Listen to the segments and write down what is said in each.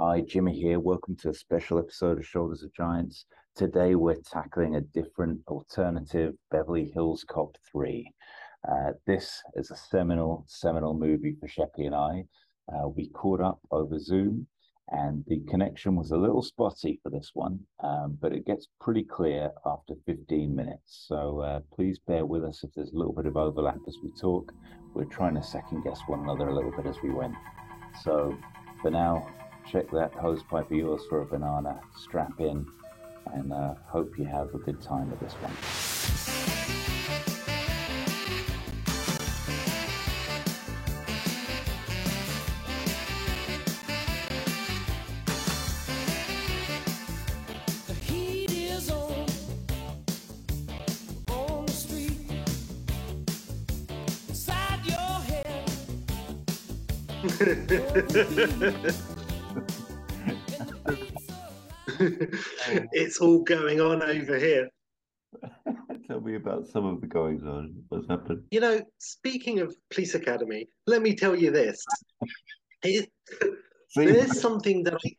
Hi, Jimmy here. Welcome to a special episode of Shoulders of Giants. Today we're tackling a different alternative Beverly Hills Cop 3. Uh, this is a seminal, seminal movie for Sheppy and I. Uh, we caught up over Zoom and the connection was a little spotty for this one, um, but it gets pretty clear after 15 minutes. So uh, please bear with us if there's a little bit of overlap as we talk. We're trying to second guess one another a little bit as we went. So for now, check that hose pipe of yours for a banana, strap in, and uh, hope you have a good time with this one. All going on over here. Tell me about some of the goings on. What's happened? You know, speaking of Police Academy, let me tell you this. It- there's something that I,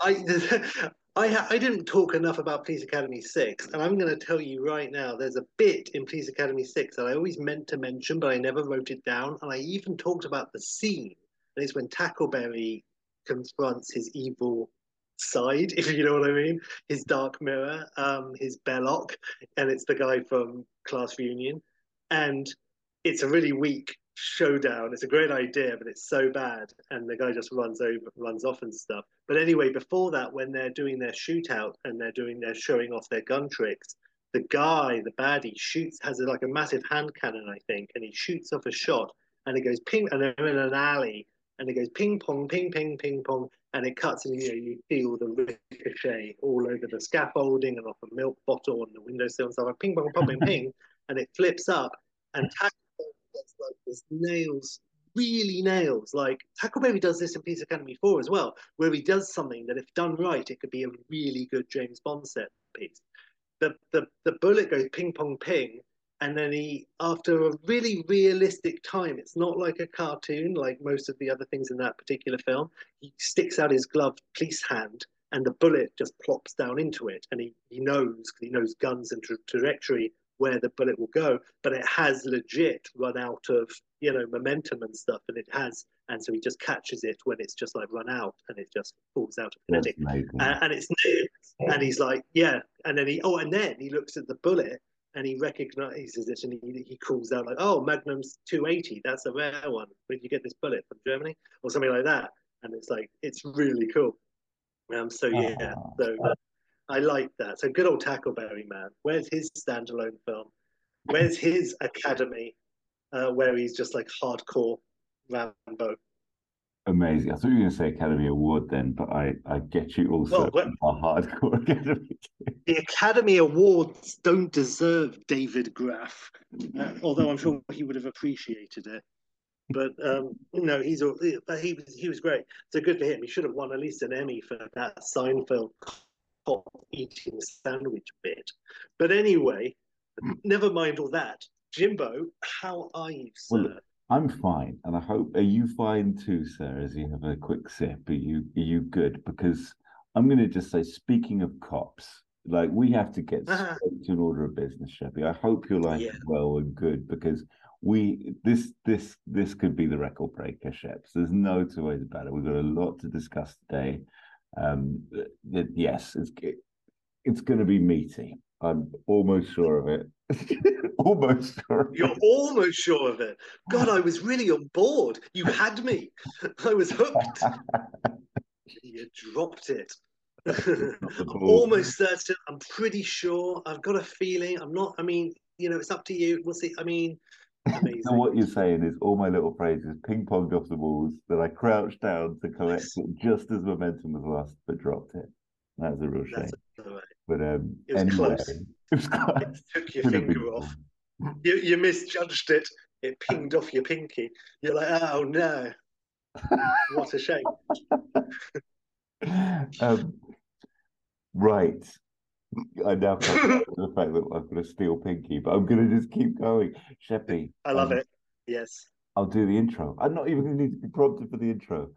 I, I, I didn't talk enough about Police Academy 6, and I'm going to tell you right now there's a bit in Police Academy 6 that I always meant to mention, but I never wrote it down, and I even talked about the scene, and it's when Tackleberry confronts his evil side, if you know what I mean, his dark mirror, um, his Belloq, and it's the guy from Class Reunion, and it's a really weak showdown. It's a great idea, but it's so bad, and the guy just runs over, runs off and stuff. But anyway, before that, when they're doing their shootout and they're doing their showing off their gun tricks, the guy, the baddie, shoots has like a massive hand cannon, I think, and he shoots off a shot, and it goes ping, and they're in an alley, and it goes ping pong, ping ping, ping pong, and it cuts, and you know you feel the ricochet all over the scaffolding and off a milk bottle and the windowsill and stuff, like ping pong, pong, ping, ping, and it flips up, and Tackleberry gets like this nails, really nails. Like Tackleberry does this in Police Academy 4 as well, where he does something that, if done right, it could be a really good James Bond set piece. The the the bullet goes ping pong ping, and then he, after a really realistic time, it's not like a cartoon like most of the other things in that particular film. He sticks out his gloved police hand, and the bullet just plops down into it, and he he knows because he knows guns and tra- trajectory where the bullet will go, but it has legit run out of you know momentum and stuff, and it has, and so he just catches it when it's just like run out, and it just falls out of kinetic, and, and it's new, and he's like, yeah, and then he, oh, and then he looks at the bullet and he recognizes it, and he he calls out like, oh, Magnum's 280, that's a rare one. Where did you get this bullet from Germany or something like that? And it's like it's really cool. Um, so yeah, Ah. so uh, I like that. So good old Tackleberry man. Where's his standalone film? Where's his Academy, uh, where he's just like hardcore Rambo? Amazing. I thought you were going to say Academy Award then, but I, I get you also Well, what- a hardcore Academy. The Academy Awards don't deserve David Graf, uh, although I'm sure he would have appreciated it. But um, no, he's a, but he was he was great. So good for him. He should have won at least an Emmy for that Seinfeld eating sandwich bit. But anyway, never mind all that. Jimbo, how are you, sir? Well, I'm fine, and I hope are you fine too, sir? As you have a quick sip, are you are you good? Because I'm going to just say, speaking of cops, like we have to get Uh-huh. straight to an order of business, Sheppy. I hope your life Yeah. is well and good because we this this this could be the record breaker, Sheps. There's no two ways about it. We've got a lot to discuss today. Um, yes, it's it's going to be meaty. I'm almost sure of it. almost sure. Of You're almost sure of it. God, I was really on board. You had me. I was hooked. You dropped it. I'm almost certain. I'm pretty sure. I've got a feeling. I'm not. I mean, you know, it's up to you. We'll see. I mean. So what you're saying is all my little phrases ping ponged off the walls that I crouched down to collect Yes. it just as momentum was lost, but dropped it. That was a real shame. That's all right. But um, It was anyway, close. it was close. It took your finger off. You, you misjudged it. It pinged off your pinky. You're like, oh no, what a shame. um, right. I now come the fact that I've got a steel pinky, but I'm going to just keep going. Sheppy, I love um, it. Yes. I'll do the intro. I'm not even going to need to be prompted for the intro.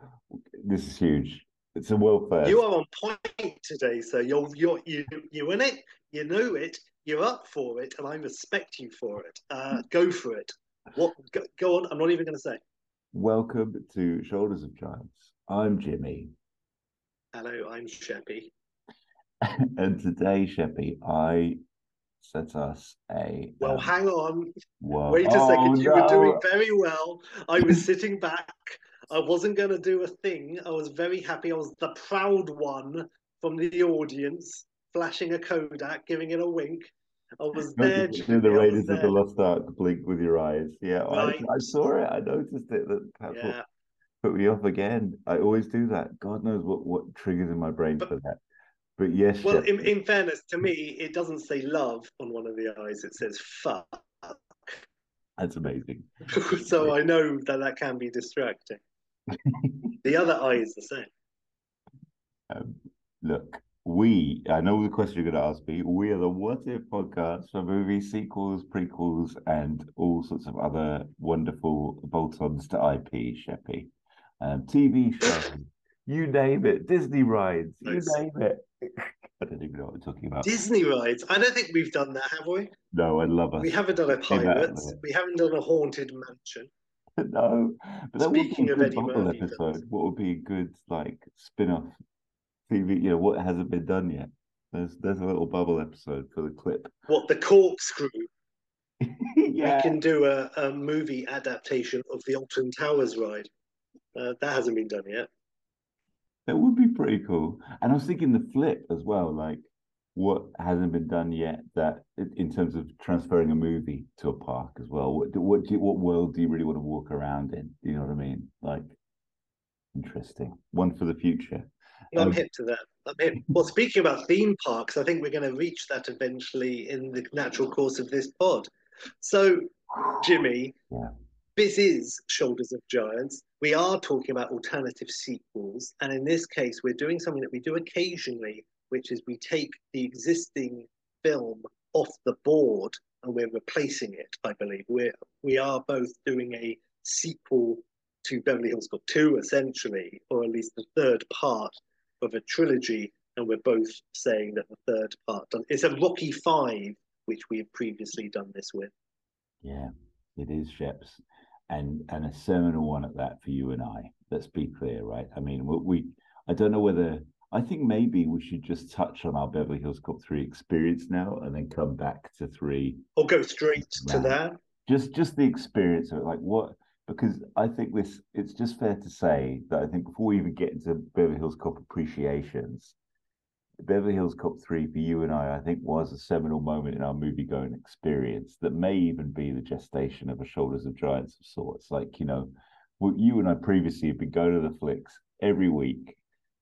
This is huge. It's a world first. You are on point today, sir. You're you're you you in it. You know it. You're up for it, and I respect you for it. Uh, go for it. What? Go, go on. I'm not even going to say. Welcome to Shoulders of Giants. I'm Jimmy, Hello, I'm Sheppy. and today, Sheppy, I set us a. Well, um, hang on. whoa- Wait a second. Oh, You were doing very well. I was sitting back. I wasn't going to do a thing. I was very happy. I was the proud one from the audience, flashing a Kodak, giving it a wink. I was there. do the I Raiders of the. Lost Ark blink with your eyes. Yeah, I, Right. I saw it. I noticed it. That that's what Yeah. put me off again. I always do that. God knows what what triggers in my brain But- for that. But yes, Well, in, in fairness, to me, it doesn't say love on one of the eyes. It says fuck. that's amazing. so I know that that can be distracting. The other eye is the same. Um, look, we, I know the question you're going to ask me. We are the What If podcast for movie sequels, prequels, and all sorts of other wonderful bolt ons to IP, Sheppy. Um, TV shows, you name it, Disney rides, you Nice. name it. I don't even know what I'm talking about. Disney rides. I don't think we've done that, have we? No, I love us. We haven't done a Leave that out of pirates. We haven't done a haunted mansion. no, but that Speaking would of be a good bubble Murphy episode. What would be a good like spin-off TV? You know, what hasn't been done yet? There's there's a little bubble episode for the clip. What the corkscrew? yeah, We can do a, a movie adaptation of the Alton Towers ride. Uh, that hasn't been done yet. that would be pretty cool. And I was thinking the flip as well, like what hasn't been done yet that in terms of transferring a movie to a park as well. What do- what do you, what world do you really want to walk around in? Do you know what I mean? Like interesting. One for the future. I'm Um, hip to that. I'm hip. Well, speaking about theme parks, I think we're going to reach that eventually in the natural course of this pod. So, Jimmy, Yeah. this is Shoulders of Giants. We are talking about alternative sequels, and in this case, we're doing something that we do occasionally, which is we take the existing film off the board and we're replacing it. I believe we're we are both doing a sequel to Beverly Hills Cop 2, essentially, or at least the third part of a trilogy, and we're both saying that the third part it's a Rocky Five, which we have previously done this with. Yeah, it is Sheps, and and a seminal one at that for you and I. Let's be clear, right? I mean, we I don't know whether I think maybe we should just touch on our Beverly Hills Cop three experience now, and then come back to three. Or go straight to that. Just just the experience of it, like what? Because I think this. It's just fair to say that I think before we even get into Beverly Hills Cop appreciations, Beverly Hills Cop 3 for you and I, I think, was a seminal moment in our movie going experience that may even be the gestation of a Shoulders of Giants of sorts. Like, you know, you and I previously have been going to the flicks every week,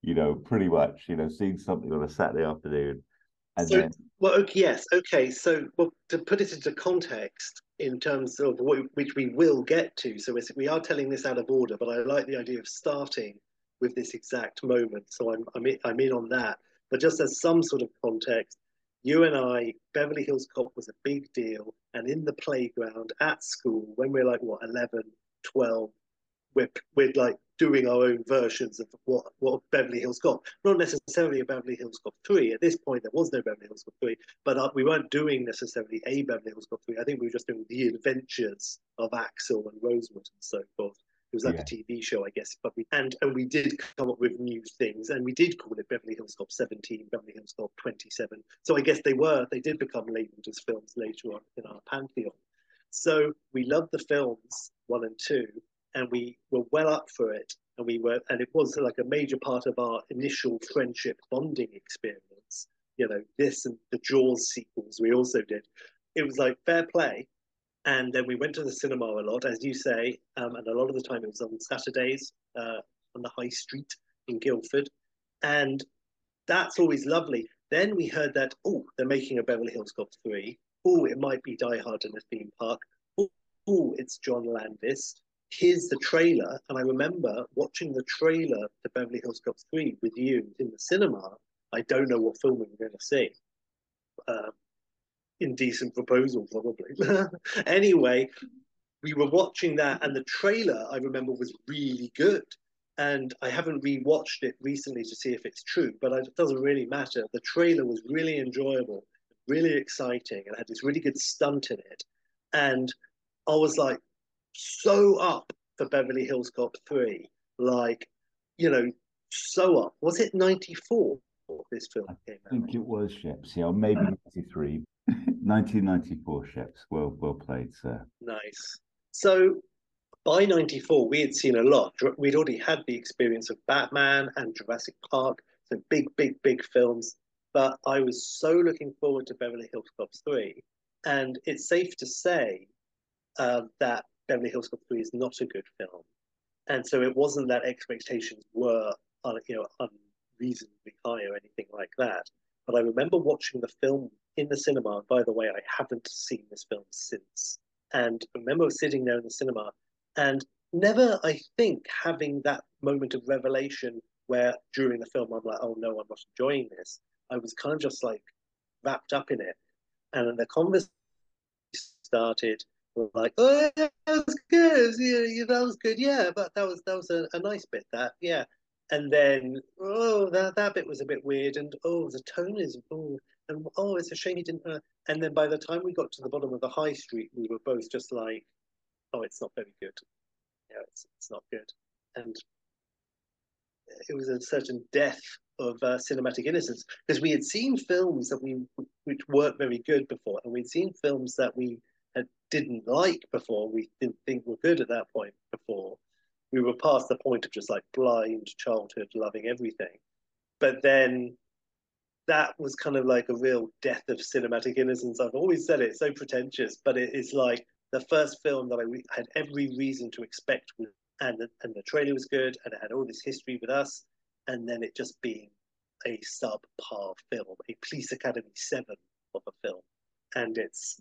you know, pretty much, you know, seeing something on a Saturday afternoon. And So- then, Well, okay, yes, okay. So, well, to put it into context, in terms of what, which we will get to, so we are telling this out of order, but I like the idea of starting with this exact moment. So I'm I'm in, I'm in on that. But just as some sort of context, you and I, Beverly Hills Cop was a big deal, and in the playground at school, when we're like what 11, 12, we're we're like doing our own versions of what what Beverly Hills Cop. Not necessarily a Beverly Hills Cop three. At this point, there was no Beverly Hills Cop three, but uh, we weren't doing necessarily a Beverly Hills Cop three. I think we were just doing the adventures of Axel and Rosewood and so forth. It was like Yeah. a TV show, I guess. But we and and we did come up with new things, and we did call it Beverly Hills Cop 17, Beverly Hills Cop 27. So I guess they were they did become labeled as films later on in our pantheon. So we loved the films one and two, and we were well up for it. And we were, and it was like a major part of our initial friendship bonding experience. You know, this and the Jaws sequels we also did. It was like fair play. And then we went to the cinema a lot, as you say, um, and a lot of the time it was on Saturdays uh, on the high street in Guildford. And that's always lovely. Then we heard that, oh, they're making a Beverly Hills Cop 3. Oh, it might be Die Hard in a theme park. Oh, it's John Landis. Here's the trailer. And I remember watching the trailer to Beverly Hills Cop 3 with you in the cinema. I don't know what film we were going to see. Um, indecent proposal, probably. anyway, we were watching that, and the trailer I remember was really good. and I haven't rewatched it recently to see if it's true, but it doesn't really matter. The trailer was really enjoyable, really exciting, and had this really good stunt in it. And I was like so up for Beverly Hills Cop 3. Like, you know, so up. Was it 94 this film came I think it was Sheps, yeah, or maybe 93. 1994 Sheps. Well, well played, sir. Nice. So by 94, we had seen a lot. We'd already had the experience of Batman and Jurassic Park, so big, big, big films. But I was so looking forward to Beverly Hills Cop 3. And it's safe to say uh, that Beverly Hills Cop 3 is not a good film. And so it wasn't that expectations were, uh, you know, unreasonably high or anything like that. But I remember watching the film in the cinema. By the way, I haven't seen this film since. And I remember sitting there in the cinema and never, I think, having that moment of revelation where during the film I'm like, oh no, I'm not enjoying this. I was kind of just like wrapped up in it. And then the conversation started like, oh, yeah, that was good. Yeah, that was good. Yeah, but that was that was a, a nice bit. That yeah. And then oh, that that bit was a bit weird. And oh, the tone is oh, and oh, it's a shame he didn't. Uh, and then by the time we got to the bottom of the high street, we were both just like, oh, it's not very good. Yeah, it's it's not good. And it was a certain death of uh, cinematic innocence because we had seen films that we which weren't very good before, and we'd seen films that we Uh, didn't like before. We didn't think we were good at that point before. We were past the point of just like blind childhood loving everything, but then that was kind of like a real death of cinematic innocence. I've always said it, so pretentious, but it is like the first film that I had every reason to expect, and the, and the trailer was good, and it had all this history with us, and then it just being a subpar film, a Police Academy Seven of a film, and it's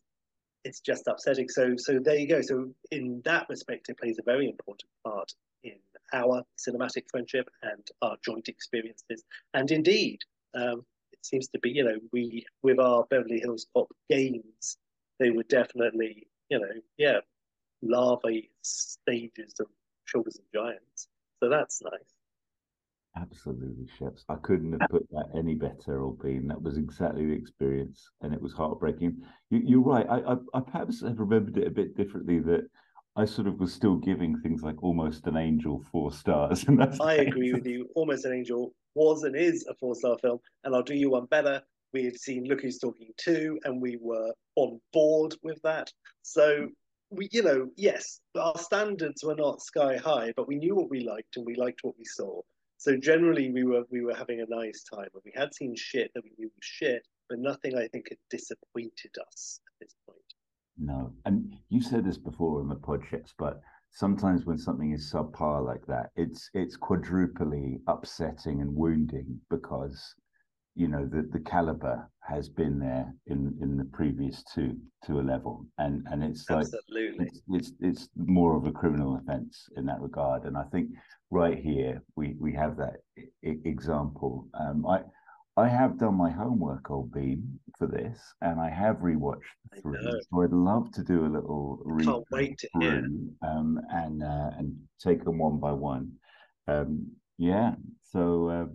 it's just upsetting. So so there you go. So in that respect, it plays a very important part in our cinematic friendship and our joint experiences, and indeed. Um, it seems to be, you know, we with our Beverly Hills Cop games, they were definitely you know, yeah, larvae stages of Shoulders of Giants. So that's nice. Absolutely, Sheps. I couldn't have uh put that any better, or been. That was exactly the experience, and it was heartbreaking. You, are right. I, I, I, perhaps have remembered it a bit differently. That I sort of was still giving things like Almost an Angel four stars, and that's. I agree with you. Almost an Angel was and is a four star film, and I'll do you one better we had seen Look Who's Talking too, and we were on board with that. So we, you know, yes, our standards were not sky high, but we knew what we liked and we liked what we saw. So generally, we were we were having a nice time, and we had seen shit that we knew was shit, but nothing I think had disappointed us at this point. No, and you said this before on the podcasts, but sometimes when something is subpar like that, it's it's quadruply upsetting and wounding because you know the the caliber has been there in in the previous two to a level. And and it's like It's, it's, it's more of a criminal offense in that regard. And i think right here we we have that I- example. Um i i have done my homework old bean for this and i have rewatched three so i'd love to do a little read can't wait to hear. um and uh, and take them one by one. Um yeah. So uh,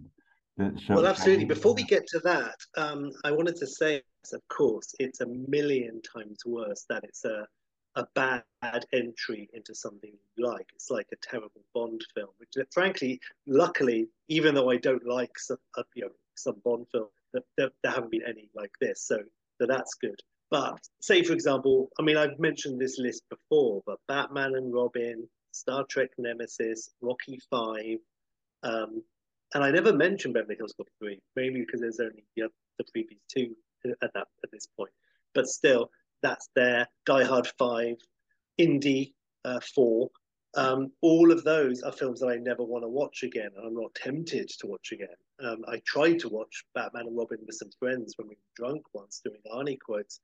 well, absolutely. Before we get to that, um, I wanted to say, of course, it's a million times worse that it's a a bad entry into something you like. It's like a terrible Bond film, which, frankly, luckily, even though I don't like some, uh, you know, some Bond film, there, there, there haven't been any like this, so, so that's good. But say, for example, I mean, I've mentioned this list before, but Batman and Robin, Star Trek Nemesis, Rocky Five, um, and I never mentioned Beverly Hills Cop 3, mainly because there's only the, the previous two at that at this point. But still, that's there. Die Hard 5, Indy uh, 4. Um, all of those are films that I never want to watch again, and I'm not tempted to watch again. Um, I tried to watch Batman and Robin with some friends when we were drunk once doing Arnie quotes.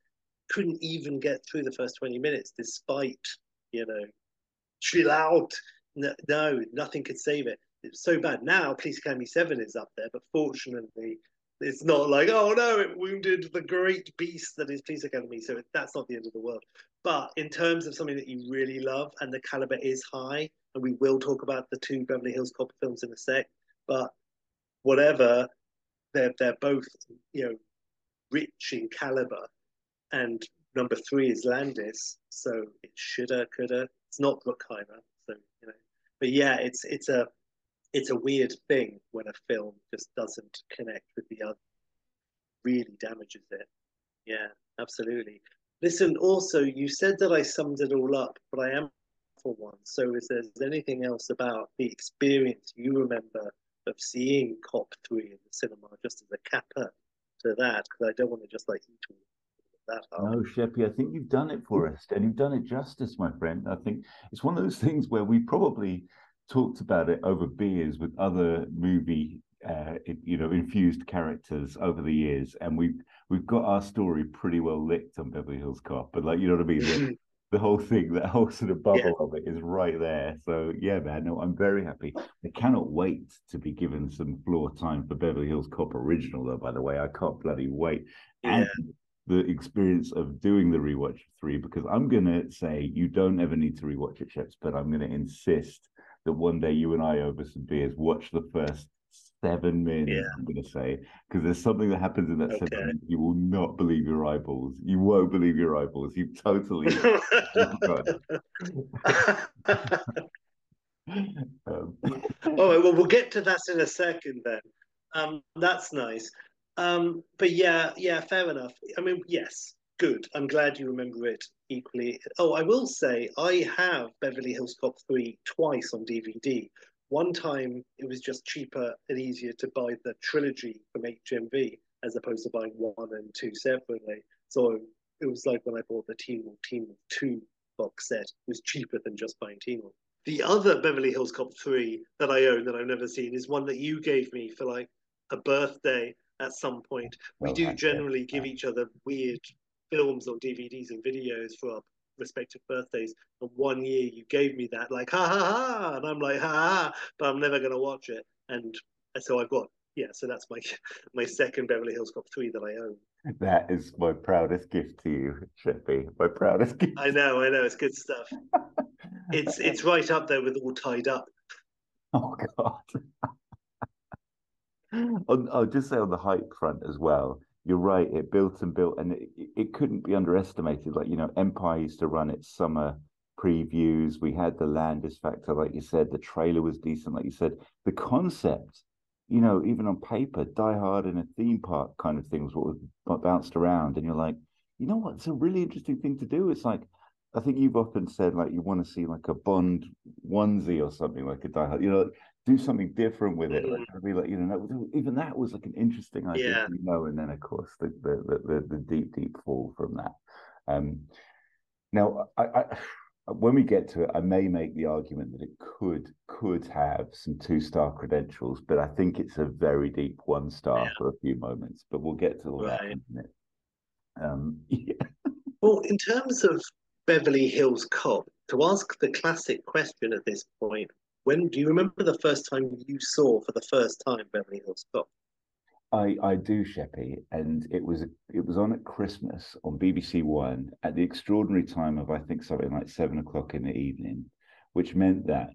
Couldn't even get through the first 20 minutes, despite, you know, chill out. No nothing could save it it's so bad. Now Police Academy 7 is up there, but fortunately, it's not like, oh no, it wounded the great beast that is Police Academy. So that's not the end of the world. But in terms of something that you really love and the caliber is high, and we will talk about the two Beverly Hills Cop films in a sec. But whatever, they're they're both you know rich in caliber, and number three is Landis, so it shoulda coulda. It's not Bruckheimer, so you know. But yeah, it's it's a it's a weird thing when a film just doesn't connect with the other, really damages it. Yeah, absolutely. Listen, also, you said that I summed it all up, but I am for one. So, is there anything else about the experience you remember of seeing Cop 3 in the cinema, just as a capper to that? Because I don't want to just like eat all that up. No, Sheppy, I think you've done it for us, and you've done it justice, my friend. I think it's one of those things where we probably talked about it over beers with other movie uh, you know infused characters over the years and we've we've got our story pretty well licked on beverly hills cop but like you know what i mean? The, the whole thing that whole sort of bubble Yeah. of it is right there. So yeah man no i'm very happy. I cannot wait to be given some floor time for beverly hills cop original though by the way. I can't bloody wait. Yeah. and the experience of doing the rewatch of three because i'm gonna say you don't ever need to rewatch it Sheps but i'm gonna insist that one day you and I over some beers watch the first seven minutes. Yeah. I'm going to say because there's something that happens in that Okay. seven minutes. You will not believe your eyeballs. You won't believe your eyeballs. You totally. Um, All right, well, we'll get to that in a second then. Um, that's nice. Um, but yeah, yeah, fair enough. I mean, yes, good. I'm glad you remember it equally. Oh, I will say I have Beverly Hills Cop 3 twice on DVD. One time it was just cheaper and easier to buy the trilogy from HMV as opposed to buying one and two separately. So it was like when I bought the Teen Wolf Teen Wolf 2 box set, it was cheaper than just buying Teen Wolf. The other Beverly Hills Cop 3 that I own that I've never seen is one that you gave me for like a birthday at some point. We do generally give each other weird films or DVDs and videos for our respective birthdays. And one year you gave me that, like, ha ha ha. And I'm like, ha ha, but I'm never going to watch it. And so I've got, yeah, so that's my my second Beverly Hills Cop 3 that I own. that is my proudest gift to you, Sheppy. My proudest gift. I know, I know, it's good stuff. It's it's right up there with All Tied Up. Oh God. on, I'll just say on the hype front as well. You're right. It built and built, and it, it couldn't be underestimated. Like you know, Empire used to run its summer previews. We had the Landis factor, like you said. The trailer was decent, like you said. The concept, you know, even on paper, Die Hard in a theme park kind of thing was what was bounced around. And you're like, you know what? It's a really interesting thing to do. It's like I think you've often said like you want to see like a Bond onesie or something like a Die Hard. You know, do something different with it. Like, be like you know, even that was like an interesting idea, Yeah. you know. And then of course the the the, the, deep deep fall from that. Um, now I, I when we get to it, I may make the argument that it could could have some two star credentials, but I think it's a very deep one star Yeah. for a few moments. But we'll get to all that in a minute. Um, yeah. Well, in terms of Beverly Hills Cop, to ask the classic question at this point, when do you remember the first time you saw for the first time Beverly Hills Cop? I I do, Sheppy, and it was it was on at Christmas on BBC One at the extraordinary time of I think something like seven o'clock in the evening, which meant that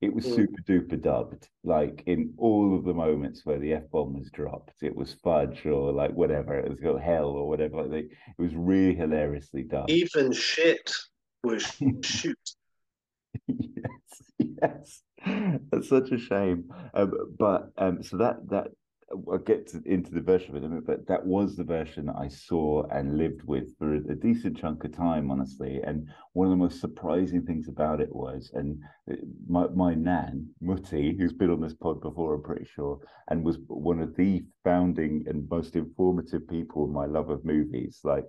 it was Mm. super duper dubbed. Like in all of the moments where the f bomb was dropped, it was fudge or like whatever it was called hell or whatever. Like they, it was really hilariously dubbed. Even shit was shoot. yes, yes, that's such a shame. Um, but um, so that that I'll get to, into the version of it but that was the version I saw and lived with for a, a decent chunk of time, honestly. And one of the most surprising things about it was, and uh, my my nan Mutti, who's been on this pod before, I'm pretty sure, and was one of the founding and most informative people in my love of movies, like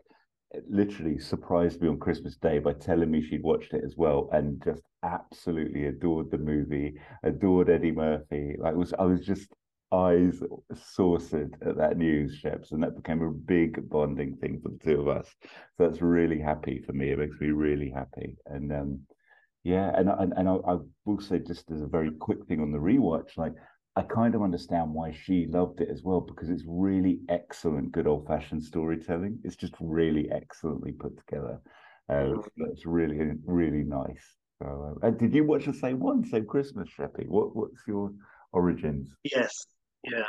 literally surprised me on Christmas Day by telling me she'd watched it as well and just absolutely adored the movie, adored Eddie Murphy. Like was I was just eyes saucered at that news, Sheps, and that became a big bonding thing for the two of us. So that's really happy for me. It makes me really happy. And um yeah, and and, and I, I will say just as a very quick thing on the rewatch, like I kind of understand why she loved it as well because it's really excellent, good old fashioned storytelling. It's just really excellently put together. Uh, Mhm. it's really, really nice. Uh, and did you watch the same one, same Christmas, Sheppy? What What's your origins? Yes, yeah.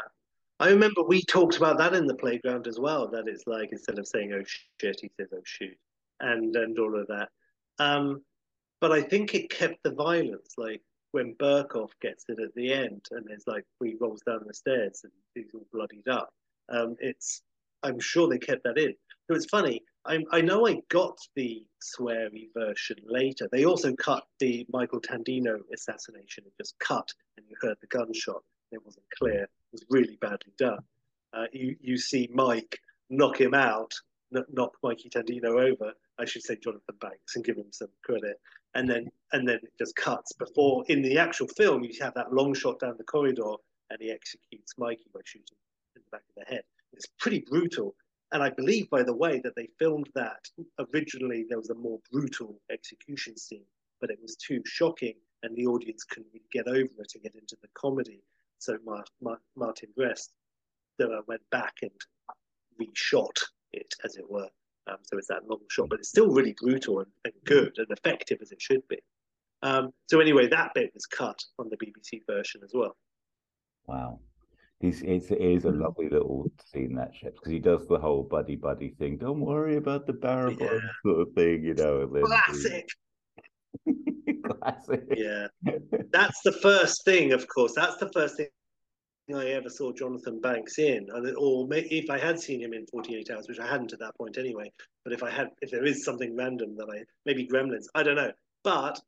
I remember we talked about that in the playground as well. That it's like instead of saying "oh shit," he says "oh shoot," and and all of that. Um, but I think it kept the violence. Like when Berkoff gets it at the end, and it's like he rolls down the stairs and he's all bloodied up. Um, it's I'm sure they kept that in. So it's funny. I I know I got the sweary version later. They also cut the Michael Tandino assassination and just cut, and you heard the gunshot. It wasn't clear. It was really badly done. Uh, you you see Mike knock him out, kn- knock Mikey Tandino over. I should say Jonathan Banks and give him some credit. And then and then it just cuts before in the actual film you have that long shot down the corridor and he executes Mikey by shooting in the back of the head. It's pretty brutal. And I believe, by the way, that they filmed that originally there was a more brutal execution scene, but it was too shocking and the audience couldn't really get over it to get into the comedy. So Mar- Mar- Martin Brest uh, went back and reshot it, as it were. Um, so it's that long shot, but it's still really brutal and, and good and effective as it should be. Um, so anyway, that bit was cut on the BBC version as well. Wow. He's, it's, it is a Mm. lovely little scene that Sheps because he does the whole buddy buddy thing. Don't worry about the barrel Yeah. sort of thing, you know. Classic. Classic. Yeah. That's the first thing, of course. That's the first thing I ever saw Jonathan Banks in, and or if I had seen him in 48 Hours, which I hadn't at that point anyway. But if I had, if there is something random that I maybe Gremlins, I don't know. But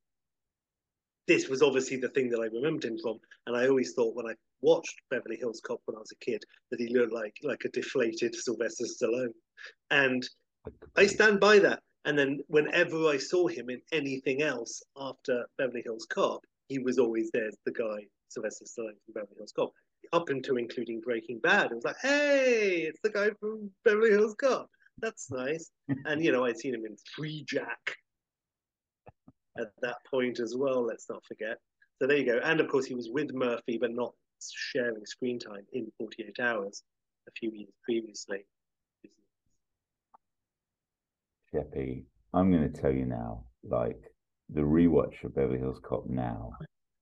this was obviously the thing that I remembered him from, and I always thought when I watched Beverly Hills Cop when I was a kid that he looked like like a deflated Sylvester Stallone, and I stand by that. And then whenever I saw him in anything else after Beverly Hills Cop, he was always there as the guy, Sylvester Stallone from Beverly Hills Cop, up until including Breaking Bad. It was like, hey, it's the guy from Beverly Hills Cop. That's nice. and, you know, I'd seen him in Freejack at that point as well, let's not forget. So there you go. And of course, he was with Murphy, but not sharing screen time in 48 Hours a few years previously. Sheppy, I'm going to tell you now, like the rewatch of Beverly Hills Cop now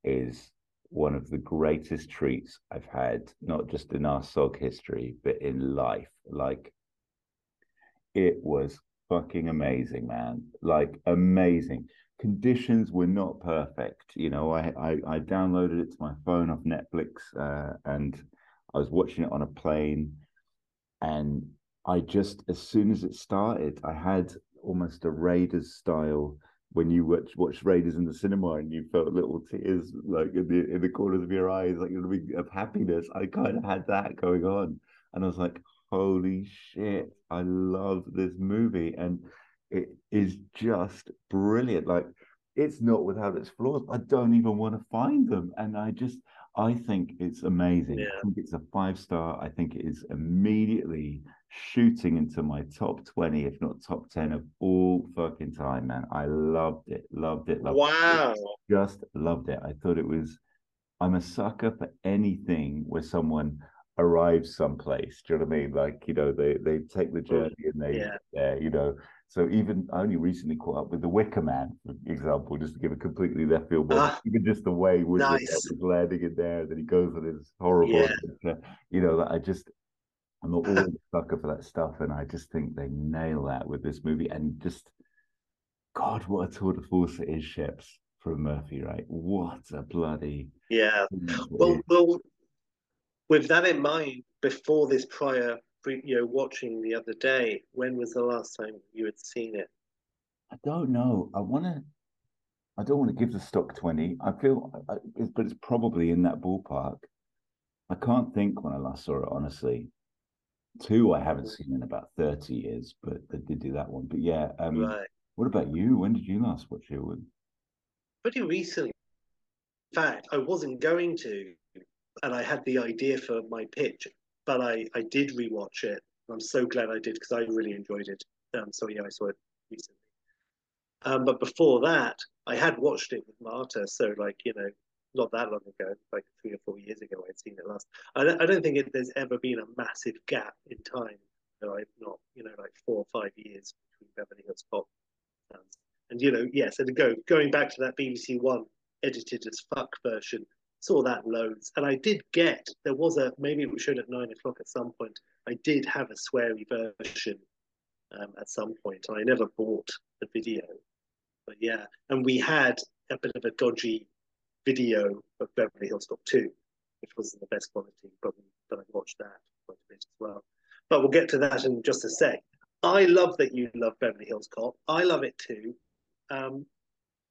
is one of the greatest treats I've had, not just in our SOG history, but in life. Like it was fucking amazing, man. Like amazing. Conditions were not perfect. You know, I I, I downloaded it to my phone off Netflix uh, and I was watching it on a plane and I just as soon as it started, I had almost a Raiders style when you watch watch Raiders in the cinema and you felt little tears like in the in the corners of your eyes, like of happiness. I kind of had that going on, and I was like, "Holy shit! I love this movie, and it is just brilliant. Like, it's not without its flaws. I don't even want to find them, and I just." I think it's amazing. Yeah. I think it's a five star. I think it is immediately shooting into my top 20, if not top 10 of all fucking time, man. I loved it, loved it, loved Wow. it. Just loved it. I thought it was, I'm a sucker for anything where someone arrives someplace. Do you know what I mean? Like, you know, they, they take the mm. journey and they, Yeah. yeah, you know. So even I only recently caught up with the Wicker Man, for example, just to give a completely left field. one. Ah, even just the way Woodward nice. was landing in there, that he goes on his horrible, Yeah. adventure, you know, that I just I'm always a sucker for that stuff, and I just think they nail that with this movie. And just, God, what a tour de force it is, Sheps from Murphy, right? What a bloody. Yeah. Well, well, with that in mind, before this prior, you know, watching the other day, when was the last time you had seen it? I don't know. I want to. I don't want to give the stock twenty. I feel, but it's probably in that ballpark. I can't think when I last saw it, honestly. Two, I haven't seen in about thirty years, but they did do that one. But yeah, um, Right. what about you? When did you last watch it? Pretty recently. In fact, I wasn't going to, and I had the idea for my pitch, but I, I did rewatch it. I'm so glad I did because I really enjoyed it. Um, so yeah, I saw it recently. Um, but before that, I had watched it with Marta. So like you know, not that long ago, like three or four years ago, I'd seen it last. I don't, I don't think it, there's ever been a massive gap in time. that I've not, you know, like four or five years between Beverly Hills Cop. Um, And you know, yes, and go going back to that BBC One edited as fuck version, saw that loads. And I did get there was a maybe it was shown at nine o'clock at some point. I did have a sweary version um, at some point. I never bought the video, but yeah, and we had a bit of a dodgy video of Beverly Hills Cop 2, which wasn't the best quality, but, but I watched that quite a bit as well. But we'll get to that in just a sec. I love that you love Beverly Hills Cop. I love it too. Um,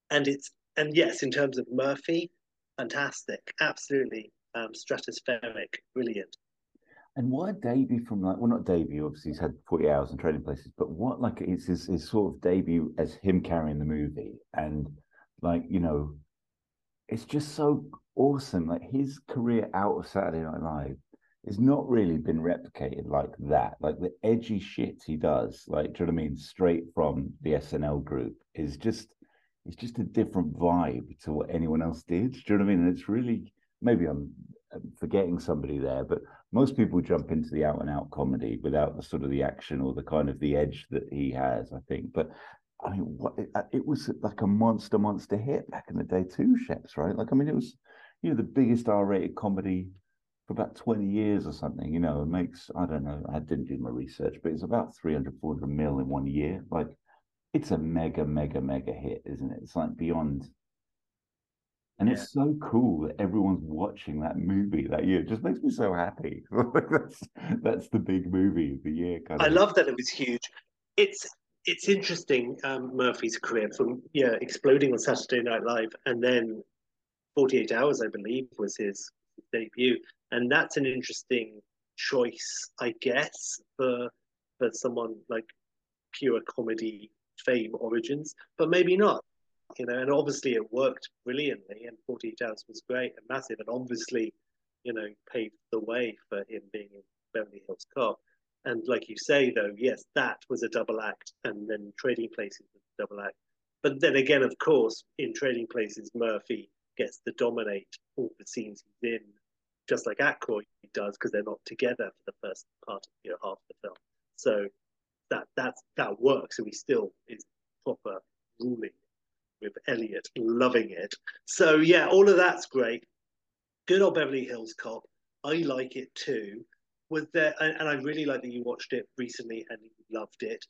and it's and yes, in terms of Murphy, fantastic, absolutely um, stratospheric, brilliant. And a debut from like, well, not debut. Obviously, he's had forty hours in trading places, but what like it's his, his sort of debut as him carrying the movie, and like you know, it's just so awesome. Like his career out of Saturday Night Live has not really been replicated like that. Like the edgy shit he does, like do you know what I mean? Straight from the SNL group is just it's just a different vibe to what anyone else did. Do you know what I mean? And it's really maybe I'm forgetting somebody there, but most people jump into the out and out comedy without the sort of the action or the kind of the edge that he has, I think. But I mean, what it, uh, it was like a monster, monster hit back in the day too, Sheps, right? Like, I mean, it was, you know, the biggest R-rated comedy for about 20 years or something, you know, it makes, I don't know, I didn't do my research, but it's about 300, 400 mil in one year. Like, it's a mega, mega, mega hit, isn't it? It's like beyond. And Yeah. it's so cool that everyone's watching that movie that year. It just makes me so happy. that's that's the big movie of the year. Kind of. I of. love that it was huge. It's it's interesting um, Murphy's career from yeah exploding on Saturday Night Live and then 48 Hours I believe was his debut and that's an interesting choice I guess for for someone like pure comedy fame origins but maybe not you know and obviously it worked brilliantly and 48 Hours was great and massive and obviously you know paved the way for him being in Beverly Hills Cop and like you say, though, yes, that was a double act, and then Trading Places was a double act. But then again, of course, in Trading Places, Murphy gets to dominate all the scenes he's in, just like Aykroyd does, because they're not together for the first part of you know half the film. So that that that works, and he still is proper ruling with Elliott, loving it. So yeah, all of that's great. Good old Beverly Hills Cop. I like it too was there and, and I really like that you watched it recently and loved it.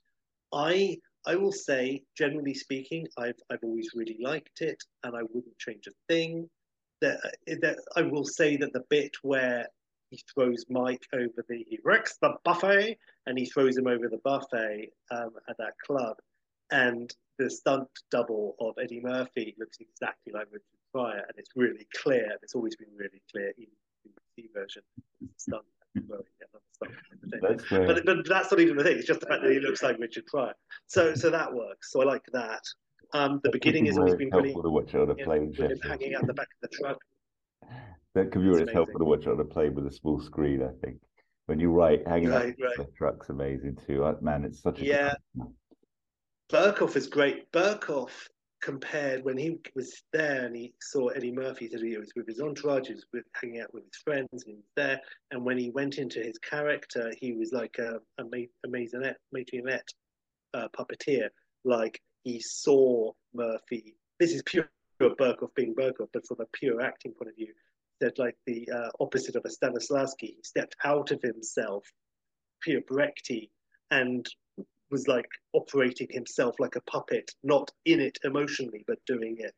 I I will say, generally speaking, I've I've always really liked it and I wouldn't change a thing. That, that I will say that the bit where he throws Mike over the he wrecks the buffet and he throws him over the buffet um, at that club and the stunt double of Eddie Murphy looks exactly like Richard Pryor and it's really clear and it's always been really clear even in the BBC version stunt well, yeah, That's but, but that's not even the thing. It's just the fact that he looks like Richard Pryor. So so that works. So I like that. Um, the beginning has always been brilliant. to watch it on a Yeah, plane. with him hanging out the back of the truck. That could be when It's it's helpful to watch on a plane with a small screen. I think when you're right, hanging out Right, the truck's amazing too. Uh, Man, it's such a Yeah. film. Berkoff is great. Berkoff compared when he was there and he saw Eddie Murphy that he was with his entourage, he was with, hanging out with his friends, and he was there. And when he went into his character, he was like a, a, ma- a maisonette, marionette uh, puppeteer. Like he saw Murphy. This is pure, pure Berkoff being Berkoff, but from a pure acting point of view, that like the uh, opposite of a Stanislavski. He stepped out of himself, pure Brechty, and was like operating himself like a puppet, not in it emotionally, but doing it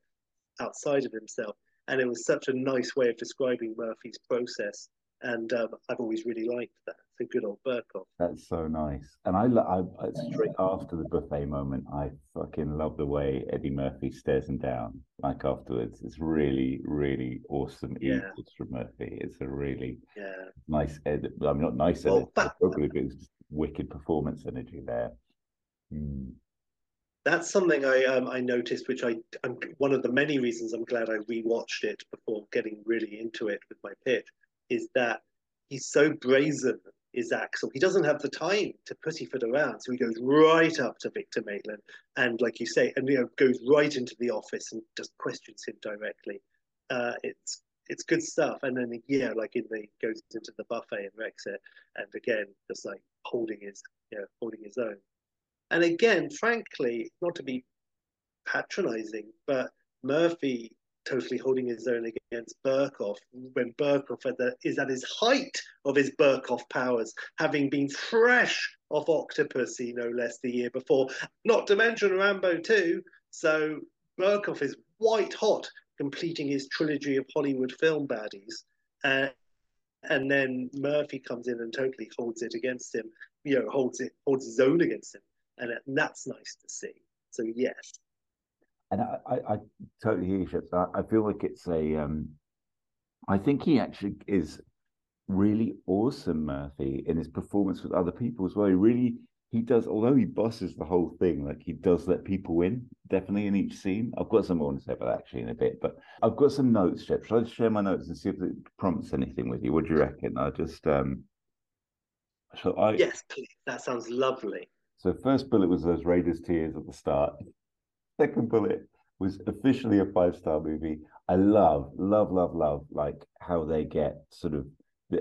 outside of himself. And it was such a nice way of describing Murphy's process. And um, I've always really liked that. A good old Berkoff. That's so nice. And I, I, I straight after the buffet moment, I fucking love the way Eddie Murphy stares him down. Like afterwards, it's really, really awesome. Yeah. From Murphy. It's a really Yeah. nice edit. I mean, not nice Well, edit, that- appropriately, but it's just wicked performance energy there. Mm. That's something I um, I noticed, which I I'm one of the many reasons I'm glad I rewatched it before getting really into it with my pitch, is that he's so brazen. Is Axel? He doesn't have the time to pussyfoot around, so he goes right up to Victor Maitland, and like you say, and you know goes right into the office and just questions him directly. Uh, it's it's good stuff, and then yeah, like in the goes into the buffet and wrecks it, and again just like holding his you know holding his own. And again, frankly, not to be patronizing, but Murphy totally holding his own against Berkoff when the, is at his height of his Berkoff powers, having been fresh off Octopussy no less the year before, not to mention Rambo 2. So Berkoff is white hot, completing his trilogy of Hollywood film baddies. Uh, and then Murphy comes in and totally holds it against him, you know, holds it, holds his own against him. And that's nice to see. So, yes, and I, I, I totally hear you, Sheps. I, I feel like it's a. Um, I think he actually is really awesome, Murphy, in his performance with other people as well. He really he does, although he bosses the whole thing, like he does let people win, definitely in each scene. I've got some more to say about that actually in a bit, but I've got some notes, Shep. Shall I just share my notes and see if it prompts anything with you? What do you reckon? I just um so I Yes, please. That sounds lovely. So first bullet was those Raiders tears at the start. Second bullet was officially a five star movie. I love, love, love, love like how they get sort of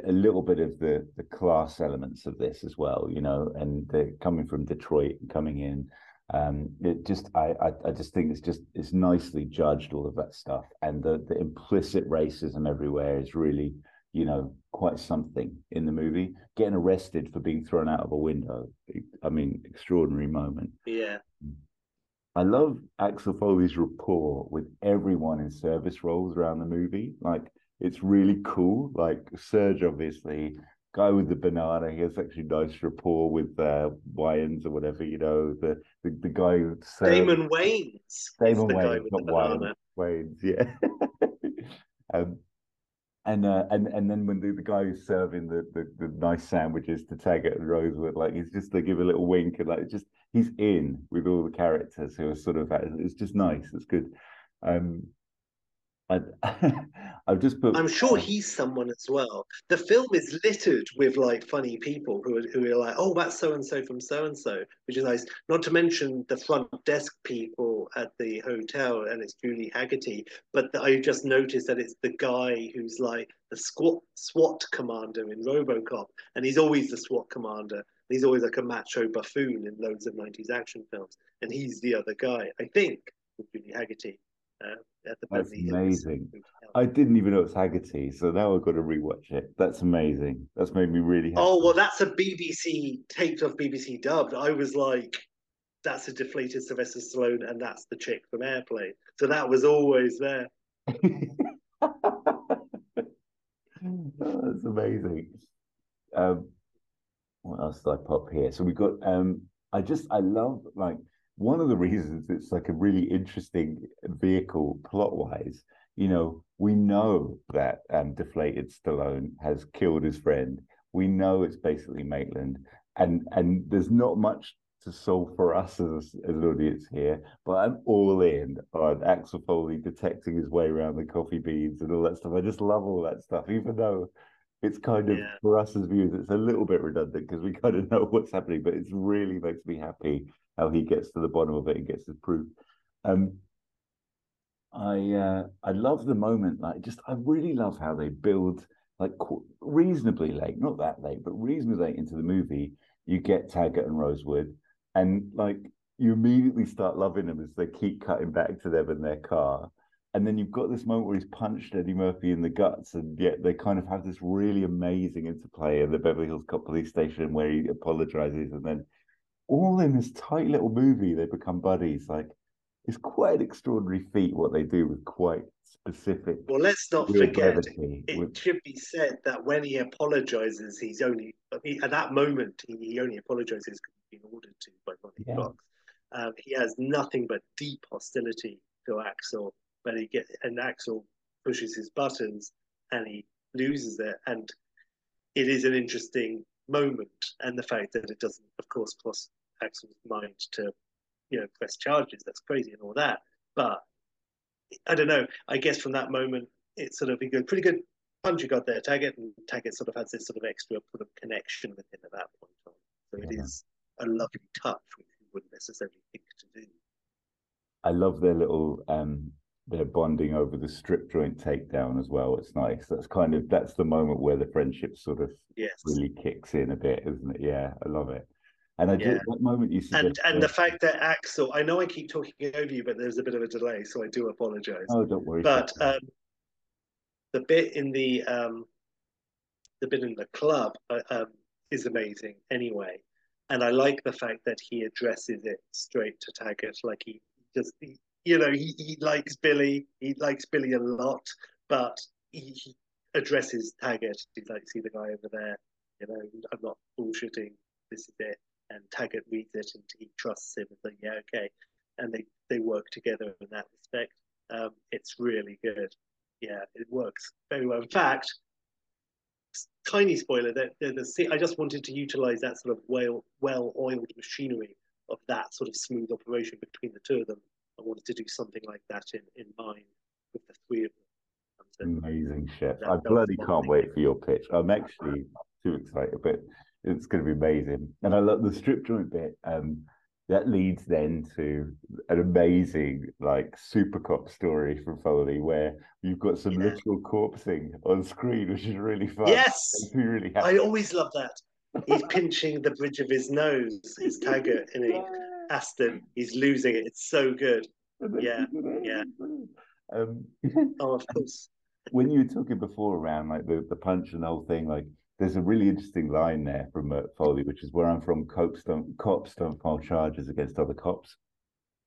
a little bit of the the class elements of this as well, you know, and they're coming from Detroit and coming in. Um, it just I, I I just think it's just it's nicely judged all of that stuff, and the the implicit racism everywhere is really you know quite something in the movie. Getting arrested for being thrown out of a window, I mean, extraordinary moment. Yeah. I love Axel Foley's rapport with everyone in service roles around the movie. Like it's really cool. Like Serge, obviously, guy with the banana, he has actually nice rapport with uh, Wayans or whatever, you know, the the, the guy who Damon Wayans. Damon Wayans, not Wayans. Wayans, yeah. um, and uh, and and then when the, the guy who's serving the, the, the nice sandwiches to Taggart and Rosewood, like he's just they give a little wink and like just he's in with all the characters who are sort of it's just nice. It's good. Um, I, I've just put. I'm sure he's someone as well. The film is littered with like funny people who are who are like, oh, that's so and so from so and so, which is nice. Not to mention the front desk people at the hotel, and it's Julie Hagerty. But I just noticed that it's the guy who's like the SWAT SWAT commander in RoboCop, and he's always the SWAT commander. He's always like a macho buffoon in loads of 90s action films, and he's the other guy, I think, with Julie Hagerty. Uh, at the That's amazing. I didn't even know it's Hagerty, so now I've got to rewatch it. That's amazing. That's made me really happy. Oh well, that's a BBC taped off BBC dubbed. I was like, that's a deflated Sylvester Stallone, and that's the chick from Airplane. So that was always there. oh, that's amazing. Um, what else did I pop here? So we got. Um, I just I love like one of the reasons it's like a really interesting vehicle plot wise. You know, we know that um, deflated Stallone has killed his friend. We know it's basically Maitland, and and there's not much to solve for us as, as an audience here, but I'm all in on Axel Foley detecting his way around the coffee beans and all that stuff. I just love all that stuff, even though it's kind of yeah. for us as viewers, it's a little bit redundant because we kind of know what's happening, but it really makes me happy how he gets to the bottom of it and gets his proof. Um, I uh, I love the moment. Like, just I really love how they build like reasonably late, not that late, but reasonably late into the movie. You get Taggart and Rosewood, and like you immediately start loving them as they keep cutting back to them in their car. And then you've got this moment where he's punched Eddie Murphy in the guts, and yet they kind of have this really amazing interplay in the Beverly Hills Cop police station where he apologizes and then all in this tight little movie, they become buddies. Like it's quite an extraordinary feat what they do with quite specific. Well, let's not forget. It with... should be said that when he apologizes, he's only at that moment he, only apologizes because he's been ordered to by Ronny yeah. Cox. Um, he has nothing but deep hostility to Axel, but he get and Axel pushes his buttons and he loses it, and it is an interesting moment, and the fact that it doesn't, of course, cross Axel's mind to, you know, press charges. That's crazy and all that. But I don't know. I guess from that moment, it's sort of a good, pretty good punch you got there, Taggart, and Taggart sort of has this sort of extra sort of connection with him at that point on. So yeah. it is a lovely touch, which you wouldn't necessarily think to do. I love their little um their bonding over the strip joint takedown as well. It's nice. That's kind of that's the moment where the friendship sort of yes. really kicks in a bit, isn't it? Yeah, I love it. And I Yeah. just that moment you And and the fact that Axel, I know I keep talking over you, but there's a bit of a delay, so I do apologize. oh, don't worry. but um, the bit in the um, the bit in the club uh, um, is amazing anyway, and I like the fact that he addresses it straight to Taggart, like he just he, you know he, he likes Billy, he likes Billy a lot, but he, he addresses Taggart. He's like, see the guy over there, you know, I'm not bullshitting. This is it, and Taggart reads it and he trusts him and like, yeah, okay, and they they work together in that respect. Um, it's really good. Yeah, it works very well. In fact, tiny spoiler that the, the I just wanted to utilize that sort of well well oiled machinery of that sort of smooth operation between the two of them. I wanted to do something like that in in mind with the three of them. So- Amazing, shit. I bloody can't wait for your pitch. I'm actually too excited, but it's going to be amazing. And I love the strip joint bit. Um, that leads then to an amazing, like, super cop story from Foley where you've got some Yeah. literal corpsing on screen, which is really fun. Yes, really I always love that. He's pinching the bridge of his nose. his Taggart and he, Ashton. He's losing it. It's so good. yeah, yeah. Um, Oh, of course. when you were talking before around like the, the punch and the whole thing, like there's a really interesting line there from uh, Foley, which is where I'm from. Cops don't cops don't file charges against other cops,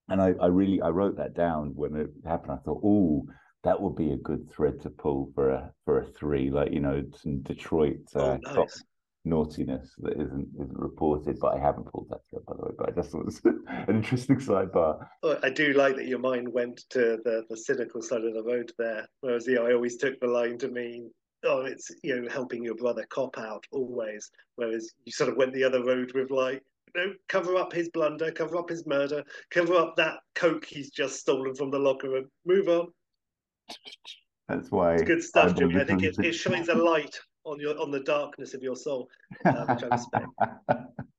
and I, I really I wrote that down when it happened. I thought, oh, that would be a good thread to pull for a for a three, like you know, some Detroit uh, Oh, nice. Naughtiness that isn't isn't reported. But I haven't pulled that thread by the way. But I just thought it was an interesting sidebar. I do like that your mind went to the, the cynical side of the road there. Whereas, yeah, I always took the line to mean, oh, it's, you know, helping your brother cop out always. Whereas you sort of went the other road with like, you know, cover up his blunder, cover up his murder, cover up that coke he's just stolen from the locker room. Move on. That's why It's good stuff, I'm I think it, it shines a light on your on the darkness of your soul. uh, which I respect.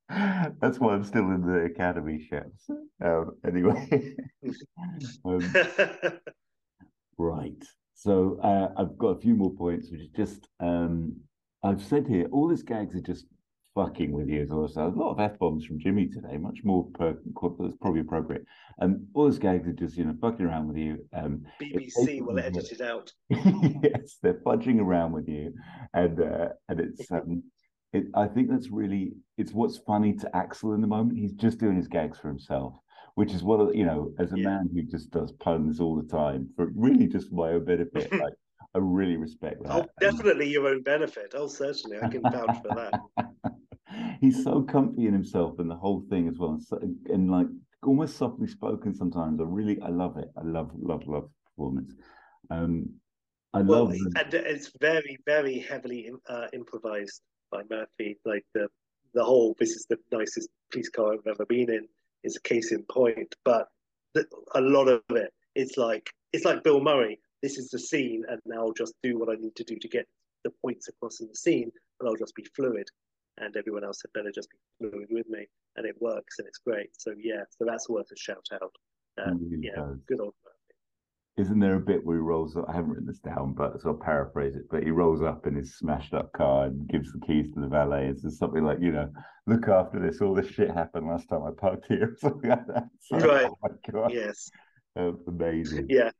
That's why I'm still in the academy, Sheps. Um, anyway, um, right. So uh, I've got a few more points, which is just um, I've said here all these gags are just fucking with you. As also a lot of f bombs from Jimmy today, much more per, that's probably appropriate. Um, all these gags are just you know fucking around with you. Um, BBC will edit it out. yes, they're fudging around with you, and uh, and it's um, it, I think that's really it's what's funny to Axel in the moment. He's just doing his gags for himself, which is what you know, as a Yeah. man who just does puns all the time for really just my own benefit. like, I really respect that. Oh, definitely your own benefit. Oh, certainly. I can vouch for that. He's so comfy in himself and the whole thing as well, and, so, and like almost softly spoken sometimes. I really, I love it. I love, love, love performance. Um, I Well, love. the- and it's very, very heavily uh, improvised by Murphy. Like the the whole, this is the nicest police car I've ever been in, is a case in point. But the, a lot of it, it's like it's like Bill Murray. This is the scene, and now I'll just do what I need to do to get the points across in the scene, and I'll just be fluid. And everyone else had better just be fluid with me, and it works, and it's great. So yeah, so that's worth a shout out. It really yeah, does. good old. Isn't there a bit where he rolls up? I haven't written this down, but so I'll paraphrase it. But he rolls up in his smashed up car and gives the keys to the valet and says something like, you know, look after this. All this shit happened last time I parked here, or something like that. So, Right. Oh my god, Yes, amazing. yeah.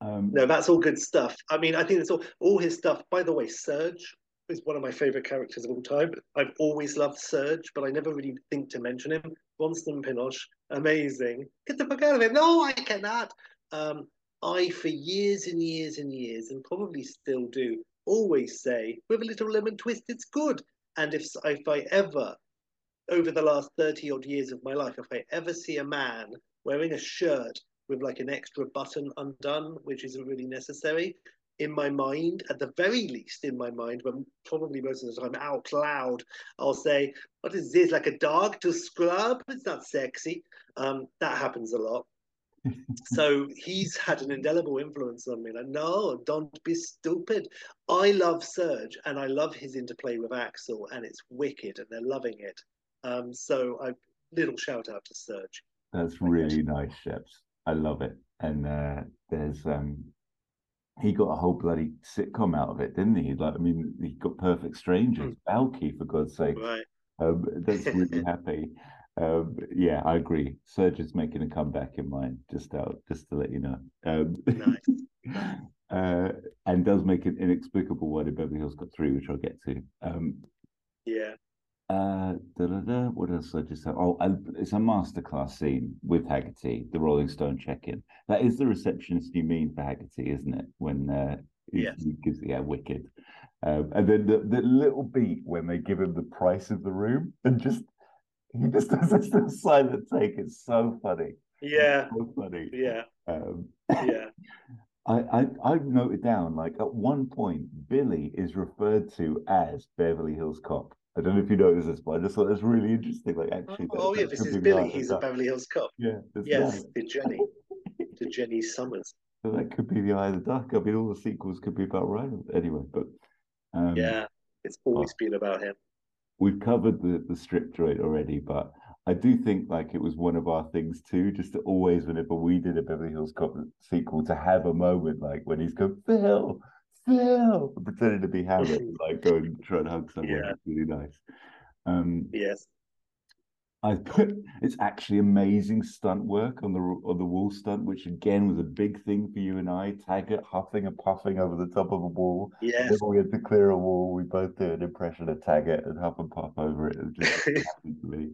Um, No, that's all good stuff. I mean, I think it's all all his stuff. By the way, Serge is one of my favorite characters of all time. I've always loved Serge, but I never really think to mention him. Bronson Pinchot, amazing. Get the fuck out of him. No, I cannot. Um, I, for years and years and years, and probably still do, always say, with a little lemon twist, it's good. And if if I ever, over the last thirty odd years of my life, if I ever see a man wearing a shirt with like an extra button undone, which isn't really necessary. In my mind, at the very least, in my mind, but probably most of the time out loud, I'll say, "What is this? Like a dog to scrub? It's not sexy." Um, that happens a lot. so he's had an indelible influence on me. Like, no, don't be stupid. I love Serge, and I love his interplay with Axel, and it's wicked, and they're loving it. Um, so I little shout out to Serge. That's really nice, Sheps. I love it. And uh, there's um, he got a whole bloody sitcom out of it, didn't he? Like, I mean, he got Perfect Strangers, Balki, for God's sake. Right. Um, that's really happy. Um, yeah, I agree. Serge is making a comeback in mine. Just out, just to let you know. Um, Nice. uh, and does make an inexplicable one in Beverly Hills Cop three, which I'll get to. Um, Yeah. Uh, what else I just have? Oh, it's a masterclass scene with Hagerty, the Rolling Stone check-in. That is the receptionist you mean for Hagerty, isn't it? When uh, he, Yes. he gives yeah, wicked. Um, and then the, the little beat when they give him the price of the room and just he just does this little silent take. It's so funny. Yeah. So funny. Yeah. Um, Yeah. I, I I've noted down like at one point Billy is referred to as Beverly Hills Cop. I don't know if you noticed this, but I just thought that's really interesting. Like actually, that- Oh, yeah. This is Billy. He's a Beverly Hills cop. yeah, Yes. To Jenny. To Jenny Summers. So that could be the Eye of the Duck. I mean, all the sequels could be about right anyway. But um, Yeah. It's always been about him. we've covered the the strip joint already, but I do think like it was one of our things too, just to always whenever we did a Beverly Hills Cop sequel to have a moment like when he's going Phil, Phil, pretending to be Hammett, like go and try and hug someone. Yeah. It's really nice. Um, Yes. I put it's actually amazing stunt work on the on the wall stunt, which again was a big thing for you and I. Taggart huffing and puffing over the top of a wall. Yes. Whenever we had to clear a wall, we both did an impression of Taggart and huff and puff over it. It just happened to me.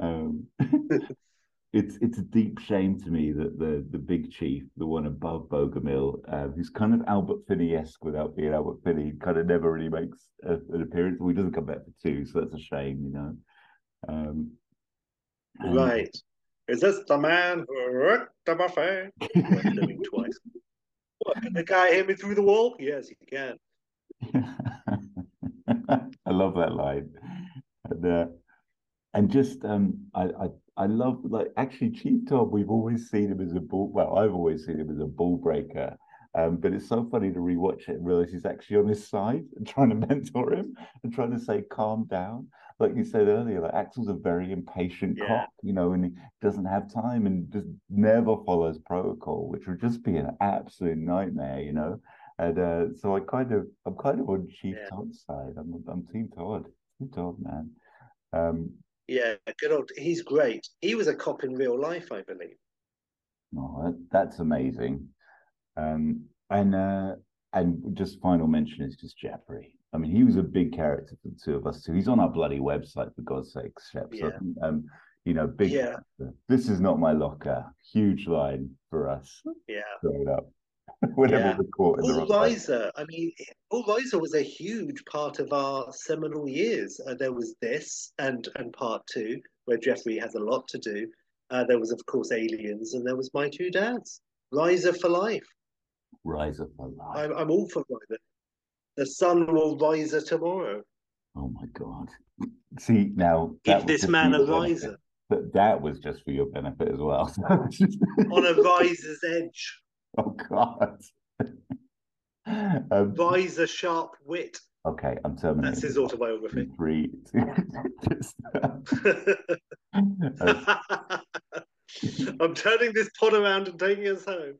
Um, it's it's a deep shame to me that the the big chief, the one above Bogomil, uh, who's kind of Albert Finney-esque without being Albert Finney, kind of never really makes a, an appearance. Well, he doesn't come back for two, so that's a shame, you know. Um, and- Right. Is this the man who worked the buffet? Twice. What, can the guy hit me through the wall? Yes, he can. I love that line. And, uh, and just um I, I I love like actually Chief Tom, we've always seen him as a bull well, I've always seen him as a bull breaker. Um, but it's so funny to rewatch it and realize he's actually on his side and trying to mentor him and trying to say calm down. Like you said earlier, like Axel's a very impatient Yeah. cop, you know, and he doesn't have time and just never follows protocol, which would just be an absolute nightmare, you know. And uh, so I kind of, I'm kind of on Chief Yeah. Todd's side. I'm, I'm Team Todd. Team Todd, man. Um, Yeah, good old. He's great. He was a cop in real life, I believe. oh, that, that's amazing. Um, and uh, and just final mention is just Jeffrey. I mean, he was a big character for the two of us too. He's on our bloody website for God's sake, Shep. So, Yeah. um, you know, big. Yeah. character. This is not my locker. Huge line for us. Yeah. Straight up. Whenever Yeah. we're caught in the Paul wrong place. Reiser, I mean, Paul Reiser was a huge part of our seminal years. Uh, there was this and and part two, where Jeffrey has a lot to do. Uh, there was, of course, Aliens, and there was My Two Dads. Reiser for life. Rise up alive. I'm, I'm all for Reiser. The sun will rise tomorrow. Oh my God. See, now Give this man for a benefit. riser But that was just for your benefit as well. on a riser's edge. oh God. um, Riser sharp wit. okay, I'm terminating. That's his autobiography. Three, uh, I'm turning this pod around and taking us home.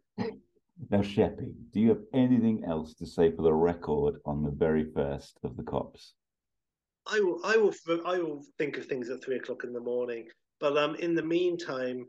now, Sheppy, do you have anything else to say for the record on the very first of the cops? I will, I will, I will think of things at three o'clock in the morning. But um, in the meantime,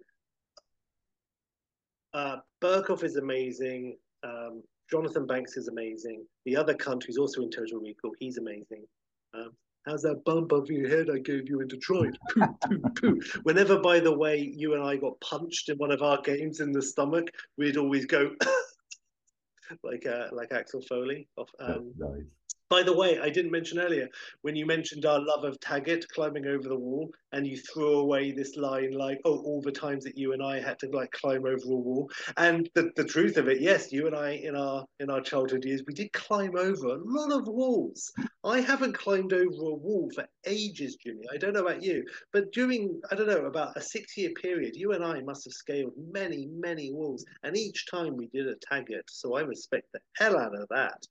uh, Berkoff is amazing. Um, Jonathan Banks is amazing. The other cunt who's also in Total Recall, he's amazing. Um, how's that bump over your head I gave you in Detroit? Poo, poo, poo. Whenever, by the way, you and I got punched in one of our games in the stomach, we'd always go like uh, like Axel Foley. Of, That's um, nice. By the way, I didn't mention earlier when you mentioned our love of Taggart climbing over the wall, and you threw away this line like, "Oh, all the times that you and I had to like climb over a wall." And the, the truth of it, yes, you and I in our in our childhood years, we did climb over a lot of walls. I haven't climbed over a wall for ages, Jimmy. I don't know about you, but during I don't know about a six year period, you and I must have scaled many many walls, and each time we did a Taggart. So I respect the hell out of that.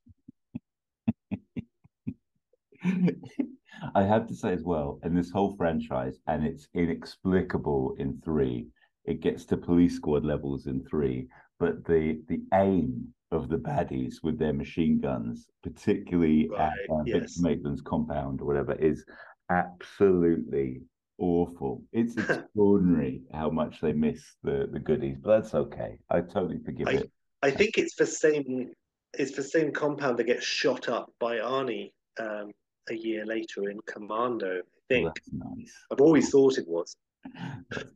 I have to say as well, in this whole franchise, and it's inexplicable in three, it gets to police squad levels in three, but the the aim of the baddies with their machine guns, particularly at Right, uh, yes. Maitland's compound or whatever, is absolutely awful. It's extraordinary how much they miss the the goodies, but that's okay. I totally forgive I- it. I think it's the same. It's the same compound that gets shot up by Arnie um, a year later in Commando. I think nice. I've always thought it was.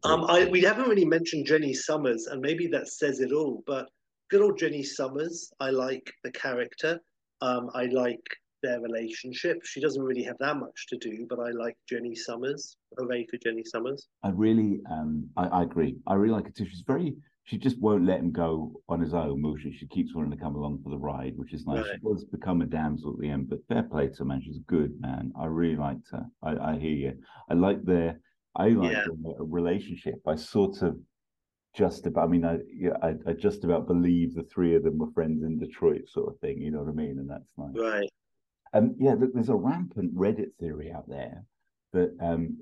Um. I we haven't really mentioned Jenny Summers, and maybe that says it all. But good old Jenny Summers, I like the character. Um, I like their relationship. She doesn't really have that much to do, but I like Jenny Summers. Hooray for Jenny Summers! I really, um, I, I agree. I really like it too. She's very, she just won't let him go on his own, will she? She keeps wanting to come along for the ride, which is nice. Right. She does become a damsel at the end, but fair play to her, man. She's a good, man. I really liked her. I, I hear you. I like their, I like Yeah. their relationship. I sort of just about, I mean, I, yeah, I, I just about believe the three of them were friends in Detroit, sort of thing. You know what I mean? And that's nice. Right. Um, yeah, th- there's a rampant Reddit theory out there that um,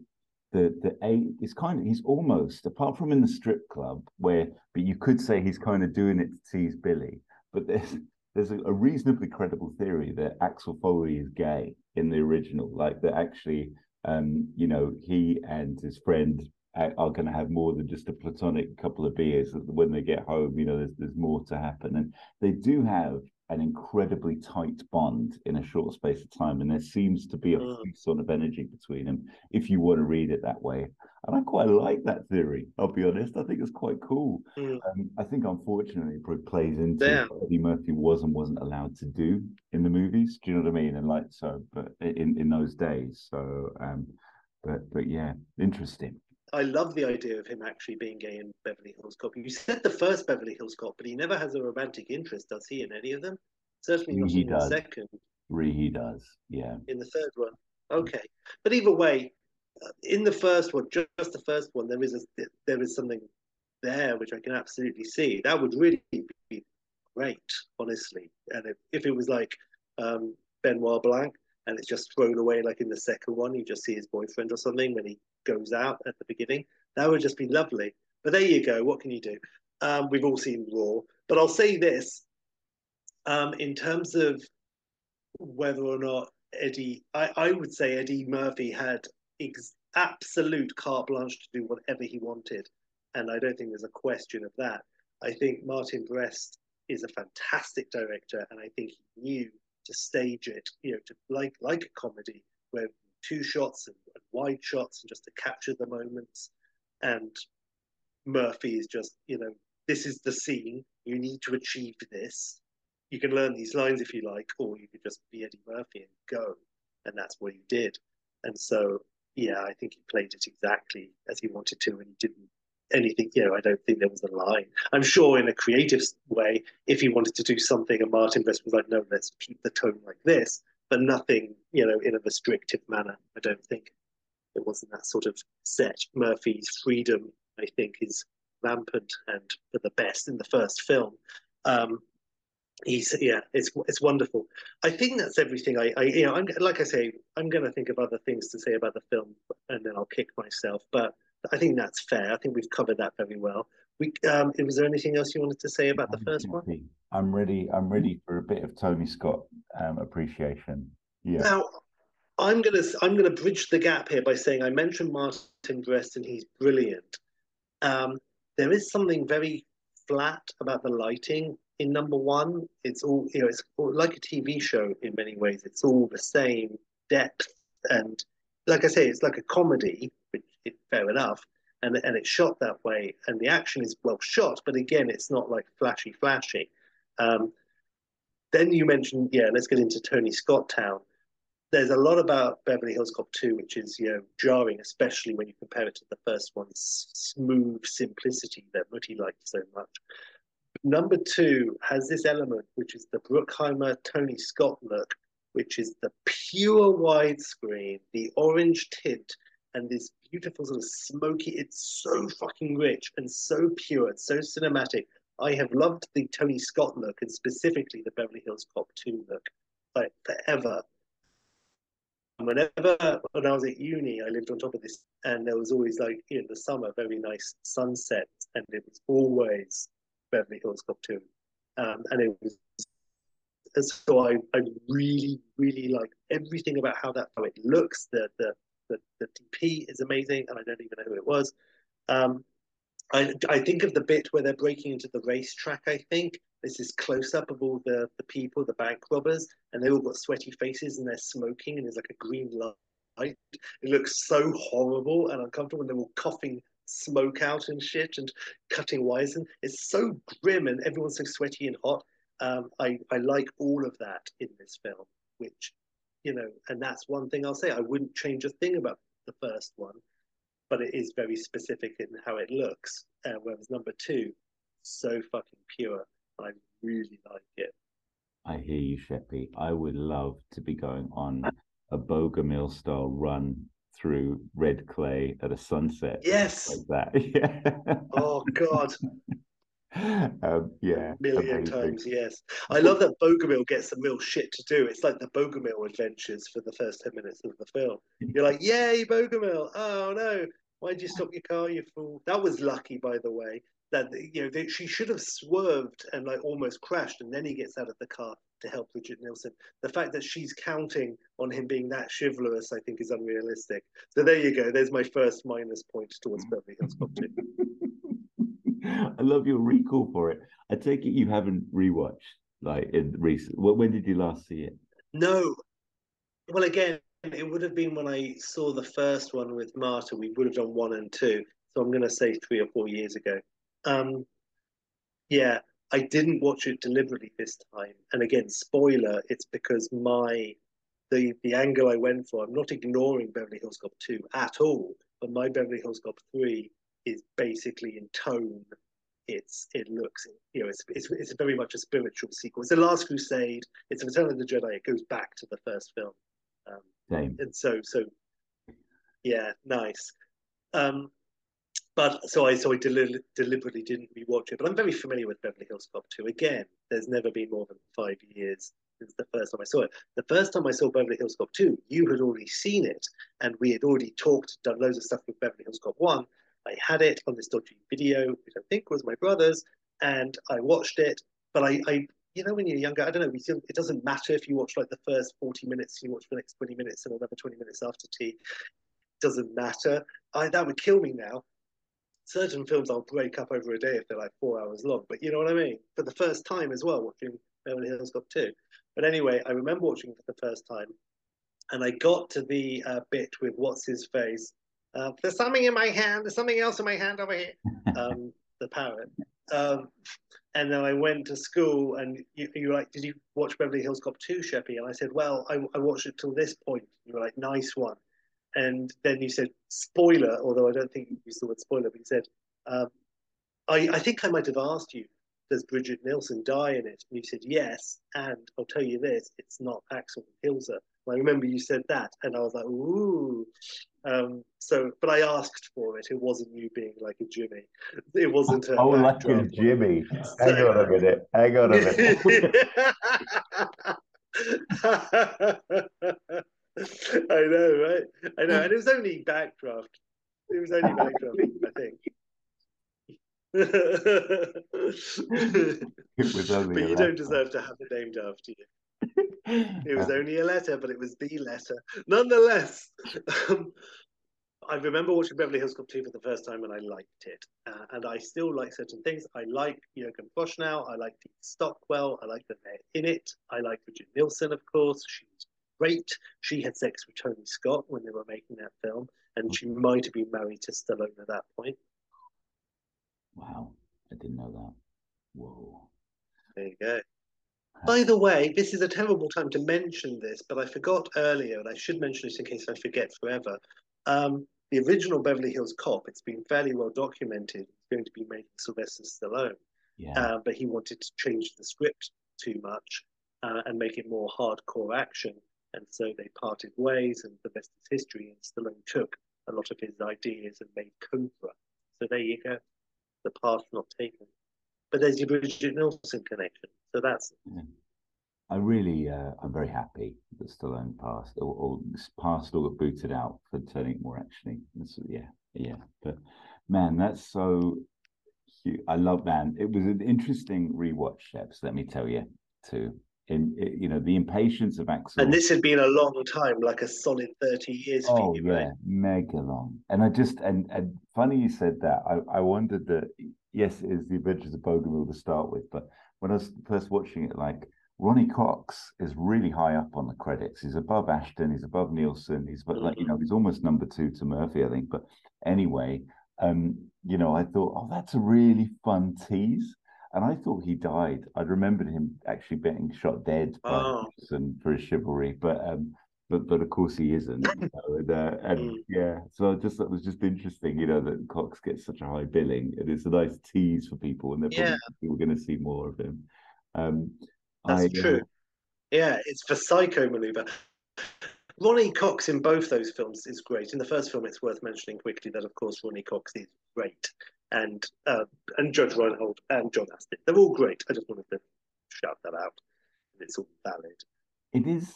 the the a is kind of he's almost apart from in the strip club where, but you could say he's kind of doing it to tease Billy. But there's there's a, a reasonably credible theory that Axel Foley is gay in the original, like that actually, um, you know, he and his friend are, are going to have more than just a platonic couple of beers when they get home. You know, there's there's more to happen, and they do have an incredibly tight bond in a short space of time, and there seems to be a Mm. sort of energy between them. If you want to read it that way, and I quite like that theory. I'll be honest. I think it's quite cool. Mm. Um, I think unfortunately it probably plays into Yeah. what Eddie Murphy was and wasn't allowed to do in the movies. Do you know what I mean? And like so, but in in those days. So, um, but but yeah, interesting. I love the idea of him actually being gay in Beverly Hills Cop. You said the first Beverly Hills Cop, but he never has a romantic interest, does he, in any of them? Certainly not He in does. the second. Really, he does. Yeah. in the third one. Okay, but either way, uh, in the first one, just, just the first one, there is a, there is something there which I can absolutely see. That would really be great, honestly. And if, if it was like um, Benoit Blanc and it's just thrown away, like in the second one, you just see his boyfriend or something when he goes out at the beginning, that would just be lovely. But there you go. What can you do? Um, we've all seen Raw, but I'll say this: um, in terms of whether or not Eddie, I, I would say Eddie Murphy had ex- absolute carte blanche to do whatever he wanted. And I don't think there's a question of that. I think Martin Brest is a fantastic director, and I think he knew to stage it, you know, to like like a comedy where two shots and, and wide shots and just to capture the moments. And Murphy is just, you know, this is the scene. You need to achieve this you can learn these lines if you like, or you could just be Eddie Murphy and go. And that's what he did. And so, yeah, I think he played it exactly as he wanted to, and he didn't anything, you know, I don't think there was a line. I'm sure in a creative way, if he wanted to do something and Martin Brest was like, no, let's keep the tone like this, but nothing, you know, in a restrictive manner, I don't think. It wasn't that sort of set. Murphy's freedom, I think, is rampant and for the best in the first film. Um, he's yeah it's it's wonderful i think that's everything i, I you know i'm like i say i'm going to think of other things to say about the film and then i'll kick myself but i think that's fair i think we've covered that very well we um was there anything else you wanted to say about the first one. I'm ready. I'm ready for a bit of Tony Scott um, appreciation. Yeah. now i'm going to i'm to bridge the gap here by saying i mentioned martin brest and he's brilliant um there is something very flat about the lighting in number one, it's all you know. It's like a TV show in many ways. It's all the same depth, and like I say, it's like a comedy, which is fair enough, and and it's shot that way, and the action is well shot. But again, it's not like flashy, flashy. Um, then you mentioned, yeah, let's get into Tony Scott Town. There's a lot about Beverly Hills Cop 2, which is you know jarring, especially when you compare it to the first one's smooth simplicity that Mutti liked so much. Number two has this element, which is the Bruckheimer Tony Scott look, which is the pure widescreen, the orange tint, and this beautiful sort of smoky. It's so fucking rich and so pure, it's so cinematic. I have loved the Tony Scott look and specifically the Beverly Hills Cop 2 look, like forever. Whenever when I was at uni, I lived on top of this, and there was always like in the summer, very nice sunsets, and it was always Beverly Hills Cop 2. Um, and it was and so I, I really, really like everything about how that how it looks, the the the, the DP is amazing, and I don't even know who it was. Um, I, I think of the bit where they're breaking into the racetrack. I think this is close up of all the, the people, the bank robbers, and they all got sweaty faces and they're smoking, and there's like a green light. It looks so horrible and uncomfortable, and they're all coughing smoke out and shit and cutting wires. And it's so grim, and everyone's so sweaty and hot. Um, I, I like all of that in this film, which, you know, and that's one thing I'll say. I wouldn't change a thing about the first one, but it is very specific in how it looks. Uh, whereas number two, so fucking pure. I really like it. I hear you, Sheppy. I would love to be going on a Bogomil style run through red clay at a sunset. Yes. Like that. Yeah. Oh God, um, yeah. a million amazing. times yes. I love that Bogomil gets some real shit to do. It's like the Bogomil adventures for the first ten minutes of the film. You're like, yay, Bogomil! Oh no, why'd you stop your car, you fool? That was lucky, by the way. That you know she should have swerved and like almost crashed, and then he gets out of the car to help Brigitte Nielsen. The fact that she's counting on him being that chivalrous, I think, is unrealistic. So there you go. There's my first minus point towards Beverly Hills Cop 2. I love your recall for it. I take it you haven't rewatched like in recent. When did you last see it? No. Well, again, it would have been when I saw the first one with Marta. We would have done one and two. So I'm going to say three or four years ago. Um, yeah, I didn't watch it deliberately this time. And again, spoiler, it's because my the the angle I went for. I'm not ignoring Beverly Hills Cop 2 at all, but my Beverly Hills Cop 3 is basically in tone. It's it looks you know it's it's it's very much a spiritual sequel. It's the Last Crusade. It's the Return of the Jedi. It goes back to the first film. Um, Same. and so so yeah nice um but so i so i deli- deliberately didn't rewatch it but i'm very familiar with beverly hills cop 2 again there's never been more than five years since the first time i saw it the first time i saw beverly hills cop 2 you had already seen it and we had already talked done loads of stuff with beverly hills cop 1 i had it on this dodgy video which i think was my brother's and i watched it but i i you know, when you're younger, I don't know, we feel it doesn't matter if you watch like the first 40 minutes, you watch the next 20 minutes and another 20 minutes after tea. It doesn't matter. I, that would kill me now. Certain films I'll break up over a day if they're like four hours long, but you know what I mean? For the first time as well, watching Beverly Hills Cop 2. But anyway, I remember watching it for the first time and I got to the uh, bit with what's his face. Uh, there's something in my hand. There's something else in my hand over here. Um, the parrot. Um, and then I went to school, and you, you were like, "Did you watch Beverly Hills Cop 2, Sheppy?" And I said, "Well, I, I watched it till this point." You were like, "Nice one." And then you said, "Spoiler," although I don't think you used the word spoiler, but you said, um, I, "I think I might have asked you, does Brigitte Nielsen die in it?" And you said, "Yes." And I'll tell you this: it's not Axel Hilser. I remember you said that, and I was like, "Ooh." Um, so, but I asked for it. It wasn't you being like a Jimmy. It wasn't a Oh, like a. Jimmy. So- Hang on a minute. Hang on a minute. I know, right? I know, and it was only backdraft. It was only backdraft, I think. It was only but you don't deserve to have it named after you. It was only a letter, but it was the letter. Nonetheless, um, I remember watching Beverly Hills Cop 2 for the first time and I liked it. Uh, and I still like certain things. I like Jürgen Prochnow. I like Dean Stockwell. I like that they're in it. I like Brigitte Nielsen, of course. She was great. She had sex with Tony Scott when they were making that film. And she might have been married to Stallone at that point. wow, I didn't know that. Whoa. There you go. By the way, this is a terrible time to mention this, but I forgot earlier, and I should mention this in case I forget forever. Um, the original Beverly Hills Cop, it's been fairly well documented, it's going to be made with Sylvester Stallone, Yeah. uh, but he wanted to change the script too much uh, and make it more hardcore action. And so they parted ways, and the rest is history. And Stallone took a lot of his ideas and made Cobra. So there you go. The path not taken. But there's your Brigitte Nielsen connection. So that's I really, uh, I'm very happy that Stallone passed or, or passed or got booted out for turning it more actiony. That's, yeah, yeah. But man, that's so. Cute. I love man. It was an interesting rewatch, Sheps. Let me tell you, too. in you know the impatience of Axel. And this had been a long time, like a solid 30 years for Oh you, yeah, right? mega long. And I just and and funny you said that. I I wondered that. Yes, it is the Adventures of Bogomil to start with, but when I was first watching it, like Ronny Cox is really high up on the credits. He's above Ashton. He's above Nielsen. He's but like you know he's almost number two to Murphy, I think. But anyway, um, you know, I thought, oh, that's a really fun tease. And I thought he died. I'd remembered him actually being shot dead by Oh. For his chivalry, but um, but but of course he isn't. You know, and, uh, and Mm. yeah, so I just that was just interesting, you know, that Cox gets such a high billing, and it's a nice tease for people, and they're probably Yeah. we're going to see more of him. Um, That's I, uh, true. Yeah, it's for Psycho Maneuver. Ronny Cox in both those films is great. In the first film, it's worth mentioning quickly that, of course, Ronny Cox is great, and uh, and Judge Reinhold and John Ashton. They're all great. I just wanted to shout that out. It's all valid. it is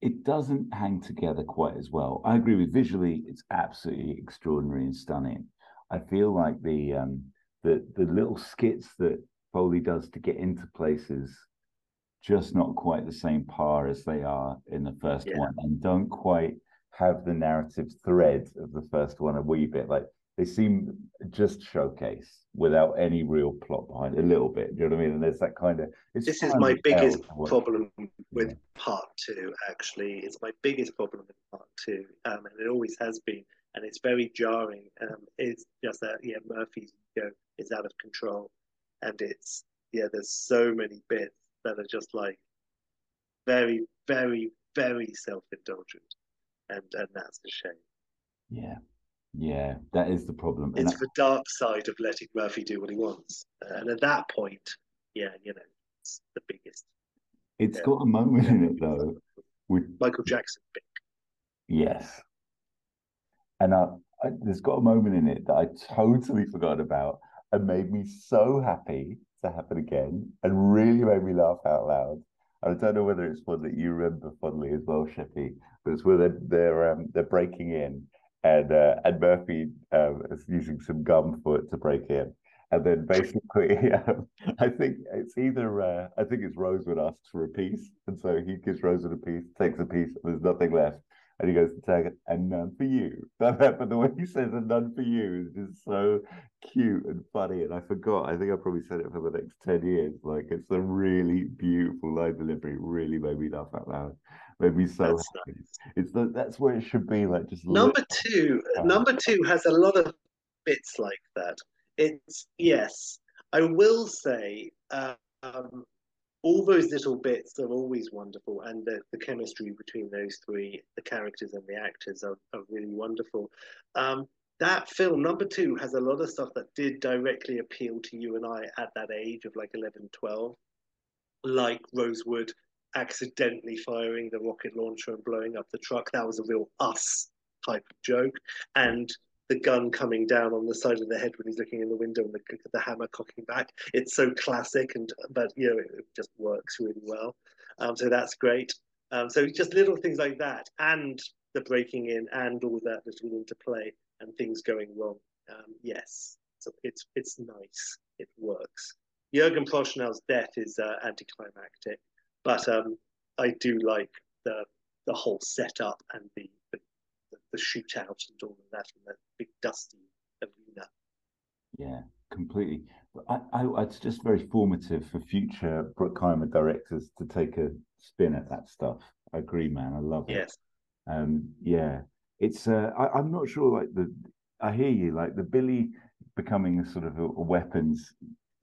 it doesn't hang together quite as well. I agree with visually, it's absolutely extraordinary and stunning. I feel like the um the the little skits that Foley does to get into places just not quite the same par as they are in the first Yeah. one and don't quite have the narrative thread of the first one a wee bit like they seem just showcase without any real plot behind it, a little bit. Do you know what I mean? And there's that kind of it's This is my biggest problem with Yeah. part two, actually. It's my biggest problem with part two, um, and it always has been. And it's very jarring. Um, it's just that, yeah, Murphy's ego is out of control. And it's, yeah, there's so many bits that are just like very, very, very self indulgent. And, and that's a shame. Yeah, yeah, that is the problem. And It's the dark side of letting Murphy do what he wants. And at that point, yeah, you know, it's the biggest. it's yeah. got a moment in it though. With Michael Jackson yes, and I, I, there's got a moment in it that I totally forgot about and made me so happy to happen again, and really made me laugh out loud. And I don't know whether it's one that you remember fondly as well, Sheppy, but it's where they're they're, um, they're breaking in, and uh, and Murphy um, is using some gum for it to break in. And then basically, um, I think it's either uh, I think it's Rosewood asks for a piece, and so he gives Rosewood a piece, takes a piece, and there's nothing left, and he goes to take it, and none for you. But, but the way he says "and none for you" is just so cute and funny. And I forgot. I think I probably said it for the next ten years. Like it's a really beautiful line delivery. Really made me laugh out loud. Made me so That's happy. It's the, that's where it should be. Like just Number two. number two has a lot of bits like that. It's yes, I will say, um, all those little bits are always wonderful, and the, the chemistry between those three, the characters and the actors, are, are really wonderful. Um, that film, number two, has a lot of stuff that did directly appeal to you and I at that age of like 11, 12, like Rosewood accidentally firing the rocket launcher and blowing up the truck. That was a real us type of joke. And the gun coming down on the side of the head when he's looking in the window and the, the hammer cocking back. It's so classic, and but you know it, just works really well. Um, so that's great. Um, so just little things like that, and the breaking in, and all that little interplay, and things going wrong. Um, yes, so it's it's nice. It works. Jurgen Prochnow's death is uh, anticlimactic, but um, I do like the the whole setup and the the, the shootout and all of that and the big dusty arena. Yeah, completely. I, I, it's just very formative for future Bruckheimer directors to take a spin at that stuff. I agree, man. I love it. Yes, Um, yeah, it's. Uh, I, I'm not sure. Like the, I hear you. Like the Billy becoming a sort of a, a weapons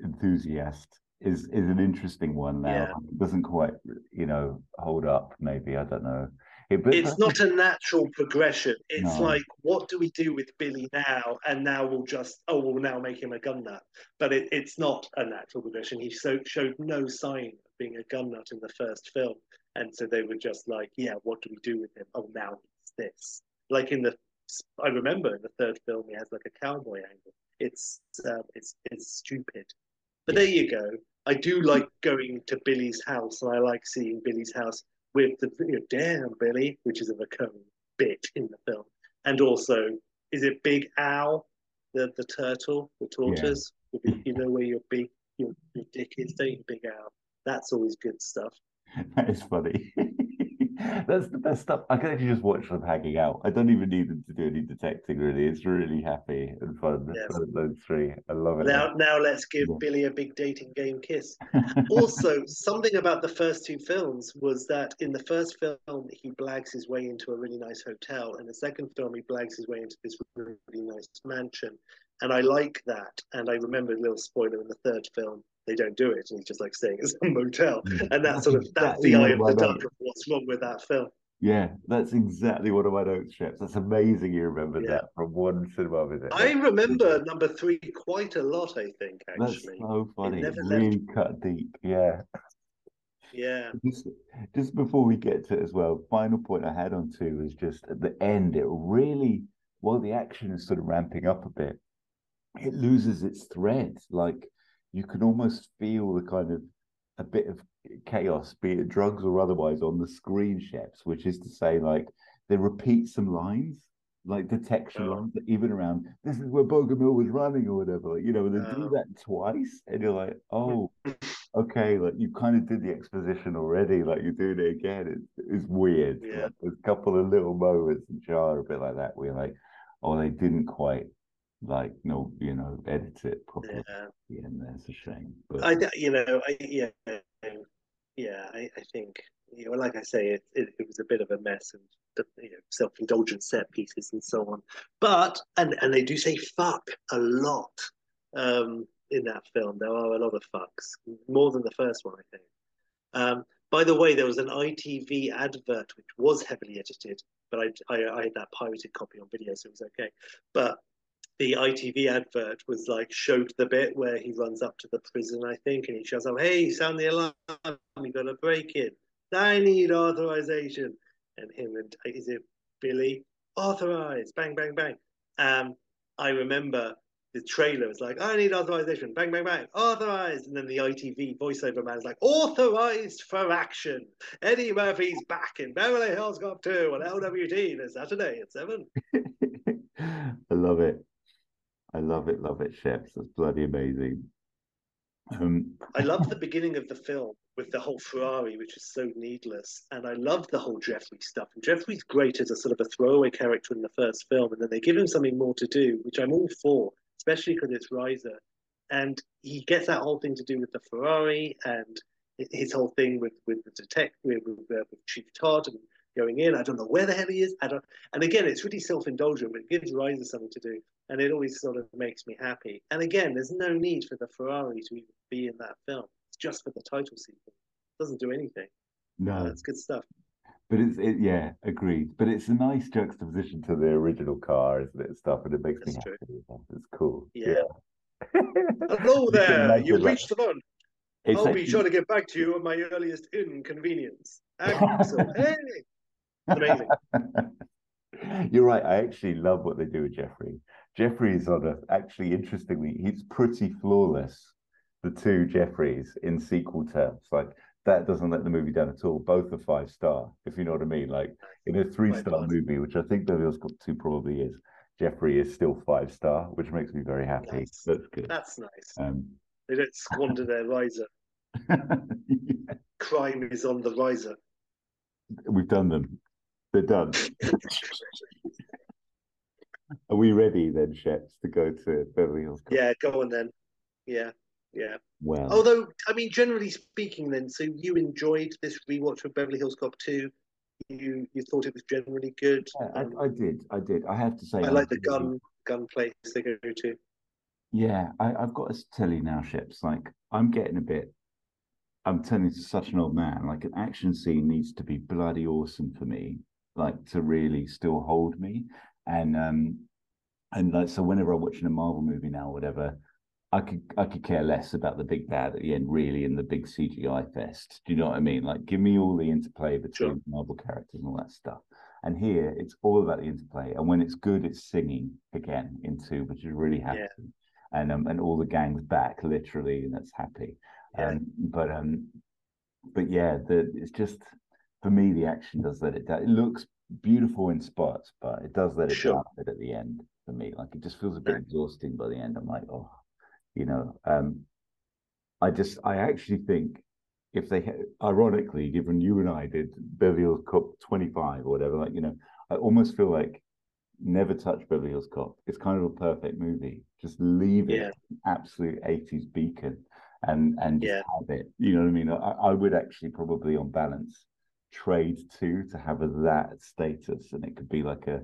enthusiast is is an interesting one now. Yeah. It doesn't quite, you know, hold up. Maybe I don't know. It, it's not a natural progression. It's No. like, what do we do with Billy now? And now we'll just, oh, we'll now make him a gun nut. But it, it's not a natural progression. He so, showed no sign of being a gun nut in the first film. And so they were just like, yeah, what do we do with him? Oh, now he's this. Like in the, I remember in the third film, he has like a cowboy angle. It's, um, it's, it's stupid. But there you go. I do like going to Billy's house, and I like seeing Billy's house with the you know, damn Billy, which is a recurring bit in the film. And also, is it Big Al, the, the turtle, the tortoise? You know where your big your, your dick is, don't you, Big Al? That's always good stuff. that is funny. That's the best stuff. I can actually just watch them hanging out. I don't even need them to do any detecting. Really, it's really happy and fun. Yes. Those three, I love it. Now, now let's give Yeah. Billy a big dating game kiss. also, something about the first two films was that in the first film, he blags his way into a really nice hotel. In the second film, he blags his way into this really nice mansion. And I like that. And I remember a little spoiler in the third film, they don't do it. And he's just like staying at some motel. And that's sort of, that's exactly the eye of the duck of what's wrong with that film. Yeah, that's exactly one of my notes, Sheps. That's amazing you remember Yeah. that from one cinema visit. I remember number three quite a lot, I think, actually. That's so funny. never left Really cut deep. Yeah. Yeah. Just, just before we get to it as well, final point I had on two was just at the end, it really, while the action is sort of ramping up a bit, it loses its thread. Like you can almost feel the kind of a bit of chaos, be it drugs or otherwise, on the screen, Sheps, which is to say, like they repeat some lines, like detection Oh. lines, even around this is where Bogomil was running or whatever. Like, you know, they do Oh. that twice, and you're like, oh, okay, like you kind of did the exposition already, like you're doing it again. It's it's weird. Yeah. Like, there's a couple of little moments in jar a bit like that where you're like, oh, they didn't quite like no, you know, edit it properly. Yeah. And that's a shame. But I, you know, I, yeah, yeah, I, I think, you know, like I say, it, it, it was a bit of a mess and you know, self-indulgent set pieces and so on. But and and they do say fuck a lot um, in that film. There are a lot of fucks, more than the first one, I think. Um, by the way, there was an ITV advert which was heavily edited, but I, I, I had that pirated copy on video, so it was okay. But the ITV advert was like showed the bit where he runs up to the prison, I think, and he shouts out, "Hey, sound the alarm! We got to break in. I need authorization." And him and is it Billy? Authorize! Bang, bang, bang. Um, I remember the trailer was like, "I need authorization." Bang, bang, bang. Authorized, and then the ITV voiceover man is like, "Authorized for action." Eddie Murphy's back in Beverly Hills Cop 2 on LWT this Saturday at seven. I love it. I love it, love it, Sheps. That's bloody amazing. Um, I love the beginning of the film with the whole Ferrari, which is so needless, and I love the whole Jeffrey stuff. And Jeffrey's great as a sort of a throwaway character in the first film, and then they give him something more to do, which I'm all for, especially because it's Reiser. And he gets that whole thing to do with the Ferrari and his whole thing with with the detective with, uh, with Chief Todd and going in. I don't know where the hell he is. I don't. And again, it's really self-indulgent, but it gives Reiser something to do, and it always sort of makes me happy. And again, there's no need for the Ferrari to even be in that film. It's just for the title sequence. It doesn't do anything. no, That's good stuff. but it's it, yeah, agreed. But it's a nice juxtaposition to the original car, isn't it? Stuff, and it makes me That's happy. It's cool. Yeah. Hello there. that. reached the phone. It's I'll be sure to get back to you at my earliest inconvenience. Axel, hey. Amazing. You're right. I actually love what they do with Jeffrey. Jeffrey is on a actually interestingly, he's pretty flawless. The two Jeffreys in sequel terms, like that doesn't let the movie down at all. Both are five star, if you know what I mean. Like in a three star movie, which I think Beverly Hills Cop Two probably is, Jeffrey is still five star, which makes me very happy. Nice. That's good. That's nice. Um, They don't squander their Reiser. yeah, Crime is on the riser. we've done them. They're done. Are we ready then, Sheps, to go to Beverly Hills Cop? Yeah, go on then. Yeah, yeah. Well, Although, I mean, generally speaking, then, so you enjoyed this rewatch of Beverly Hills Cop 2. You you thought it was generally good. Yeah, I, I did. I did. I have to say, I like the really- gun gun place they go to. Yeah, I, I've got to tell you now, Sheps. Like, I'm getting a bit. I'm turning to such an old man. Like, an action scene needs to be bloody awesome for me, like to really still hold me. And um, and like, so whenever I'm watching a Marvel movie now, or whatever, I could I could care less about the big bad at the end, really, and the big CGI fest. Do you know what I mean? Like, give me all the interplay between Sure. Marvel characters and all that stuff. And here, it's all about the interplay. And when it's good, it's singing again into, which is really happy. Yeah. And um, and all the gangs back literally, and that's happy. Yeah. Um, but um, but yeah, the it's just for me the action does let it down. It looks beautiful in spots, but it does let it Sure. down at the end for me. Like it just feels a bit exhausting by the end. I'm like, oh, you know. Um, I just I actually think if they, had, ironically, given you and I did Beverly Hills Cop 25 or whatever, like, you know, I almost feel like never touch Beverly Hills Cop. It's kind of a perfect movie. Just leave it Yeah. absolute 80s beacon and and just Yeah. have it. You know what I mean? I, I would actually probably on balance trade to to have a, that status and it could be like a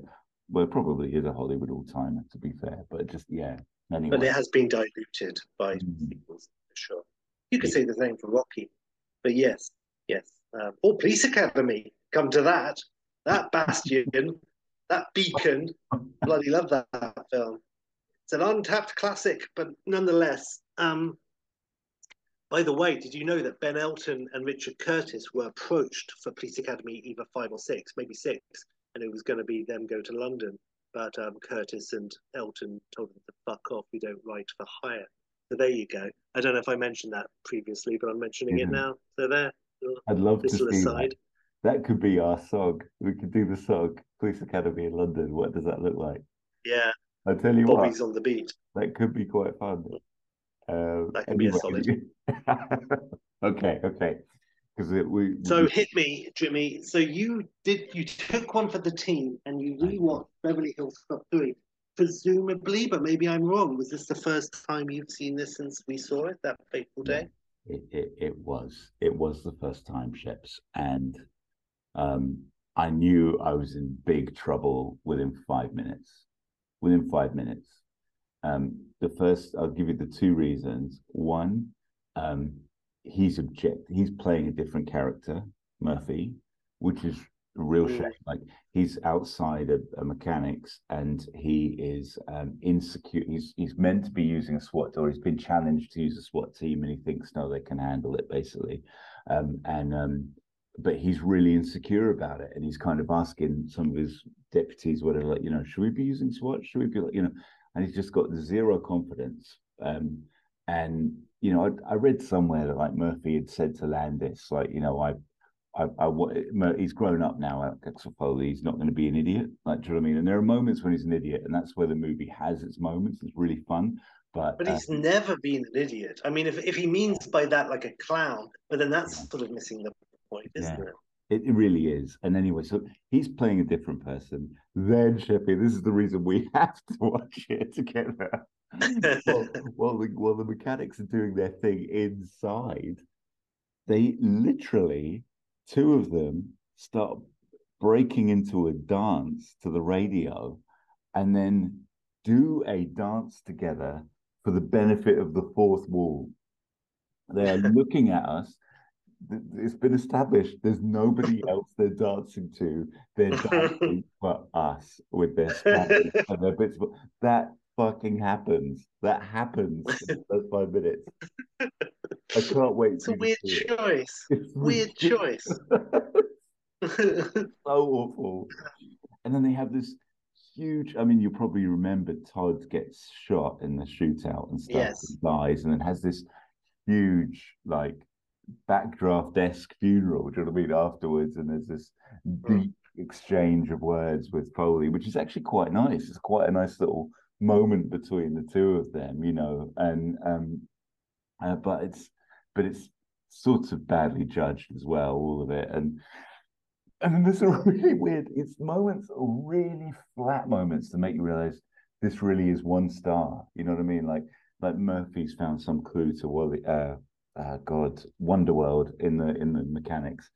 well it probably is a Hollywood all timer to be fair, but just yeah. Anyway. But it has been diluted by Mhm. sequels for sure. You could say the same for Rocky, but yes, yes. Um, or Police Academy. Come to that. That bastion, that beacon. Bloody love that, film. It's an untapped classic, but nonetheless. Um, by the way, did you know that Ben Elton and Richard Curtis were approached for Police Academy either five or six, maybe six, and it was going to be them go to London, but um, Curtis and Elton told them to fuck off. We don't write for hire. So there you go. I don't know if I mentioned that previously, but I'm mentioning it now. So there, I'd love to little see aside. that. That could be our song. We could do the song Police Academy in London. What does that look like? Yeah, I tell you what Bobby's what, on the beat. that could be quite fun. Um, That could be a anyway. okay, okay. Because we So we- hit me, Jimmy. So you did you took one for the team and you rewatched Beverly Hills Cop 3. Presumably, but maybe I'm wrong. Was this the first time you've seen this since we saw it that fateful day? it, it, it was it was the first time Sheps and um i knew i was in big trouble within five minutes within five minutes um the first i'll give you the two reasons. One um he's object he's playing a different character murphy which is a real Mm. shame. Like he's outside of, of mechanics and he is um insecure he's he's meant to be using a SWAT or he's been challenged to use a SWAT team and he thinks no they can handle it basically. Um and um but he's really insecure about it and he's kind of asking some of his deputies whatever like you know should we be using SWAT? Should we be like you know and he's just got zero confidence um and you know I, I read somewhere that like Murphy had said to Landis like you know I I, I he's grown up now, Axel Foley. He's not going to be an idiot. Like, do you know what I mean? And there are moments when he's an idiot, and that's where the movie has its moments. It's really fun. But, But uh, he's never been an idiot. I mean, if if he means by that like a clown, but then that's Yeah. sort of missing the point, isn't Yeah. it? It, it really is. And anyway, so he's playing a different person. Then Sheppy, this is the reason we have to watch it together. while, while, the, while the mechanics are doing their thing inside, they literally, two of them, start breaking into a dance to the radio and then do a dance together for the benefit of the fourth wall. They are looking at us. It's been established there's nobody else they're dancing to. They're dancing for us with their and their bits. That fucking happens. That happens in those five minutes. I can't wait. It's a weird see it. choice. It's Weird choice. so awful. And then they have this huge. I mean, you probably remember Todd gets shot in the shootout and stuff, Yes. and dies, and then has this huge like backdraft esque funeral. Do you know what I mean? Afterwards, and there's this deep exchange of words with Foley, which is actually quite nice. It's quite a nice little moment between the two of them, you know. And um, uh, but it's but it's sort of badly judged as well, all of it, and and then there's a really weird. It's moments, really flat moments, to make you realize this really is one star. You know what I mean? Like like Murphy's found some clue to Wally, uh, uh, God, Wonderworld in the in the mechanics,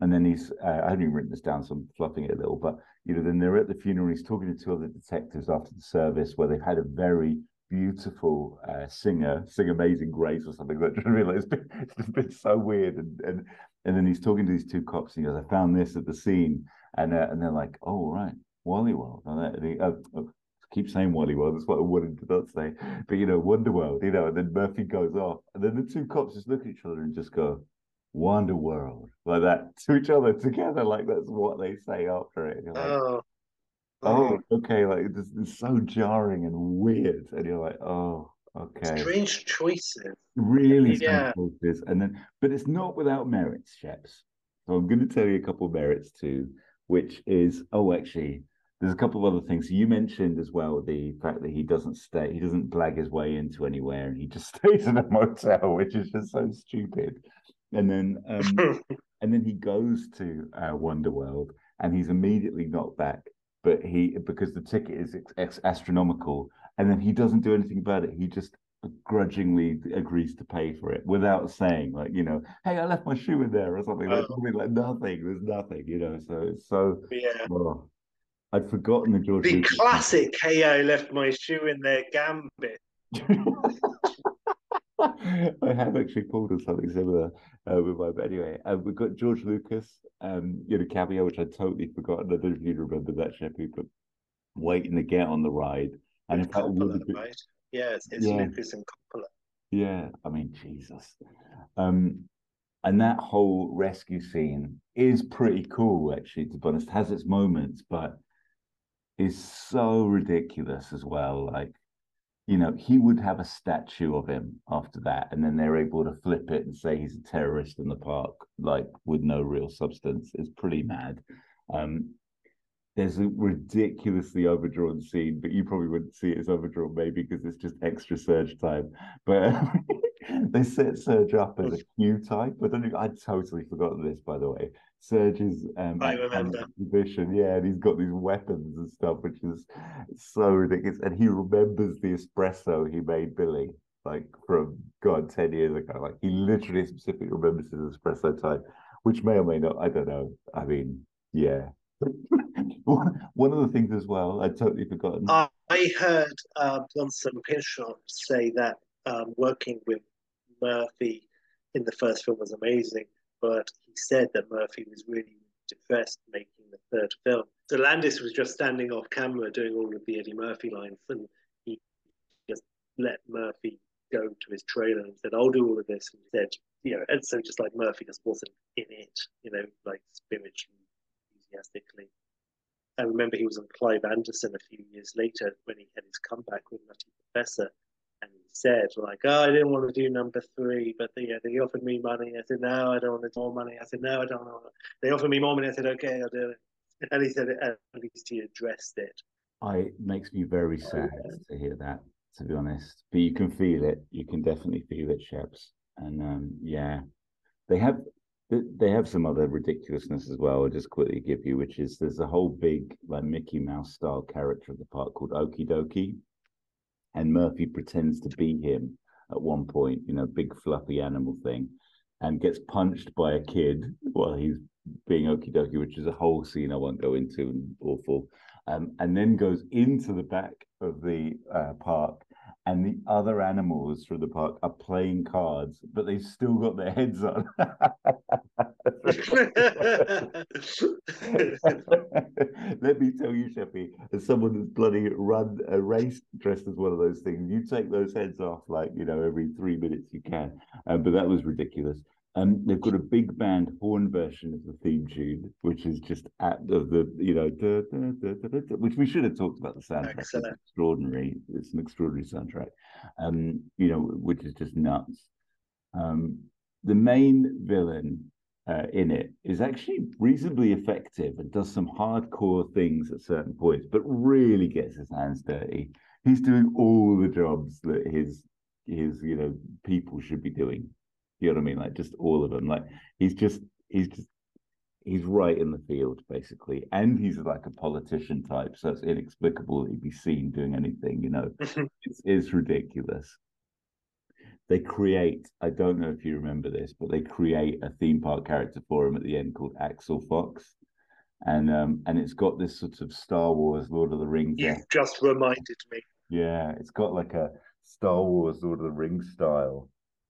and then he's. Uh, I haven't even written this down, so I'm fluffing it a little. But you know, then they're at the funeral. He's talking to two other detectives after the service, where they've had a very beautiful uh, singer sing Amazing Grace or something. That I mean, like, it's been it's just been so weird, and and and then he's talking to these two cops. And he goes, "I found this at the scene," and uh, and they're like, "Oh right, Wally World." And that- uh, uh, keep saying Wally World. That's what I wanted to not say, but you know, Wonderworld. You know, and then Murphy goes off, and then the two cops just look at each other and just go. Wonder World like that to each other together, like that's what they say after it. Like, oh, oh. oh, okay, like this is so jarring and weird, and you're like, oh, okay, Strange choices. really Yeah. strange choices. And then, but it's not without merits, Sheps. So I'm going to tell you a couple of merits too, which is, oh, actually, there's a couple of other things. You mentioned as well the fact that he doesn't stay, he doesn't blag his way into anywhere, and he just stays in a motel, which is just so stupid. and then um, and then he goes to uh, Wonderworld, and he's immediately knocked back. But he because the ticket is ex- astronomical, and then he doesn't do anything about it. He just grudgingly agrees to pay for it without saying like you know hey i left my shoe in there or something there's Oh. something like nothing there's nothing you know so it's so yeah. oh, i'd forgotten the george The Lucas- classic "Hey, I left my shoe in their gambit. I have actually pulled on something similar uh, with my, but anyway, uh, we've got George Lucas, um, you know, cameo, which I'd totally forgotten. I don't know if you remember that, Sheppy, but waiting to get on the ride. And in fact, Coppola, been- right? Yeah, it's, it's Yeah. Lucas and Coppola. yeah, I mean, Jesus. Um, and that whole rescue scene is pretty cool, actually, to be honest, has its moments, but is so ridiculous as well. Like, you know, he would have a statue of him after that, and then they're able to flip it and say he's a terrorist in the park, like with no real substance. It's pretty mad. Um, there's a ridiculously overdrawn scene, but you probably wouldn't see it as overdrawn, maybe because it's just extra Serge time. But they set Serge up as a Q type. I don't know. I'd totally forgotten this, by the way. Serge's um, I remember. Exhibition, yeah, and he's got these weapons and stuff, which is so ridiculous. And he remembers the espresso he made Billy, like from God, 10 years ago. Like he literally specifically remembers his espresso type, which may or may not, I don't know. I mean, yeah. one, of the things as well, I'd totally forgotten. I I heard uh, Bronson Pinchot say that um, working with Murphy in the first film was amazing, but he said that Murphy was really depressed making the third film. So Landis was just standing off camera doing all of the Eddie Murphy lines, and he just let Murphy go to his trailer and said, "I'll do all of this," and he said, you know, and so just like Murphy just wasn't in it, you know, like spiritually, enthusiastically. I remember he was on Clive Anderson a few years later when he had his comeback with Nutty Professor, said like, "Oh, I didn't want to do number three, but they, yeah, they offered me money. I said no, I don't want to do more money. I said no, I don't want. They offered me more money. I said okay, I'll do it." And he said at least he addressed it. I it makes me very sad to hear that, to be honest. But you can feel it. You can definitely feel it, Sheps. And um, yeah, they have they have some other ridiculousness as well. I'll just quickly give you, which is there's a whole big like Mickey Mouse style character of the park called Okie Dokie, and Murphy pretends to be him at one point. You know, big fluffy animal thing, and gets punched by a kid while he's being Okie Dokie, which is a whole scene I won't go into and awful um, and then goes into the back of the uh, park. And the other animals through the park are playing cards, but they've still got their heads on. Let me tell you, Sheppy, as someone who's bloody run a race dressed as one of those things, you take those heads off like you know every three minutes you can. Um, but that was ridiculous. Um, they've got a big band horn version of the theme tune, which is just at the, the you know, da, da, da, which we should have talked about the soundtrack. It's extraordinary. It's an extraordinary soundtrack. Um, you know, which is just nuts. Um, the main villain uh, in it is actually reasonably effective and does some hardcore things at certain points, but really gets his hands dirty. He's doing all the jobs that his his you know people should be doing. You know what I mean? Like just all of them. Like he's just he's just he's right in the field basically, and he's like a politician type, so it's inexplicable that he'd be seen doing anything. You know, it's, it's ridiculous. They create. I don't know if you remember this, but they create a theme park character for him at the end called Axel Fox, and um and it's got this sort of Star Wars, Lord of the Rings. You've just reminded me. Yeah, it's got like a Star Wars Lord of the Rings style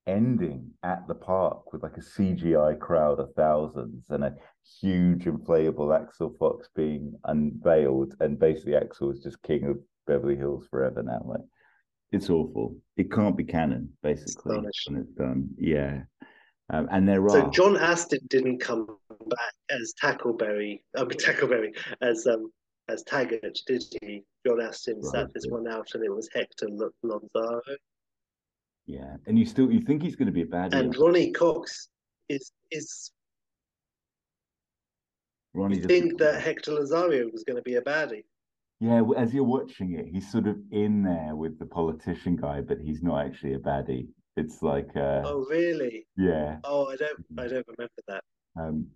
ending at the park with like a CGI crowd of thousands and a huge inflatable Axel Fox being unveiled, and basically Axel is just king of Beverly Hills forever now. Like it's awful. It can't be canon, basically, Astonishing. when it's done. Yeah. Um, and there are So John Ashton didn't come back as Tackleberry, I mean Tackleberry, as um as Taggart, did he? John Ashton Right, sat this yeah. one out, and it was Hector Lonzaro, yeah, and you still you think he's going to be a bad and Ronny Cox is is. Ronny You think that Hector Lazario was going to be a baddie? Yeah, as you're watching it, he's sort of in there with the politician guy, but he's not actually a baddie. It's like uh, Oh, really? yeah. Oh, I don't, I don't remember that. Um,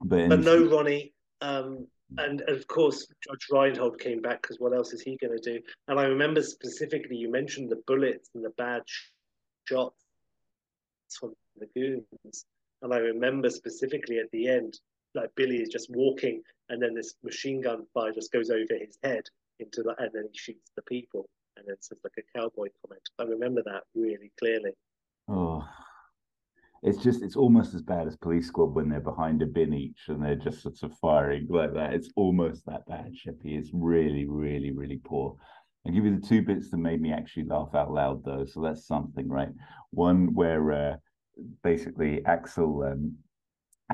but, But no Ronny. Um, and of course, Judge Reinhold came back because what else is he going to do? And I remember specifically you mentioned the bullets and the bad sh- shots from the goons. And I remember specifically at the end, like Billy is just walking, and then this machine gun fire just goes over his head into the, and then he shoots the people, and then says like a cowboy comment. I remember that really clearly. Oh, it's just it's almost as bad as Police Squad when they're behind a bin each and they're just sort of firing like that. It's almost that bad, Sheppy. It's really, really, really poor. I'll give you the two bits that made me actually laugh out loud though. So that's something, right? One where uh, basically Axel um,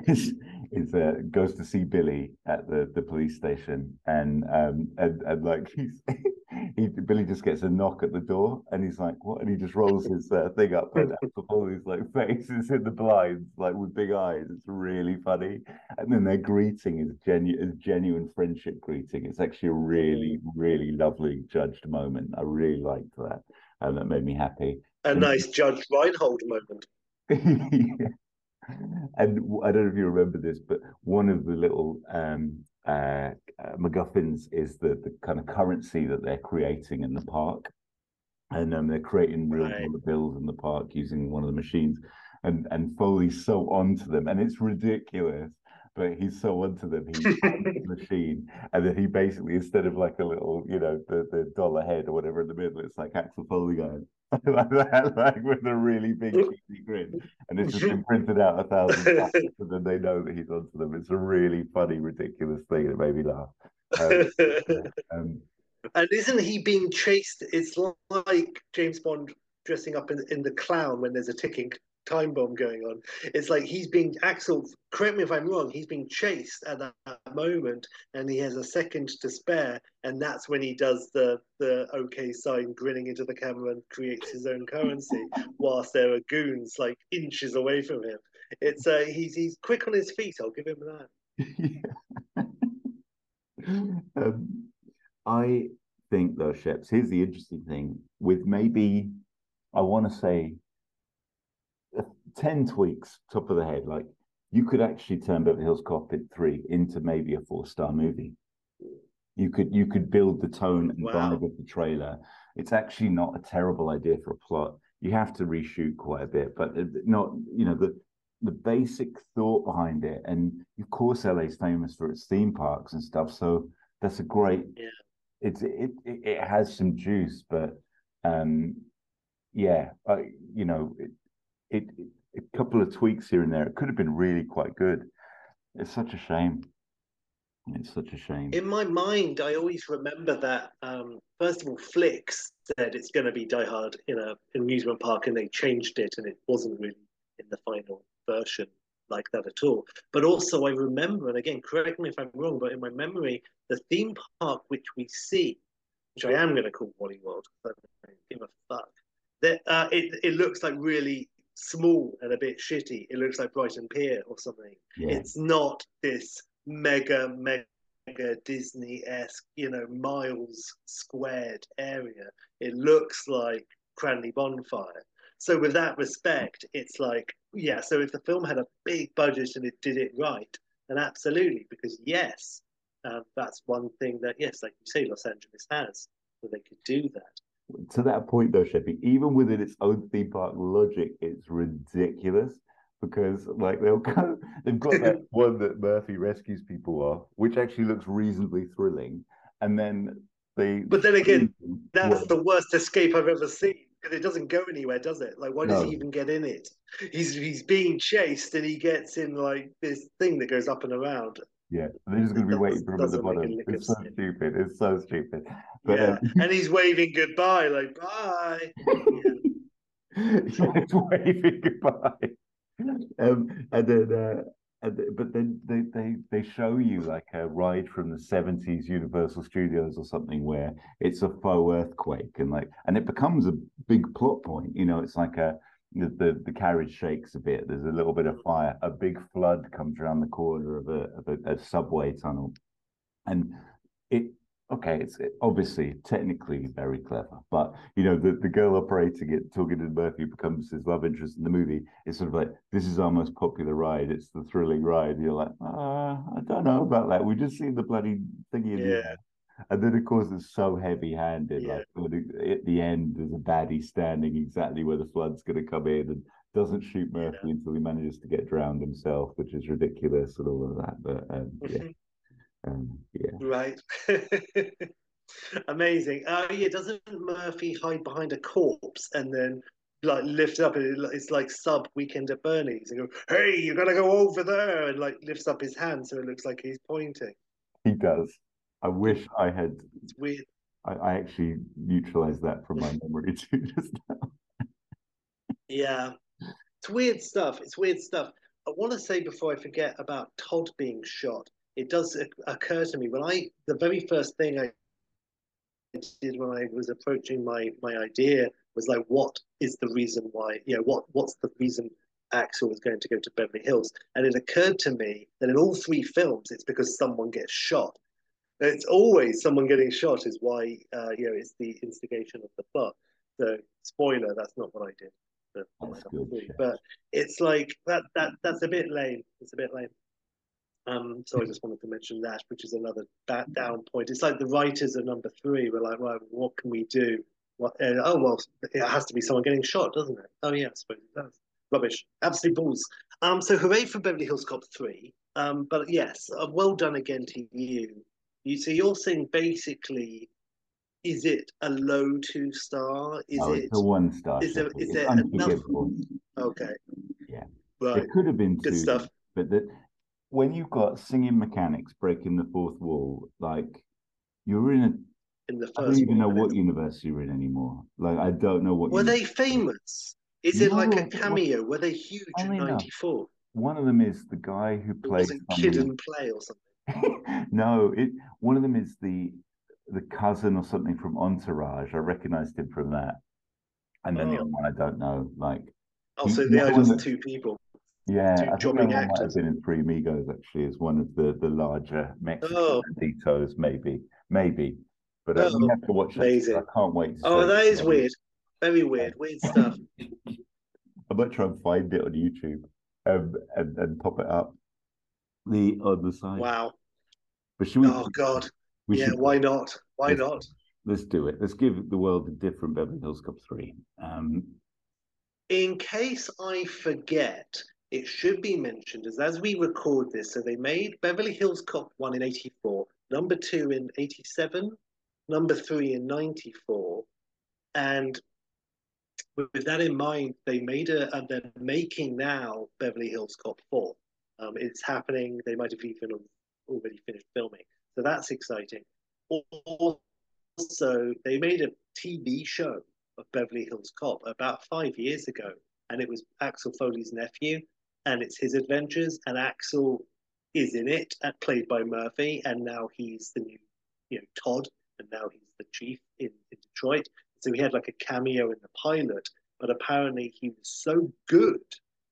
is, is uh, goes to see Billy at the, the police station and um and, and like he's he Billy just gets a knock at the door and he's like what? And he just rolls his uh, thing up and all these like faces in the blinds like with big eyes. It's really funny. And then their greeting is genuine is genuine friendship greeting. It's actually a really really lovely judged moment. I really liked that. And that made me happy. A Mm. nice Judge Reinhold moment. Yeah. And I don't know if you remember this, but one of the little um, uh, uh, MacGuffins is the, the kind of currency that they're creating in the park. And um, they're creating real Right. dollar bills in the park using one of the machines. And, and Foley's so onto them, and it's ridiculous. But he's so onto them, He's the machine, and then he basically, instead of like a little, you know, the, the dollar head or whatever in the middle, it's like Axel Foley going like that, like with a really big cheesy grin and it's just been printed out a thousand times, and then they know that he's onto them. It's a really funny, ridiculous thing that made me laugh. Um, um, And isn't he being chased? It's like James Bond dressing up in, in the clown when there's a ticking time bomb going on. It's like he's being Axel. Correct me if I'm wrong. He's being chased at that, moment, and he has a second to spare, and that's when he does the the OK sign, grinning into the camera, and creates his own currency, whilst there are goons like inches away from him. It's uh, he's he's quick on his feet. I'll give him that. um, I think though, Sheps, here's the interesting thing with maybe I want to say 10 tweaks, top of the head, like you could actually turn Beverly Hills Cop at three into maybe a four-star movie. You could you could build the tone and Wow. vibe of the trailer. It's actually not a terrible idea for a plot. You have to reshoot quite a bit, but not you know the the basic thought behind it. And of course, LA is famous for its theme parks and stuff. So that's a great. Yeah. It's it it, it has some juice, but um, yeah, I, you know, it, it, it a couple of tweaks here and there. It could have been really quite good. It's such a shame. It's such a shame. In my mind, I always remember that. Um, first of all, Flicks said it's going to be Die Hard in a amusement park, and they changed it, and it wasn't really in the final version like that at all. But also, I remember, and again, correct me if I'm wrong, but in my memory, the theme park which we see, which I am going to call Wally World, I don't give a fuck, that uh, it it looks like really small and a bit shitty. It looks like Brighton Pier or something. yeah, It's not this mega, mega Disney esque, you know, miles squared area. It looks like Cranley Bonfire. So, with that respect, it's like, yeah, so if the film had a big budget and it did it right, then absolutely, because yes, um, that's one thing that, yes, like you say, Los Angeles has, so they could do that. To that point though, Sheppy, even within its own theme park logic, it's ridiculous because like they'll go, they've got that one that Murphy rescues people off, which actually looks reasonably thrilling, and then they. But then again, That's Well, the worst escape I've ever seen because it doesn't go anywhere, does it? Like, why does No. he even get in it? He's he's being chased and he gets in like this thing that goes up and around. Yeah, they're just going to be waiting for him at the Doesn't make a bottom. It's so sense. stupid. It's so stupid. But yeah, um, and he's waving goodbye, like bye. He's waving goodbye. Um, and then, uh, and but then they, they they show you like a ride from the seventies Universal Studios or something where it's a faux earthquake and like and it becomes a big plot point. You know, it's like a the, the the carriage shakes a bit. There's a little bit of fire. A big flood comes around the corner of a of a, a subway tunnel, and it okay, it's obviously technically very clever, but you know, the, the girl operating it, Talking to Murphy, becomes his love interest in the movie. It's sort of like this is our most popular ride. It's the thrilling ride. You're like, uh, I don't know about that. We just seen the bloody thingy in the Yeah. And then, of course, it's so heavy-handed. Yeah. Like at the- end, there's a baddie standing exactly where the flood's going to come in, and doesn't shoot Murphy until he manages to get drowned himself, which is ridiculous and all of that. But um, yeah, um, yeah. Right. Amazing. Oh yeah, doesn't Murphy hide behind a corpse and then like lift up and it's like sub weekend at Bernie's and go, hey, you gotta go over there and like lifts up his hand so it looks like he's pointing. He does. I wish I had. It's weird. I, I actually neutralized that from my memory too. Just now. Yeah. It's weird stuff. It's weird stuff. I want to say before I forget about Todd being shot. It does occur to me when I the very first thing I did when I was approaching my my idea was like, what is the reason why? You know, what what's the reason Axel was going to go to Beverly Hills? And it occurred to me that in all three films, it's because someone gets shot. It's always someone getting shot is why uh, you know it's the instigation of the plot. So spoiler, that's not what I did. for That's number good, three. yeah. But it's like that that that's a bit lame. It's a bit lame. Um, so I just wanted to mention that, which is another back down point. It's like the writers of number three were like, right, what can we do? What, uh, oh well, it has to be someone getting shot, doesn't it? Oh yeah, I suppose it does. Rubbish, absolute balls. Um, so hooray for Beverly Hills Cop three. Um, but yes, uh, well done again to you. You so you're saying basically, is it a low two star? Is oh, no, it a one star. is there- Sheffield. there enough- okay? Yeah. Right. It could have been Good stuff. but that when you've got singing mechanics breaking the fourth wall, like you're in a. In the first I don't even know what universe you're in anymore. Like I don't know what. Were they famous? Is it like a cameo? Were they huge in '94? One of them is the guy who plays. Kid and Play or something. no, it one of them is the the cousin or something from Entourage. I recognized him from that. And then the Oh. other one I don't know. Like Oh, He- so the other that- two people. yeah, Two I think the one might have actors. been in Three Amigos actually as one of the the larger Mexican Oh. banditos, maybe, maybe. But uh, Oh, we have to watch amazing. I can't wait. To Oh, that it. is weird. Very weird. Weird stuff. I might try and find it on YouTube um, and and pop it up. The on the side. Wow. But should we? Oh God. we Yeah. should- Why not? Why Let's- not? Let's do it. Let's give the world a different Beverly Hills Cop three. Um, In case I forget, it should be mentioned as as we record this. So they made Beverly Hills Cop one in '84, number two in '87, number three in '94, and with, that in mind, they made a and they're making now Beverly Hills Cop four. Um, it's happening. They might have even already finished filming, so that's exciting. Also, they made a TV show of Beverly Hills Cop about five years ago, and it was Axel Foley's nephew, and it's his adventures, and Axel is in it, uh, played by Murphy, and now he's the new, you know, Todd, and now he's the chief in, in Detroit. So he had like a cameo in the pilot, but apparently he was so good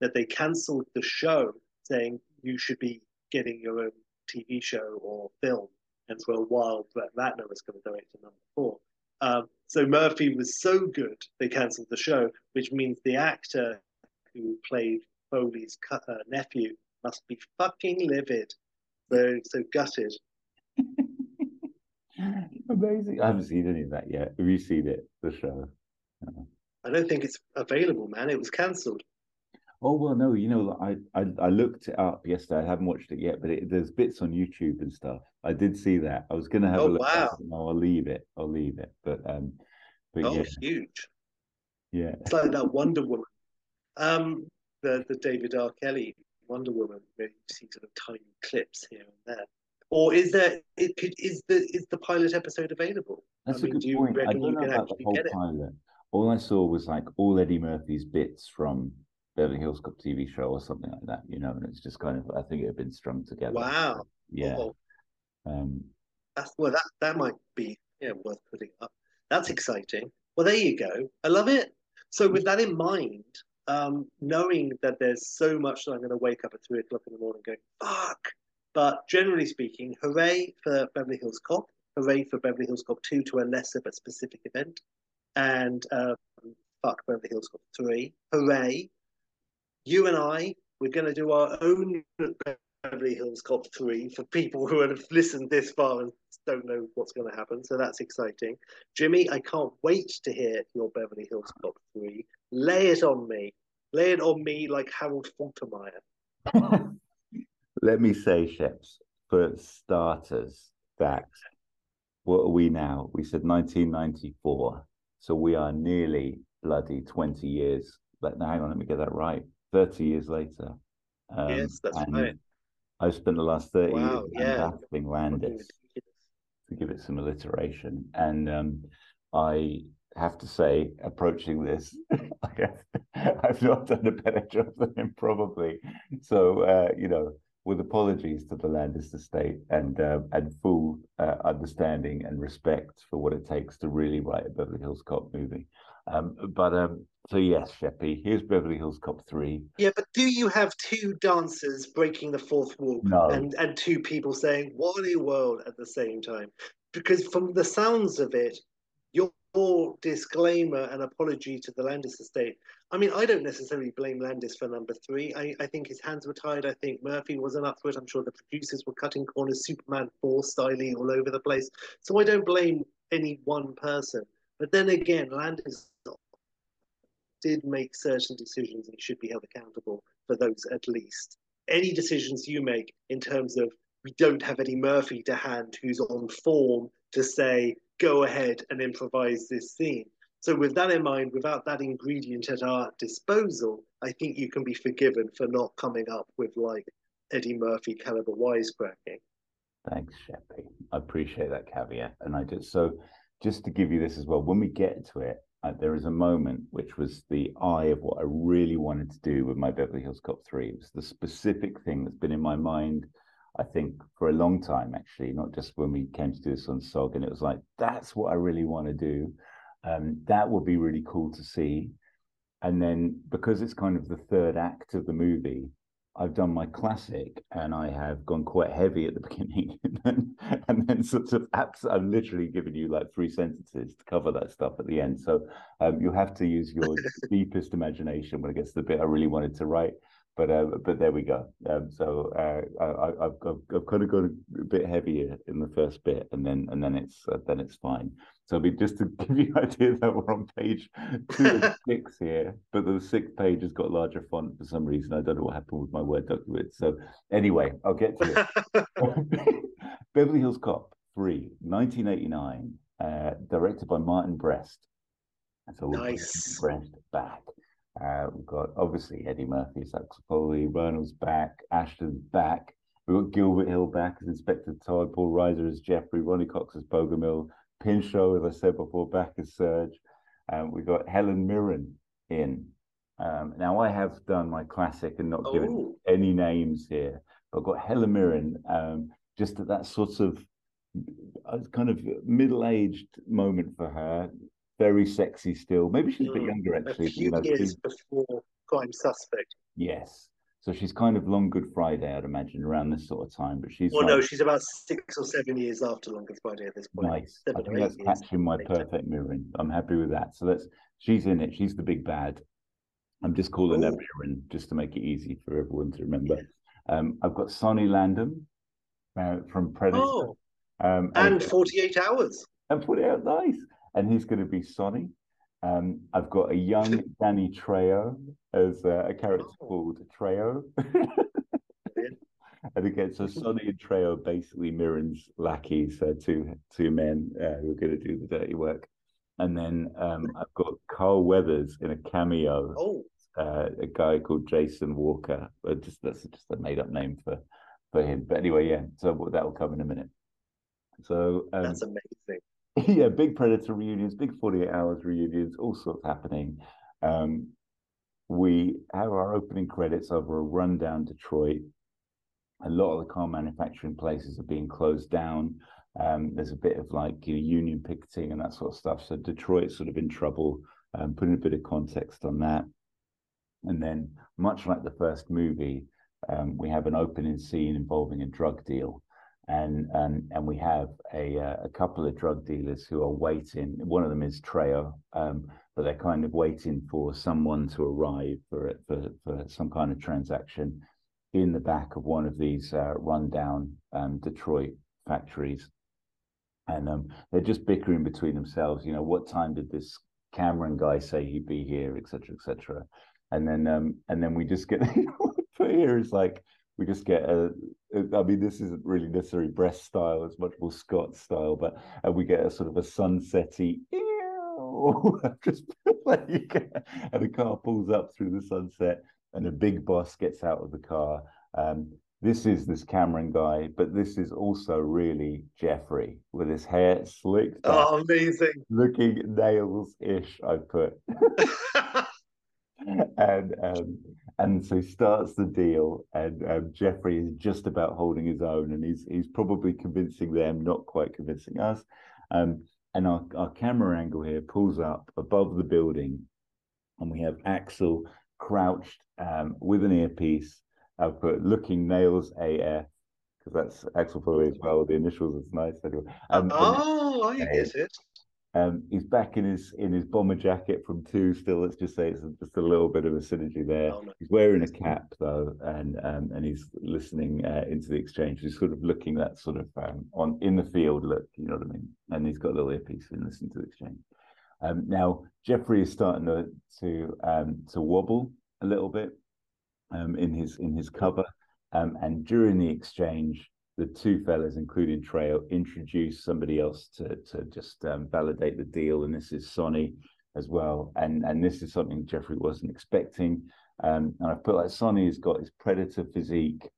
that they cancelled the show, saying you should be getting your own TV show or film. And for a while, Brett Ratner was going to direct to number four. Um, so Murphy was so good, they cancelled the show, which means the actor who played Foley's cu- uh, nephew must be fucking livid. So, so gutted. amazing. I haven't seen any of that yet. Have you seen it? The show? I don't think it's available, man. It was cancelled. Oh well, no. You know, I I, I looked it up yesterday. I haven't watched it yet, but it, there's bits on YouTube and stuff. I did see that. I was gonna have Oh, a look. at wow. it. I'll leave it. I'll leave it. But um, but Oh, yeah, huge. yeah. It's like that Wonder Woman. Um, the the David R. Kelly Wonder Woman, where you see sort of tiny clips here and there. Or is there? It could is the is the pilot episode available? That's I mean, a good do you point. I don't know about the whole it? pilot. All I saw was like all Eddie Murphy's bits from Beverly Hills Cop TV show or something like that. You know, and it's just kind of. I think it had been strung together. Wow. Yeah. Oh, Um, that's well, that that might be yeah worth putting up. That's exciting. Well, there you go. I love it. So with that in mind, um, knowing that there's so much that I'm going to wake up at three o'clock in the morning going fuck, but generally speaking, hooray for Beverly Hills Cop. Hooray for Beverly Hills Cop 2 to a lesser but specific event. And um, fuck Beverly Hills Cop 3. Hooray. You and I, we're going to do our own Beverly Hills Cop 3 for people who have listened this far and don't know what's going to happen. So that's exciting. Jimmy, I can't wait to hear your Beverly Hills Cop 3. Lay it on me. Lay it on me like Harold Faltermeyer. Let me say, Sheps, for starters, that what are we now? We said 1994. So we are nearly bloody 20 years. But hang on, let me get that right. 30 years later. Um, yes, that's right. I've spent the last 30 wow, years yeah. battling Landis to give it some alliteration. And um, I have to say, approaching this, I've not done a better job than him, probably. So, uh, you know, with apologies to the Landis estate and uh, and full uh, understanding and respect for what it takes to really write a Beverly Hills Cop movie. Um, but um, so yes, Sheppy, here's Beverly Hills Cop three. Yeah, but do you have two dancers breaking the fourth wall no. and and two people saying "Wally World" at the same time? Because from the sounds of it, your disclaimer and apology to the Landis estate. I mean, I don't necessarily blame Landis for number three. I, I think his hands were tied. I think Murphy wasn't up for it. I'm sure the producers were cutting corners, Superman 4 styling all over the place. So I don't blame any one person. But then again, Landis did make certain decisions and should be held accountable for those at least. Any decisions you make in terms of we don't have Eddie Murphy to hand who's on form to say, go ahead and improvise this scene. So, with that in mind, without that ingredient at our disposal, I think you can be forgiven for not coming up with like Eddie Murphy caliber wisecracking. Thanks, Sheppy. I appreciate that caveat. And I just so just to give you this as well, when we get to it, uh, there is a moment which was the eye of what I really wanted to do with my Beverly Hills Cop 3. It was the specific thing that's been in my mind I think, for a long time, actually, not just when we came to do this on SOG. And it was like, that's what I really want to do. Um, that would be really cool to see. And then because it's kind of the third act of the movie, I've done my classic and I have gone quite heavy at the beginning and then, and then sort of apps, I've literally given you like three sentences to cover that stuff at the end. So um, you have to use your deepest imagination when it gets to the bit I really wanted to write but uh, but there we go. Um, so uh, I, have I've, I've kind of gone a bit heavier in the first bit, and then and then it's uh, then it's fine. So I mean, just to give you an idea that we're on page two of six here, but the sixth page has got larger font for some reason. I don't know what happened with my Word document. So anyway, I'll get to it. Beverly Hills Cop 3, 1989, uh, directed by Martin Brest. So nice. Brest back. Uh, we've got obviously Eddie Murphy, Saxopoli, Reinhold's back, Ashton's back. We've got Gilbert Hill back as Inspector Todd, Paul Reiser as Jeffrey, Ronny Cox as Bogomil, Pinchot, as I said before, back as Serge. Um, we've got Helen Mirren in. Um, now, I have done my classic and not oh. given any names here, but I've got Helen Mirren um, just at that sort of uh, kind of middle aged moment for her, very sexy still. Maybe she's a bit mm, younger actually. A few you know, years before Prime Suspect. Yes. So she's kind of long Good Friday, I'd imagine, around this sort of time. But she's well, like, no, she's about six or seven years after Long Good Friday at this point. Nice. Seven I think that's catching my perfect mirroring. I'm happy with that. So that's she's in it. She's the big bad. I'm just calling Ooh. her Mirren just to make it easy for everyone to remember. Yeah. Um, I've got Sonny Landham uh, from Predator. Oh. Um, and, and 48 hours. And 48 hours, nice and he's going to be Sonny. Um, I've got a young Danny Trejo as uh, a character oh. called Trejo. and again, so Sonny and Trejo basically Mirren's lackeys, uh, two two men uh, who are going to do the dirty work. And then um, I've got Carl Weathers in a cameo. Oh. Uh, a guy called Jason Walker. But just that's just a made up name for for him. But anyway, yeah. So that will come in a minute. So um, that's amazing. yeah, big Predator reunions, big 48 hours reunions, all sorts happening. Um, we have our opening credits over a rundown Detroit. A lot of the car manufacturing places are being closed down. Um, there's a bit of like you know, union picketing and that sort of stuff. So Detroit's sort of in trouble. Um, putting a bit of context on that. And then, much like the first movie, um, we have an opening scene involving a drug deal. And and and we have a uh, a couple of drug dealers who are waiting. One of them is Trejo, um, but they're kind of waiting for someone to arrive for for for some kind of transaction in the back of one of these uh, rundown um, Detroit factories, and um, they're just bickering between themselves. You know, what time did this Cameron guy say he'd be here, etc., etc. And then um, and then we just get put here is like we just get a, I mean, this isn't really necessarily Brest style; it's much more Scott style. But and we get a sort of a sunsetty, just like, and the car pulls up through the sunset, and a big boss gets out of the car. Um, this is this Cameron guy, but this is also really Jeffrey with his hair slicked back, Oh, amazing. looking nails ish. I put and um, and so he starts the deal, and um, Jeffrey is just about holding his own, and he's he's probably convincing them, not quite convincing us. Um, and our, our camera angle here pulls up above the building, and we have Axel crouched um, with an earpiece. I put looking nails AF because that's Axel Foley as well. The initials is nice anyway. Um, oh, I it. Um, he's back in his in his bomber jacket from two. Still, let's just say it's just a little bit of a synergy there. Oh, no. He's wearing a cap though, and um, and he's listening uh, into the exchange. He's sort of looking that sort of um, on in the field look. You know what I mean? And he's got a little earpiece and listening to the exchange. Um, now Jeffrey is starting to to um, to wobble a little bit um, in his in his cover, um, and during the exchange, the two fellas, including Trail, introduce somebody else to to just um, validate the deal, and this is Sonny as well, and and this is something Jeffrey wasn't expecting, um, and I've put like Sonny has got his predator physique,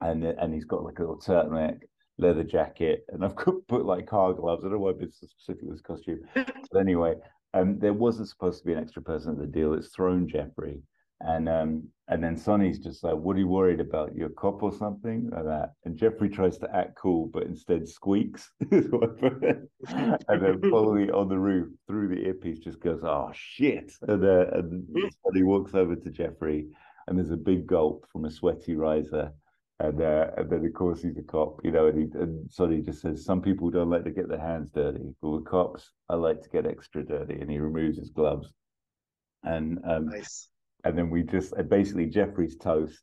and and he's got like a little turtleneck, leather jacket, and I've got put like car gloves. I don't know why been so specific with this costume, but anyway, um, there wasn't supposed to be an extra person at the deal. It's thrown Jeffrey, and um, and then Sonny's just like, "What are you worried about? You're cop or something like that?" And Jeffrey tries to act cool, but instead squeaks. and then Foley on the roof through the earpiece just goes, "Oh shit!" And, uh, and Sonny walks over to Jeffrey, and there's a big gulp from a sweaty Reiser. And, uh, and then of course he's a cop, you know, and, he, and Sonny just says, some people don't like to get their hands dirty, but with cops, I like to get extra dirty. And he removes his gloves. And um, Nice. And then we just uh, basically Jeffrey's toast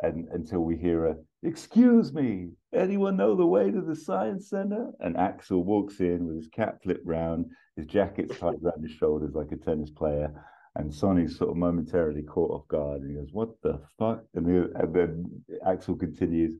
and until we hear a excuse me anyone know the way to the science center? And Axel walks in with his cap flipped round his jacket's tied around his shoulders like a tennis player. And Sonny's sort of momentarily caught off guard and he goes what the fuck? And, and then Axel continues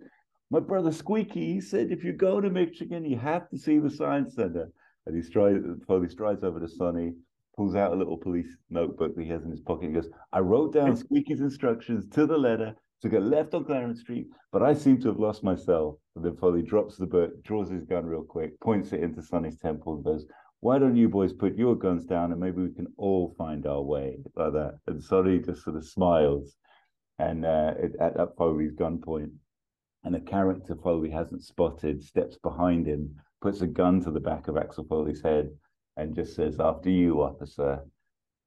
my brother Squeaky he said if you go to Michigan you have to see the science center. And he strides Foley strides over to Sonny pulls out a little police notebook that he has in his pocket. He goes, I wrote down Squeaky's instructions to the letter to go left on Clarence Street, but I seem to have lost myself. And then Foley drops the book, draws his gun real quick, points it into Sonny's temple, and goes, Why don't you boys put your guns down and maybe we can all find our way like that? And Sonny just sort of smiles and uh, it, at, at Foley's gunpoint. And a character Foley hasn't spotted steps behind him, puts a gun to the back of Axel Foley's head, and just says, After you, officer.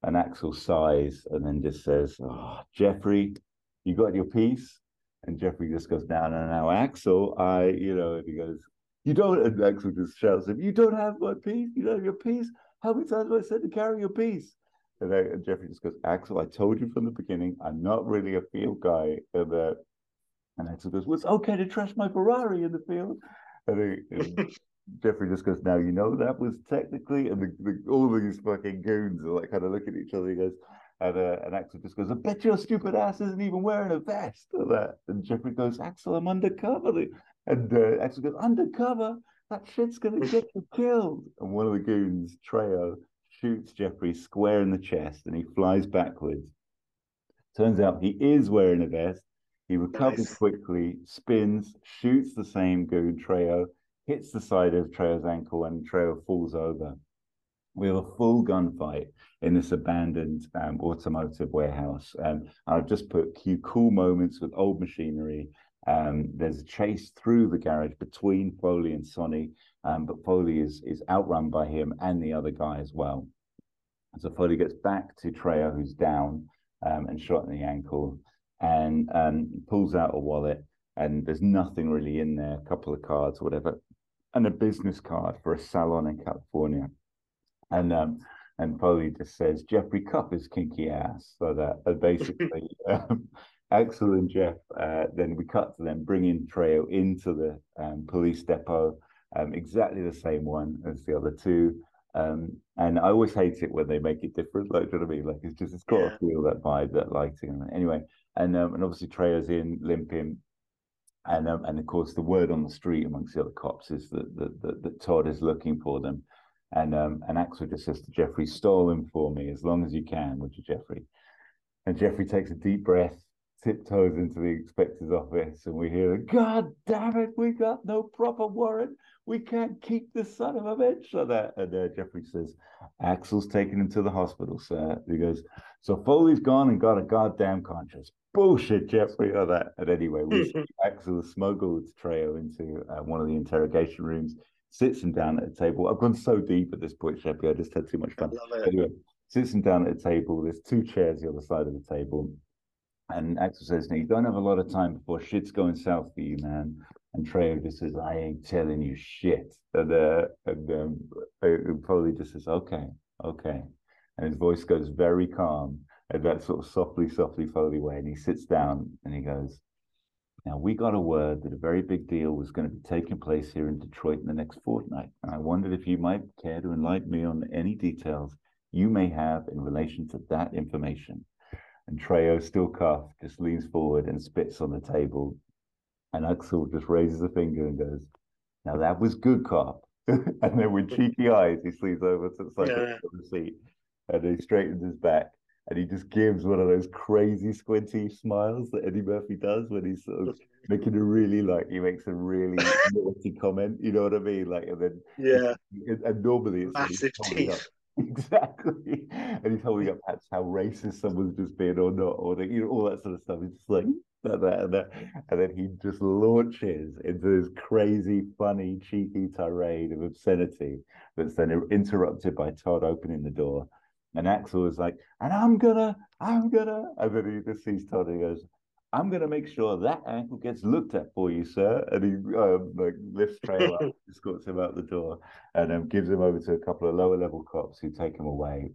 And Axel sighs and then just says, oh, Jeffrey, you got your piece? And Jeffrey just goes, No, no, no, Axel, I, you know, and he goes, You don't, and Axel just shouts him, You don't have my piece? You don't have your piece? How many times have I said to carry your piece? And, then, and Jeffrey just goes, Axel, I told you from the beginning, I'm not really a field guy. And, uh, and Axel goes, Well, it's okay to trash my Ferrari in the field. And, he, and Jeffrey just goes, now you know that was technically, and the, the, all these fucking goons are like kind of looking at each other. He goes, and, uh, and Axel just goes, I bet your stupid ass isn't even wearing a vest. And, that. and Jeffrey goes, Axel, I'm undercover. And uh, Axel goes, undercover? That shit's going to get you killed. And one of the goons, Trejo, shoots Jeffrey square in the chest and he flies backwards. Turns out he is wearing a vest. He recovers Nice. quickly, spins, shoots the same goon, Trejo, hits the side of Trejo's ankle, and Trejo falls over. We have a full gunfight in this abandoned um, automotive warehouse. Um, I've just put cue cool moments with old machinery. Um, there's a chase through the garage between Foley and Sonny, um, but Foley is is outrun by him and the other guy as well. So Foley gets back to Trejo, who's down um, and shot in the ankle, and um, pulls out a wallet and there's nothing really in there, a couple of cards, or whatever, and a business card for a salon in California. And um, and Foley just says Jeffrey Cup is kinky ass. So that uh, basically um, Axel and Jeff, uh, then we cut to them bringing Trejo into the um, police depot, um, exactly the same one as the other two. Um, and I always hate it when they make it different. Like, do you know what I mean? Like, it's just, it's got Yeah. to feel that vibe, that lighting. Anyway, and um, and obviously Trejo's in, limping. And um, and of course, the word on the street amongst the other cops is that that, that, that Todd is looking for them. And um, and Axel just says to Jeffrey, "Stole him for me as long as you can, would you, Jeffrey?" And Jeffrey takes a deep breath, tiptoes into the inspector's office, and we hear, "God damn it, we got no proper warrant. We can't keep this son of a bitch like that." And uh, Jeffrey says, "Axel's taking him to the hospital, sir." He goes, "So Foley's gone and got a goddamn conscience." Bullshit, Jeffrey, or that. And anyway, we Axel smuggled Trejo into uh, one of the interrogation rooms, sits him down at a table. I've gone so deep at this point, Sheppy. I just had too much fun. Anyway, sits him down at a table. There's two chairs the other side of the table. And Axel says, "Now you don't have a lot of time before shit's going south for you, man." And Trejo just says, "I ain't telling you shit." And uh, and um, uh, Foley just says, "Okay, okay," and his voice goes very calm and that sort of softly, softly Foley way. And he sits down and he goes, "Now we got a word that a very big deal was going to be taking place here in Detroit in the next fortnight. And I wondered if you might care to enlighten me on any details you may have in relation to that information." And Trejo, still cuffed, just leans forward and spits on the table. And Axel just raises a finger and goes, Now that was good cop. and then with cheeky eyes, he leans over to the side Yeah. of the seat and he straightens his back. And he just gives one of those crazy squinty smiles that Eddie Murphy does when he's sort of making a really like he makes a really naughty comment, you know what I mean? Like and then Yeah, and, and normally it's massive holding up- teeth. Exactly. And he's holding up perhaps how racist someone's just been or not, or the, you know, all that sort of stuff. He's just like that, that, and that. And then he just launches into this crazy, funny, cheeky tirade of obscenity that's then interrupted by Todd opening the door. And Axel is like, and I'm gonna, I'm gonna, and then he just sees Todd and he goes, I'm gonna make sure that ankle gets looked at for you, sir. And he um, like lifts Trail up, escorts him out the door, and um, gives him over to a couple of lower level cops who take him away.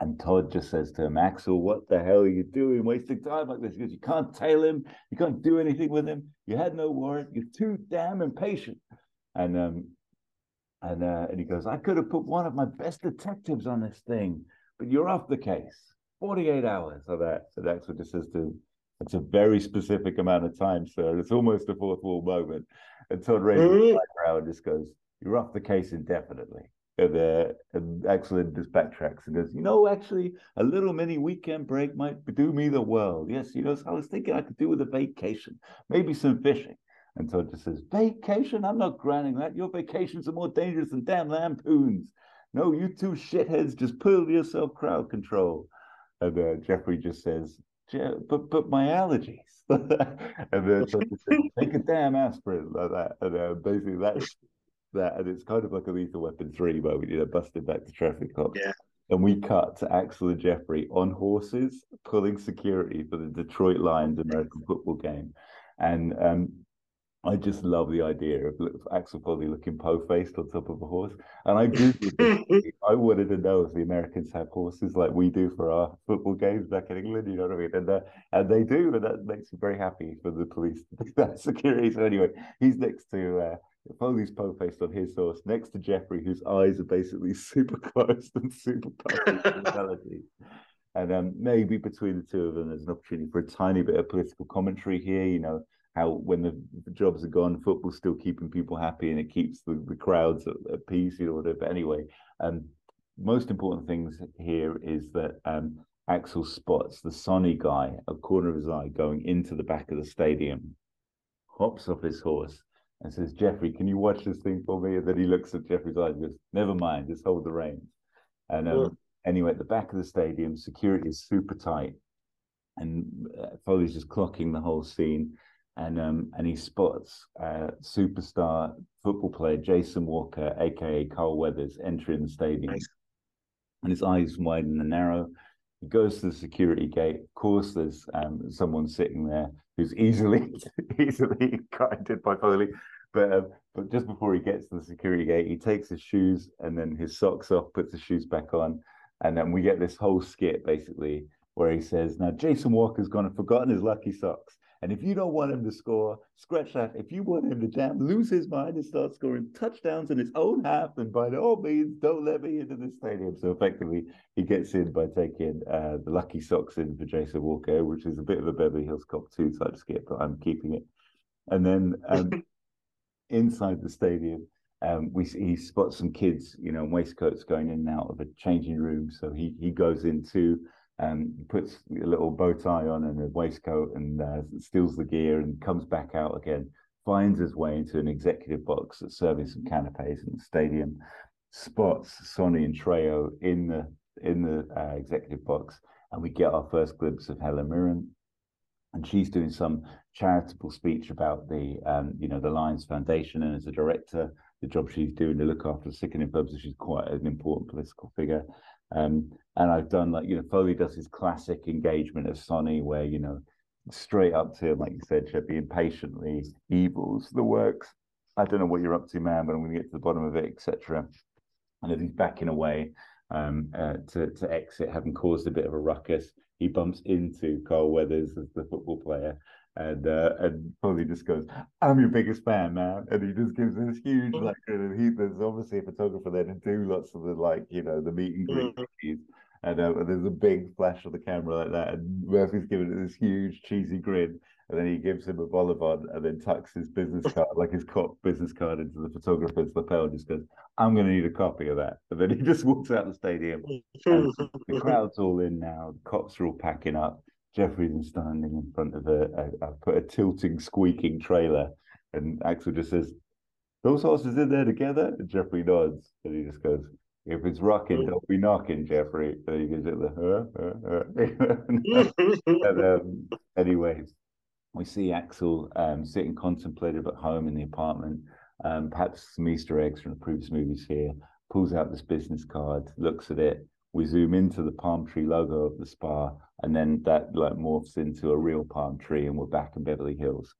And Todd just says to him, Axel, what the hell are you doing? Wasting time like this? Because You can't tail him, you can't do anything with him. You had no warrant, you're too damn impatient. And um and uh, and he goes, I could have put one of my best detectives on this thing, but you're off the case. 48 hours of that. So Axel just says to it's a very specific amount of time, sir. It's almost a fourth wall moment. And Todd eyebrow and just goes, You're off the case indefinitely. And, uh, and Axel just backtracks and goes, You know, actually, a little mini weekend break might do me the world. Yes, you know, so I was thinking I could do with a vacation, maybe some fishing. And Todd just says, Vacation? I'm not granting that. Your vacations are more dangerous than damn lampoons. No, you two shitheads just pull yourself crowd control. And uh, Jeffrey just says, "Je- but but my allergies. and then Todd says, take a damn aspirin like that. And uh, basically that's that. And it's kind of like a lethal weapon three moment, you know, busted back to traffic cops. Yeah. And we cut to Axel and Jeffrey on horses pulling security for the Detroit Lions American football game. And um, I just love the idea of Axel probably looking po-faced on top of a horse. And I googled. I wanted to know if the Americans have horses like we do for our football games back in England. You know what I mean? And uh, and they do, and that makes me very happy for the police to do that security. So anyway, he's next to uh, Foley's po-faced on his horse, next to Jeffrey, whose eyes are basically super closed and super puffy. And um, maybe between the two of them, there's an opportunity for a tiny bit of political commentary here. You know, how when the, the jobs are gone, football's still keeping people happy and it keeps the, the crowds at, at peace, you know, whatever. But anyway, um, most important things here is that um, Axel spots the Sonny guy, a corner of his eye, going into the back of the stadium, hops off his horse and says, Jeffrey, can you watch this thing for me? And then he looks at Jeffrey's eyes and goes, Never mind, just hold the reins. And um, Yeah. anyway, at the back of the stadium, security is super tight. And uh, Foley's just clocking the whole scene. And um, and he spots uh, superstar football player Jason Walker, aka Carl Weathers, entering the stadium. Nice. And his eyes widen and narrow. He goes to the security gate. Of course, there's um, someone sitting there who's easily easily guided by Foley. But um, but just before he gets to the security gate, he takes his shoes and then his socks off, puts his shoes back on, and then we get this whole skit basically where he says, "Now Jason Walker's gone and forgotten his lucky socks." And if you don't want him to score, scratch that. If you want him to damn lose his mind and start scoring touchdowns in his own half, then by all means, don't let me into the stadium. So effectively, he gets in by taking uh, the lucky socks in for Jason Walker, which is a bit of a Beverly Hills Cop 2 type skit, but I'm keeping it. And then um, inside the stadium, um, we he spots some kids, you know, in waistcoats going in and out of a changing room. So he he goes into um, puts a little bow tie on and a waistcoat and uh, steals the gear and comes back out again, finds his way into an executive box that's serving some canapes in the stadium, spots Sonny and Trejo in the in the uh, executive box, and we get our first glimpse of Helen Mirren. And she's doing some charitable speech about the, um, you know, the Lions Foundation, and as a director, the job she's doing to look after the sick and infirm. So she's quite an important political figure. Um, and I've done like, you know, Foley does his classic engagement of Sonny, where, you know, straight up to him, like you said, Sheppy impatiently evils the works. I don't know what you're up to, man, but I'm going to get to the bottom of it, etc. And as he's backing away um, uh, to to exit, having caused a bit of a ruckus, he bumps into Carl Weathers as the football player, and uh, and Foley just goes, "I'm your biggest fan, man," and he just gives this huge like, and he there's obviously a photographer there to do lots of the like, you know, the meet and greet. Mhm. And, uh, there's a big flash of the camera like that, and Murphy's giving it this huge cheesy grin, and then he gives him a Bolivon, and then tucks his business card, like his cop business card, into the photographer's lapel, and just goes, "I'm going to need a copy of that." And then he just walks out the stadium. The crowd's all in now. The cops are all packing up. Jeffrey's standing in front of a, a, a put a tilting, squeaking trailer, and Axel just says, "Those horses in there together." And Jeffrey nods, and he just goes, "If it's rocking, don't be knocking, Jeffrey." And he it the huh, huh, huh. and, um, anyways, we see Axel um, sitting contemplative at home in the apartment. Um, perhaps some Easter eggs from the previous movies here. Pulls out this business card, looks at it. We zoom into the palm tree logo of the spa, and then that like morphs into a real palm tree, and we're back in Beverly Hills.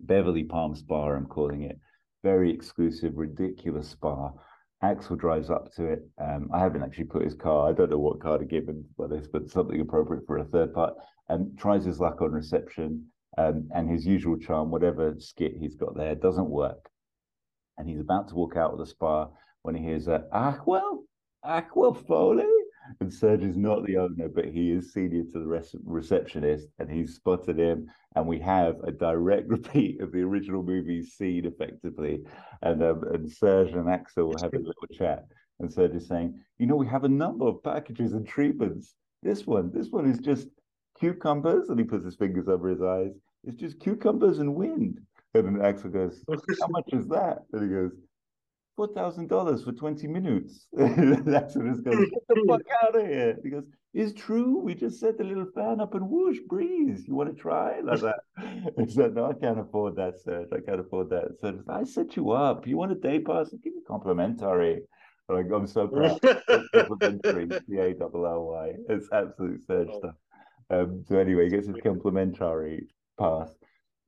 Beverly Palm Spa, I'm calling it. Very exclusive, ridiculous spa. Axel drives up to it. Um, I haven't actually put his car. I don't know what car to give him for this, but something appropriate for a third part. And tries his luck on reception. Um, and his usual charm, whatever skit he's got there, doesn't work. And he's about to walk out of the spa when he hears a Aquel, Aquel Foley. And Serge is not the owner, but he is senior to the res- receptionist, and he's spotted him. And we have a direct repeat of the original movie scene, effectively. And um, and Serge and Axel will have a little chat, and Serge is saying, "You know, we have a number of packages and treatments. This one, this one is just cucumbers," and he puts his fingers over his eyes. It's just cucumbers and wind. And then Axel goes, "How much is that?" And he goes, four thousand dollars for twenty minutes. That's what just goes, get the fuck out of here. He goes, it's true. We just set the little fan up and whoosh, breeze. You want to try like that? I said, no, I can't afford that, Serge. I can't afford that. So I set you up. You want a day pass? Give you complimentary. Like, I'm so proud. complimentary, C A L L Y. It's absolute Serge Oh. stuff. Um, so anyway, he gets his complimentary pass.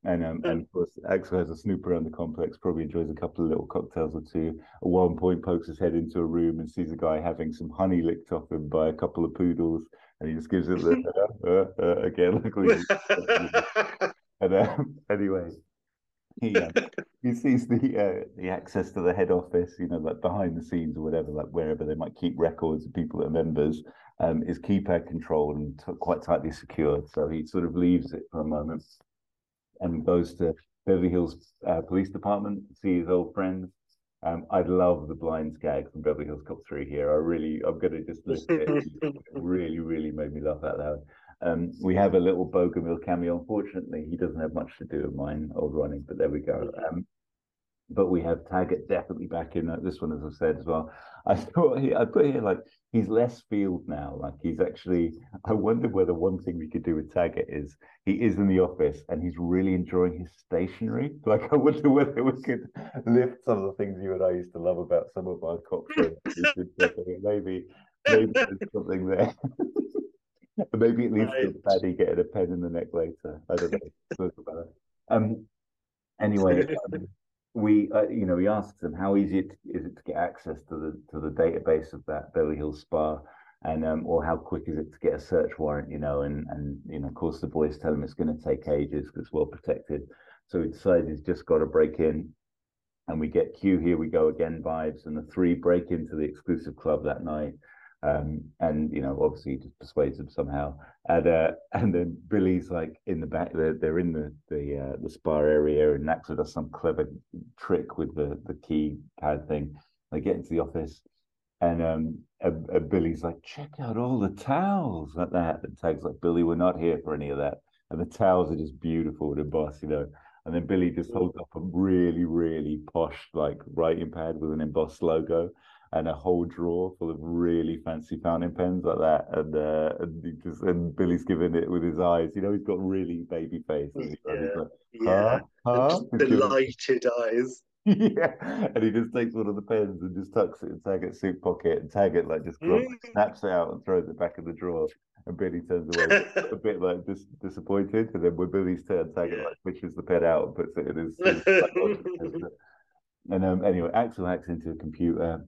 And um, and of course, Axel has a snoop around the complex, probably enjoys a couple of little cocktails or two. At one point, pokes his head into a room and sees a guy having some honey licked off him by a couple of poodles, and he just gives it the uh, uh, uh, again. Luckily, and um, anyway, he um, he sees the uh, the access to the head office, you know, like behind the scenes or whatever, like wherever they might keep records of people that are members, um, is keypad controlled and t- quite tightly secured. So he sort of leaves it for a moment and goes to Beverly Hills uh, Police Department to see his old friends. Um, I love the blinds gag from Beverly Hills Cop 3 here. I really, I'm going to just list it. It really, really made me laugh out loud. Um, we have a little Bogomil cameo. Unfortunately, he doesn't have much to do with mine old running, but there we go. Um, but we have Taggart definitely back in uh, this one, as I've said as well. I thought he, I put here like he's less field now. Like he's actually. I wonder whether one thing we could do with Taggart is he is in the office and he's really enjoying his stationery. Like I wonder whether we could lift some of the things you and I used to love about some of our cop maybe, maybe there's something there. Maybe it leads to. Paddy getting a pen in the neck later. I don't know. Talk about it. Um. Anyway, um, we uh, you know we asked them how easy it is it to get access to the to the database of that Beverly Hills Spa, and um or how quick is it to get a search warrant? You know, and and you know of course the boys tell them it's going to take ages because it's well protected. So we decided he's just got to break in, and we get Q here we go again vibes, and the three break into the exclusive club that night. Um, and you know, obviously, just persuades them somehow, and uh, and then Billy's like in the back. They're, they're in the the uh, the spa area, and Axel does some clever trick with the the key pad thing. They get into the office, and um, Billy's like, "Check out all the towels like that." And Tag's like, "Billy, we're not here for any of that." And the towels are just beautiful and embossed, you know. And then Billy just holds up a really, really posh like writing pad with an embossed logo and a whole drawer full of really fancy fountain pens like that. And uh, and just and Billy's giving it with his eyes. You know, he's got really baby face. Yeah. like, Yeah. huh? Huh? Delighted eyes. yeah, and he just takes one of the pens and just tucks it in Taggart's suit pocket, and Taggart like just grabs, Mm. snaps it out and throws it back in the drawer. And Billy turns away a bit like dis- disappointed, and then when Billy's turn, Taggart Yeah. like fishes the pen out and puts it in his. his pocket. and um, anyway, Axel hacks into a computer,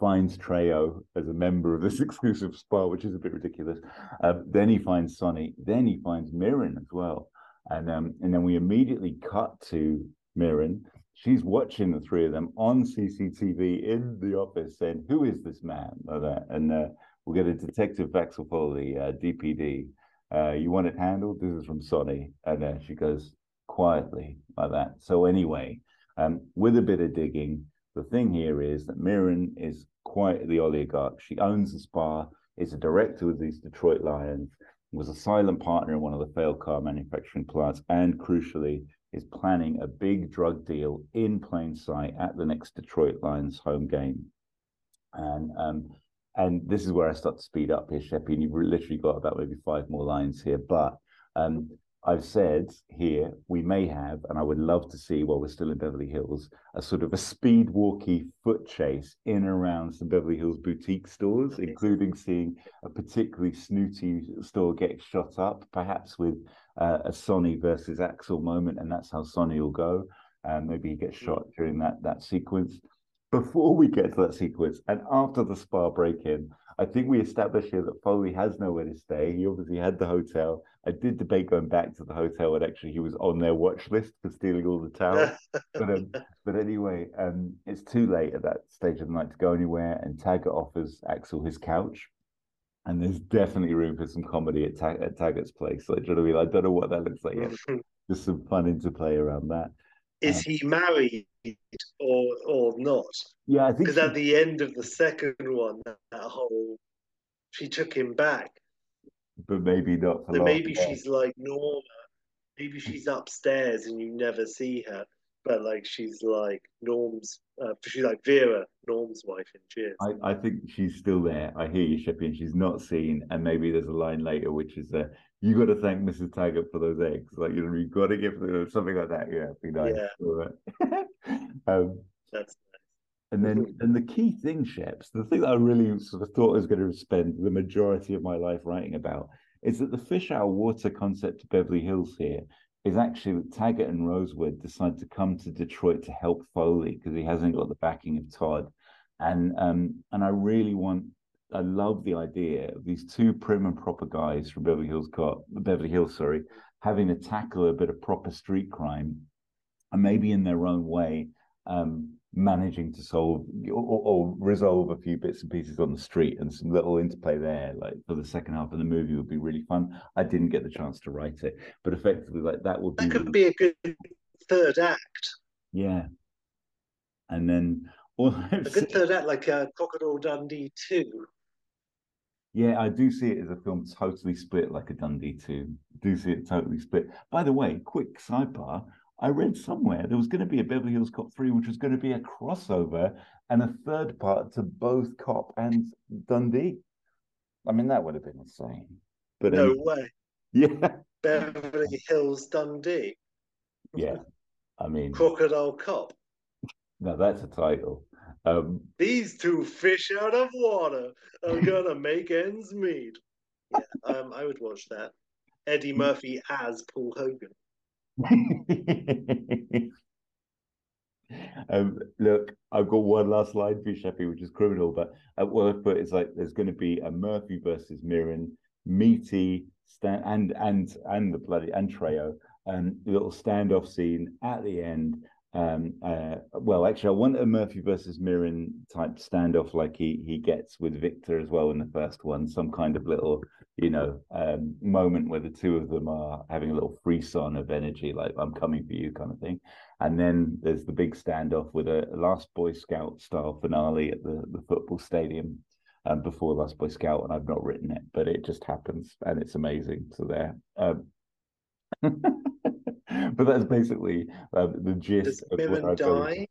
finds Trejo as a member of this exclusive spa, which is a bit ridiculous. Um, then he finds Sonny. Then he finds Mirren as well. And um, and then we immediately cut to Mirren. She's watching the three of them on CCTV in the office, saying, "Who is this man?" And uh, we'll get a detective Vaxel Foley, uh, DPD. Uh, you want it handled? This is from Sonny. And uh, she goes quietly like that. So anyway, um, with a bit of digging, the thing here is that Mirren is quite the oligarch. She owns the spa, is a director of these Detroit Lions, was a silent partner in one of the failed car manufacturing plants, and crucially, is planning a big drug deal in plain sight at the next Detroit Lions home game. And um, and this is where I start to speed up here, Sheppy, and you've literally got about maybe five more lines here. But um, I've said here we may have, and I would love to see while we're still in Beverly Hills, a sort of a speed walky foot chase in and around some Beverly Hills boutique stores, including seeing a particularly snooty store get shot up, perhaps with uh, a Sonny versus Axel moment, and that's how Sonny will go. And maybe he gets shot during that that sequence. Before we get to that sequence, and after the spa break-in, I think we established here that Foley has nowhere to stay. He obviously had the hotel. I did debate going back to the hotel, and actually he was on their watch list for stealing all the towels. but um, but anyway, um, it's too late at that stage of the night to go anywhere. And Taggart offers Axel his couch, and there's definitely room for some comedy at, Tag- at Taggart's place. Like, do you know what I mean? I don't know what that looks like yet. Just some fun interplay around that. Is uh, he married or or not? Yeah, I think Because at the end of the second one, that whole she took him back. but maybe not for So long. maybe yeah. she's like Norma. Maybe she's upstairs and you never see her, but like she's like Norm's. Uh, she's like Vera, Norm's wife in Cheers. I, I think she's still there. I hear you, Shippy, and she's not seen. And maybe there's a line later which is, uh, "You got to thank Mrs. Taggart for those eggs." Like you know, you got to give them something like that. Yeah, be nice. Yeah. um, That's and then, and the key thing, Sheps, the thing that I really sort of thought I was going to spend the majority of my life writing about is that the fish out of water concept of Beverly Hills here is actually Taggart and Rosewood decide to come to Detroit to help Foley because he hasn't got the backing of Todd. And um, and I really want I love the idea of these two prim and proper guys from Beverly Hills Cop, Beverly Hills, sorry, having to tackle a bit of proper street crime and maybe in their own way um, managing to solve or, or resolve a few bits and pieces on the street and some little interplay there like for the second half of the movie would be really fun i didn't get the chance to write it but effectively like that would be that could be a good third act. yeah and then all A good third act, like uh, Crocodile Dundee two. Yeah, I do see it as a film totally split like a Dundee 2. do see it totally split. By the way, quick sidebar. I read somewhere there was going to be a Beverly Hills Cop 3, which was going to be a crossover and a third part to both Cop and Dundee. I mean, that would have been insane. But No anyway, way. yeah, Beverly Hills Dundee. yeah. I mean, Crocodile Cop. now that's a title. Um, These two fish out of water are gonna make ends meet. Yeah, um, I would watch that. Eddie Murphy as Paul Hogan. um, look, I've got one last line for you, Sheppy, which is criminal, but uh, what I've put is like there's going to be a Murphy versus Mirren, meaty stand and and and the bloody and Trejo, um, little standoff scene at the end. Um, uh, well, actually, I want a Murphy versus Mirren type standoff like he he gets with Victor as well in the first one. Some kind of little, you know, um, moment where the two of them are having a little frisson of energy, like "I'm coming for you" kind of thing. And then there's the big standoff with a last Boy Scout style finale at the the football stadium um, before Last Boy Scout, and I've not written it, but it just happens, and it's amazing. So there. Um, but that's basically uh, the gist Does of where I die?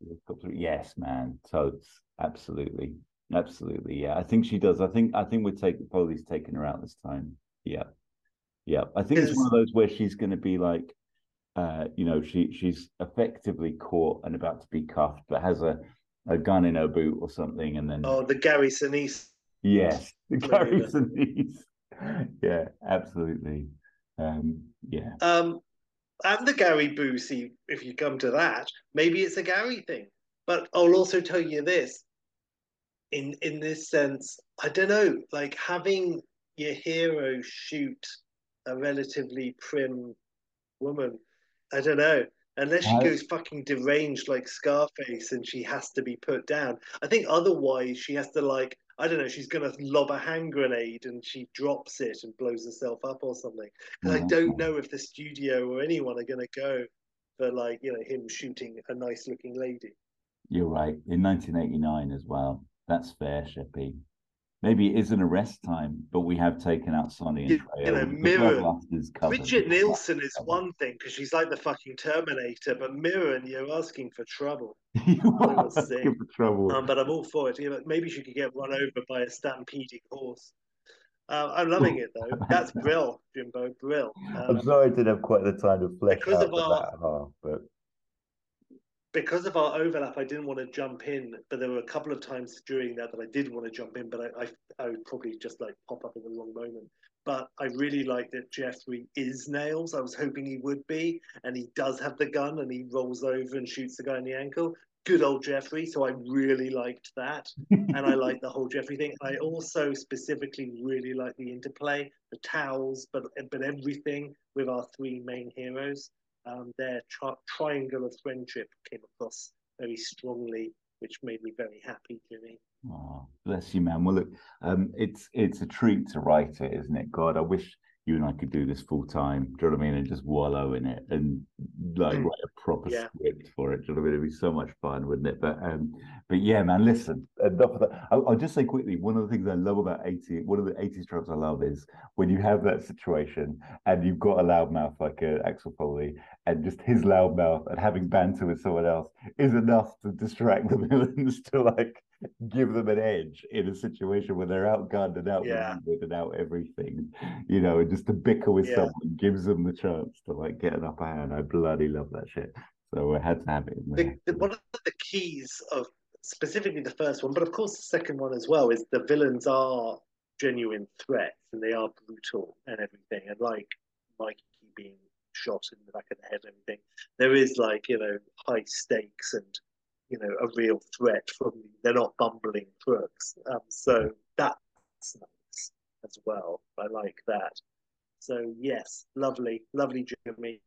Yes, man. So it's absolutely, absolutely. Yeah, I think she does. I think I think we're taking Polly's taking her out this time. Yeah, yeah. I think it's one of those where she's going to be like, uh, you know, she she's effectively caught and about to be cuffed, but has a a gun in her boot or something, and then Oh, the Gary Sinise. yes, the and knees. Yeah, absolutely. Um, yeah. Um, and the Gary Busey, if you come to that, maybe it's a Gary thing. But I'll also tell you this. In in this sense, I don't know, like having your hero shoot a relatively prim woman, I don't know. Unless she goes fucking deranged like Scarface and she has to be put down. I think otherwise she has to like I don't know, she's gonna lob a hand grenade and she drops it and blows herself up or something. And I don't know if the studio or anyone are gonna go for like, you know, him shooting a nice looking lady. You're right. In 1989 as well. That's fair, Sheppy. Maybe it is an arrest time, but we have taken out Sonny and You- Trejo. you know, The Mirren- bloodlusters covered. Brigitte Nielsen is covered. one thing because she's like the fucking Terminator, but Mirren, you're asking for trouble. you are asking for trouble. Um, but I'm all for it. Yeah, but maybe she could get run over by a stampeding horse. Uh, I'm loving it though. That's Brill, Jimbo, Brill. I'm Um, sorry I didn't have quite the time to flesh out of our- latter half, but because of our overlap, I didn't want to jump in, but there were a couple of times during that that I did want to jump in, but I, I, I would probably just like pop up at the wrong moment. But I really like that Jeffrey is Nails. I was hoping he would be, and he does have the gun, and he rolls over and shoots the guy in the ankle. Good old Jeffrey. So I really liked that, and I like the whole Jeffrey thing. I also specifically really like the interplay, the towels, but but everything with our three main heroes um, their tri- triangle of friendship came across very strongly, which made me very happy, Jimmy. Oh, bless you, man. Well, look, um, it's it's a treat to write it, isn't it? God, I wish you and I could do this full time. Do you know what I mean? And just wallow in it and like Mm. write a proper Yeah. script for it. Do you know what I mean? It'd be so much fun, wouldn't it? But um, but yeah, man. Listen, enough of that. I'll, I'll just say quickly. One of the things I love about eighty, one of the eighties tropes I love is when you have that situation and you've got a loudmouth like uh, Axel Foley, and just his loudmouth and having banter with someone else is enough to distract the villains to like give them an edge in a situation where they're outgunned and Yeah. outmaneuvered and out everything, you know, and just to bicker with Yeah. someone gives them the chance to like get an upper hand. I bloody love that shit. So I had to have it The, the, one of the keys of specifically the first one, but of course the second one as well, is the villains are genuine threats and they are brutal and everything. And like Mikey being shot in the back of the head and everything, there is like, you know, high stakes and, you know, a real threat from they're not bumbling crooks. Um, so that's nice as well. I like that. So yes, lovely, lovely Jimmy.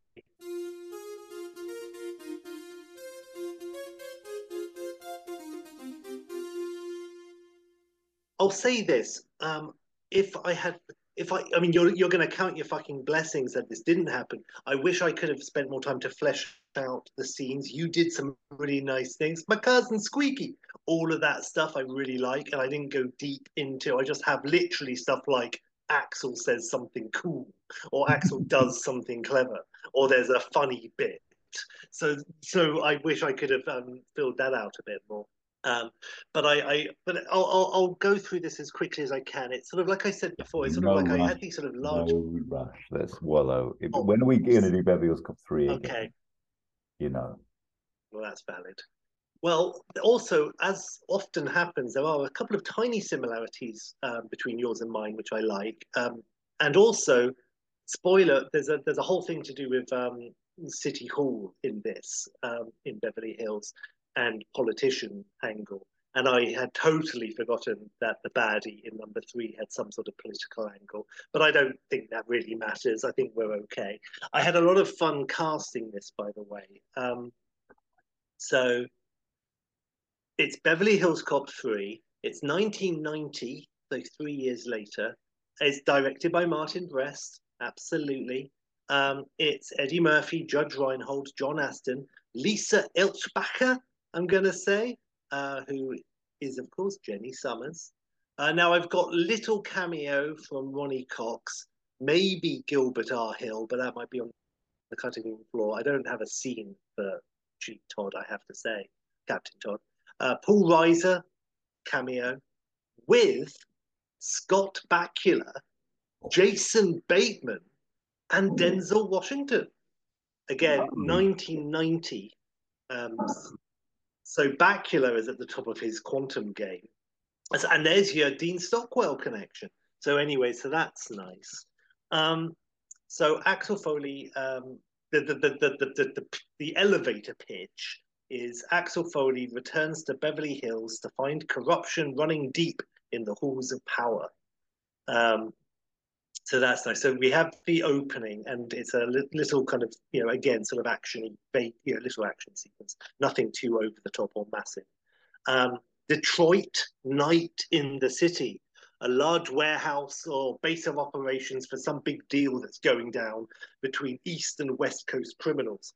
I'll say this: um, if I had, if I, I mean, you're you're going to count your fucking blessings that this didn't happen. I wish I could have spent more time to flesh out the scenes. You did some really nice things. My cousin Squeaky, all of that stuff I really like, and I didn't go deep into. I just have literally stuff like Axel says something cool, or Axel does something clever, or there's a funny bit. So, so I wish I could have um, filled that out a bit more. Um, but I, I but I'll, I'll, I'll go through this as quickly as I can. It's sort of like I said before. It's sort No of like I rush. had these sort of large. No rush. Let's wallow. Oh. When are we going to do Beverly Hills Cop 3 again? Okay, You know. well that's valid. Well, also, as often happens, there are a couple of tiny similarities um, between yours and mine, which I like. Um, and also, spoiler, there's a there's a whole thing to do with um, City Hall in this um, in Beverly Hills and politician angle. And I had totally forgotten that the baddie in number three had some sort of political angle, but I don't think that really matters. I think we're okay. I had a lot of fun casting this, by the way. Um, so it's Beverly Hills Cop 3. It's 1990, so three years later. It's directed by Martin Brest, absolutely. Um, it's Eddie Murphy, Judge Reinhold, John Ashton, Lisa Eilbacher, I'm going to say, uh, who is, of course, Jenny Summers. Uh, now, I've got little cameo from Ronny Cox, maybe Gilbert R. Hill, but that might be on the cutting room floor. I don't have a scene for Chief Todd, I have to say, Captain Todd. Uh, Paul Reiser, cameo, with Scott Bakula, Jason Bateman, and Denzel Washington. Again, 1990. Um, so Bakula is at the top of his quantum game. And there's your Dean Stockwell connection. So anyway, so that's nice. Um, so Axel Foley, um, the, the, the, the, the, the, the elevator pitch is Axel Foley returns to Beverly Hills to find corruption running deep in the halls of power. Um, so that's nice. So we have the opening, and it's a li- little kind of, you know, again, sort of actiony, you know, little action sequence. Nothing too over the top or massive. Um, Detroit, night in the city, a large warehouse or base of operations for some big deal that's going down between East and West Coast criminals.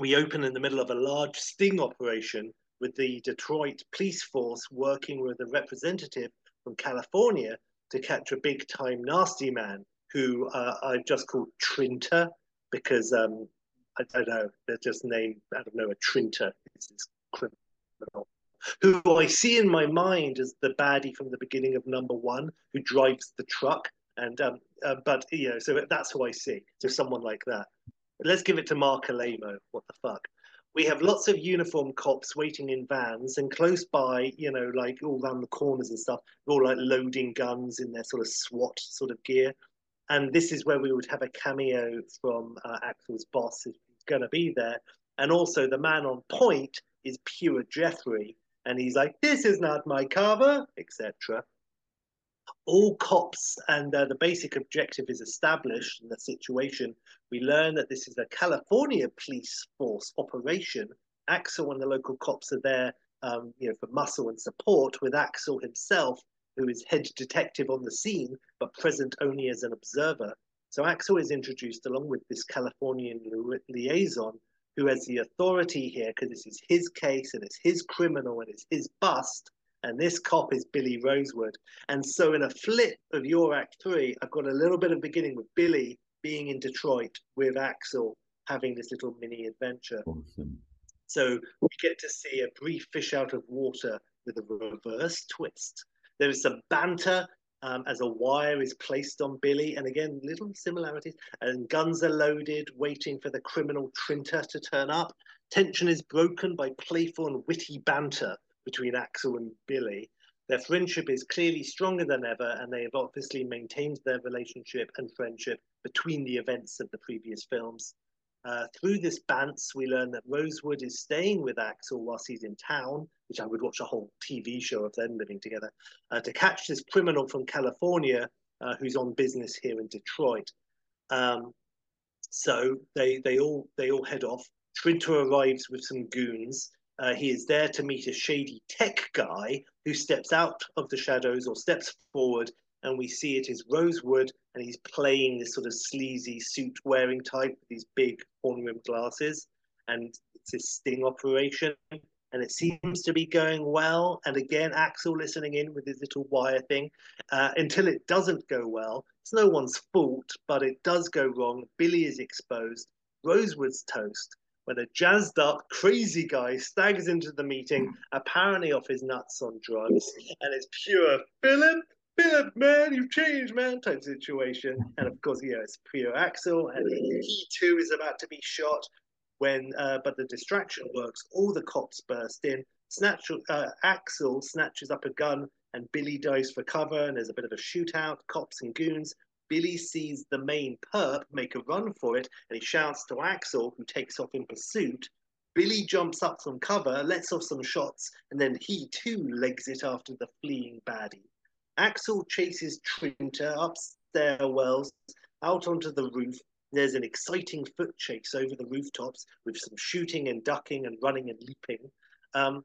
We open in the middle of a large sting operation with the Detroit police force working with a representative from California to catch a big time nasty man who uh, I've just called Trinter because um, I don't know, they're just named out of nowhere. Trinter is this criminal who I see in my mind as the baddie from the beginning of number one who drives the truck. And um, uh, but you know, so that's who I see. So someone like that. Let's give it to Mark Alamo. What the fuck? We have lots of uniform cops waiting in vans and close by, you know, like all around the corners and stuff, all like loading guns in their sort of SWAT sort of gear. And this is where we would have a cameo from uh, Axel's boss he's going to be there. And also the man on point is pure Jeffrey. And he's like, this is not my cover, etc. All cops and uh, the basic objective is established in the situation we learn that this is a California police force operation. Axel and the local cops are there, um, you know, for muscle and support, with Axel himself, who is head detective on the scene, but present only as an observer. So Axel is introduced along with this Californian liaison, who has the authority here because this is his case and it's his criminal and it's his bust. And this cop is Billy Rosewood. And so, in a flip of your Act Three, I've got a little bit of beginning with Billy being in Detroit with Axel having this little mini adventure. Awesome. So we get to see a brief fish out of water with a reverse twist. There is some banter um, as a wire is placed on Billy, and again, little similarities. And guns are loaded, waiting for the criminal Trinter to turn up. Tension is broken by playful and witty banter between Axel and Billy. Their friendship is clearly stronger than ever, and they have obviously maintained their relationship and friendship between the events of the previous films. Uh, through this bants, we learn that Rosewood is staying with Axel whilst he's in town, which I would watch a whole TV show of them living together, uh, to catch this criminal from California uh, who's on business here in Detroit. Um, so they they all they all head off. Trinter arrives with some goons, uh, he is there to meet a shady tech guy who steps out of the shadows or steps forward, and we see it is Rosewood, and he's playing this sort of sleazy suit wearing type with these big horn rimmed glasses, and it's a sting operation, and it seems to be going well. And again, Axel listening in with his little wire thing uh, until it doesn't go well. It's no one's fault, but it does go wrong. Billy is exposed. Rosewood's toast when a jazzed up, crazy guy staggers into the meeting, apparently off his nuts on drugs, and it's pure Philip, Philip, man, you've changed, man, type situation. And of course, yeah, it's pure Axel, and he too is about to be shot. When, uh, but the distraction works. All the cops burst in. Snatch, uh, Axel snatches up a gun, and Billy dives for cover. And there's a bit of a shootout. Cops and goons Billy sees the main perp make a run for it and he shouts to Axel, who takes off in pursuit. Billy jumps up from cover, lets off some shots, and then he too legs it after the fleeing baddie. Axel chases Trinta up stairwells, out onto the roof. There's an exciting foot chase over the rooftops with some shooting and ducking and running and leaping. Um,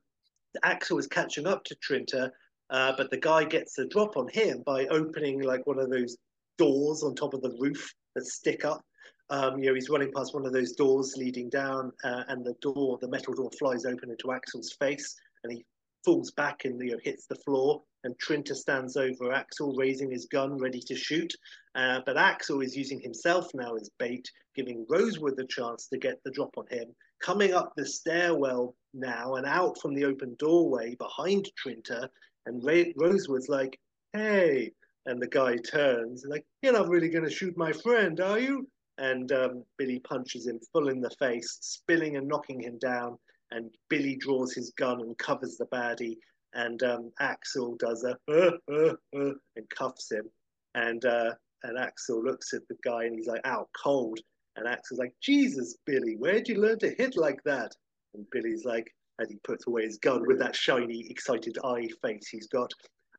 Axel is catching up to Trinta, uh, but the guy gets a drop on him by opening like one of those doors on top of the roof that stick up. Um, you know, he's running past one of those doors leading down, uh, and the door, the metal door, flies open into Axel's face, and he falls back and you know, hits the floor. And Trinta stands over Axel, raising his gun, ready to shoot. Uh, but Axel is using himself now as bait, giving Rosewood the chance to get the drop on him. Coming up the stairwell now and out from the open doorway behind Trinta, and Rosewood's like, "Hey," and the guy turns like, "You're not really going to shoot my friend, are you?" And um, Billy punches him full in the face, spilling and knocking him down. And Billy draws his gun and covers the baddie. And um, Axel does a uh, uh, uh, and cuffs him. And uh, and Axel looks at the guy and he's like, "Out cold." And Axel's like, "Jesus, Billy, where'd you learn to hit like that?" And Billy's like, as he puts away his gun with that shiny, excited eye face he's got,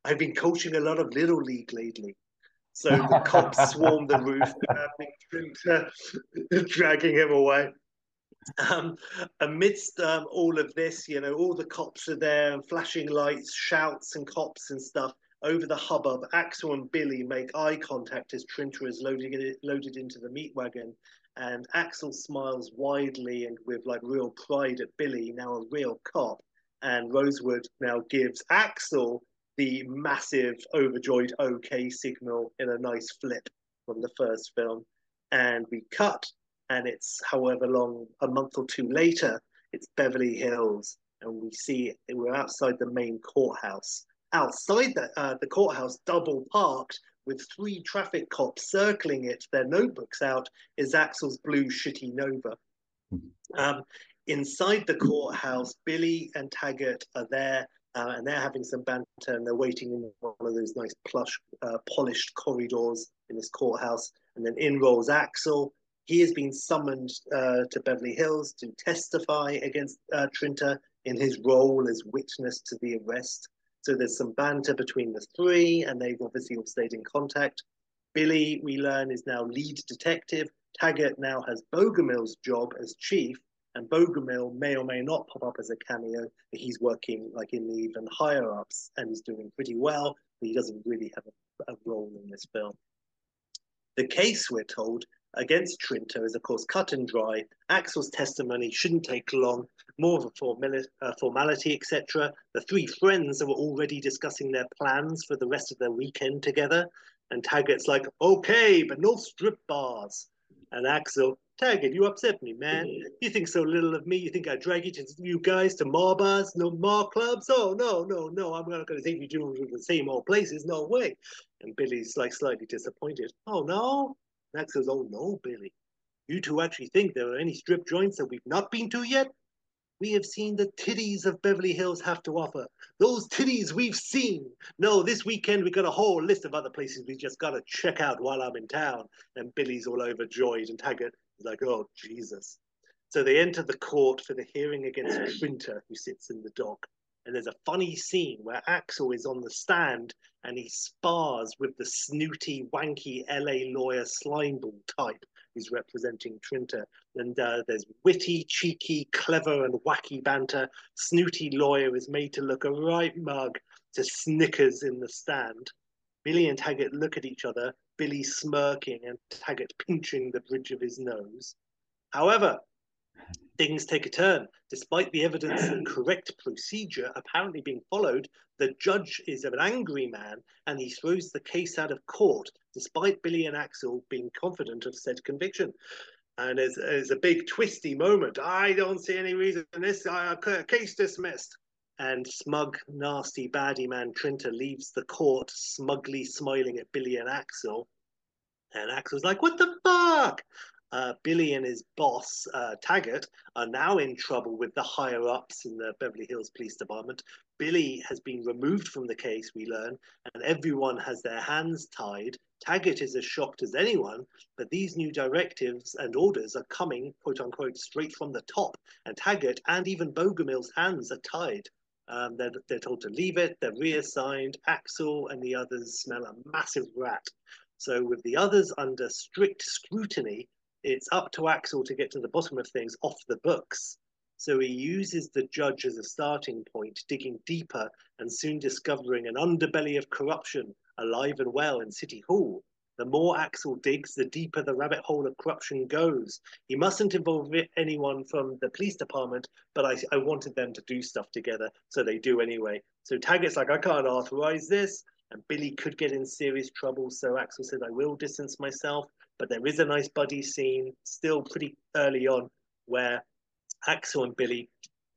"I've been coaching a lot of little league lately." So the cops swarm the roof, dragging him away. Um, amidst um, all of this, you know, all the cops are there and flashing lights, shouts, and cops and stuff. Over the hubbub, Axel and Billy make eye contact as Trinta is loading it, loaded into the meat wagon. And Axel smiles widely and with like real pride at Billy, now a real cop. And Rosewood now gives Axel the massive, overjoyed OK signal in a nice flip from the first film. And we cut, and it's however long, a month or two later, it's Beverly Hills, and we see we're outside the main courthouse. Outside the, uh, the courthouse, double parked with three traffic cops circling it, their notebooks out, is Axel's blue shitty Nova. Um, inside the courthouse, Billy and Taggart are there uh, and they're having some banter and they're waiting in one of those nice plush, uh, polished corridors in this courthouse. And then in rolls Axel. He has been summoned uh, to Beverly Hills to testify against uh, Trinta in his role as witness to the arrest. So there's some banter between the three, and they've obviously all stayed in contact. Billy, we learn, is now lead detective. Taggart now has Bogomil's job as chief, and Bogomil may or may not pop up as a cameo, but he's working like in the even higher ups and he's doing pretty well, but he doesn't really have a, a role in this film. The case, we're told, against Trinta is, of course, cut and dry. Axel's testimony shouldn't take long, more of a uh, formality, etc. The three friends are already discussing their plans for the rest of their weekend together. And Taggart's like, okay, but no strip bars. And Axel, Taggart, you upset me, man. You think so little of me. You think I drag you to you guys to more bars, no more clubs? Oh no, no, no. I'm not going to take you to the same old places. No way. And Billy's like slightly disappointed. Oh no. Max says, Oh no, Billy. You two actually think there are any strip joints that we've not been to yet? We have seen the titties of Beverly Hills have to offer. Those titties we've seen. No, this weekend we've got a whole list of other places we just got to check out while I'm in town. And Billy's all overjoyed, and Taggart like, oh, Jesus. So they enter the court for the hearing against Trinta, who sits in the dock. And there's a funny scene where Axel is on the stand and he spars with the snooty, wanky LA lawyer slimeball type who's representing Trinta. And uh, there's witty, cheeky, clever, and wacky banter. Snooty lawyer is made to look a right mug to Snickers in the stand. Billy and Taggart look at each other, Billy smirking and Taggart pinching the bridge of his nose. However, things take a turn. Despite the evidence and correct procedure apparently being followed, the judge is an angry man and he throws the case out of court, despite Billy and Axel being confident of said conviction. And there's, there's a big twisty moment. I don't see any reason in this. Uh, case dismissed. And smug, nasty, baddie man Trinta leaves the court, smugly smiling at Billy and Axel. And Axel's like, "What the fuck?" uh, Billy and his boss, uh, Taggart, are now in trouble with the higher ups in the Beverly Hills Police Department. Billy has been removed from the case, we learn, and everyone has their hands tied. Taggart is as shocked as anyone, but these new directives and orders are coming, quote unquote, straight from the top, and Taggart and even Bogomil's hands are tied. Um, they're, they're told to leave it, they're reassigned. Axel and the others smell a massive rat. So, with the others under strict scrutiny, it's up to Axel to get to the bottom of things off the books. So he uses the judge as a starting point, digging deeper and soon discovering an underbelly of corruption alive and well in City Hall. The more Axel digs, the deeper the rabbit hole of corruption goes. He mustn't involve anyone from the police department, but I, I wanted them to do stuff together, so they do anyway. So Taggart's like, I can't authorize this, and Billy could get in serious trouble. So Axel said, I will distance myself. But there is a nice buddy scene still pretty early on where Axel and Billy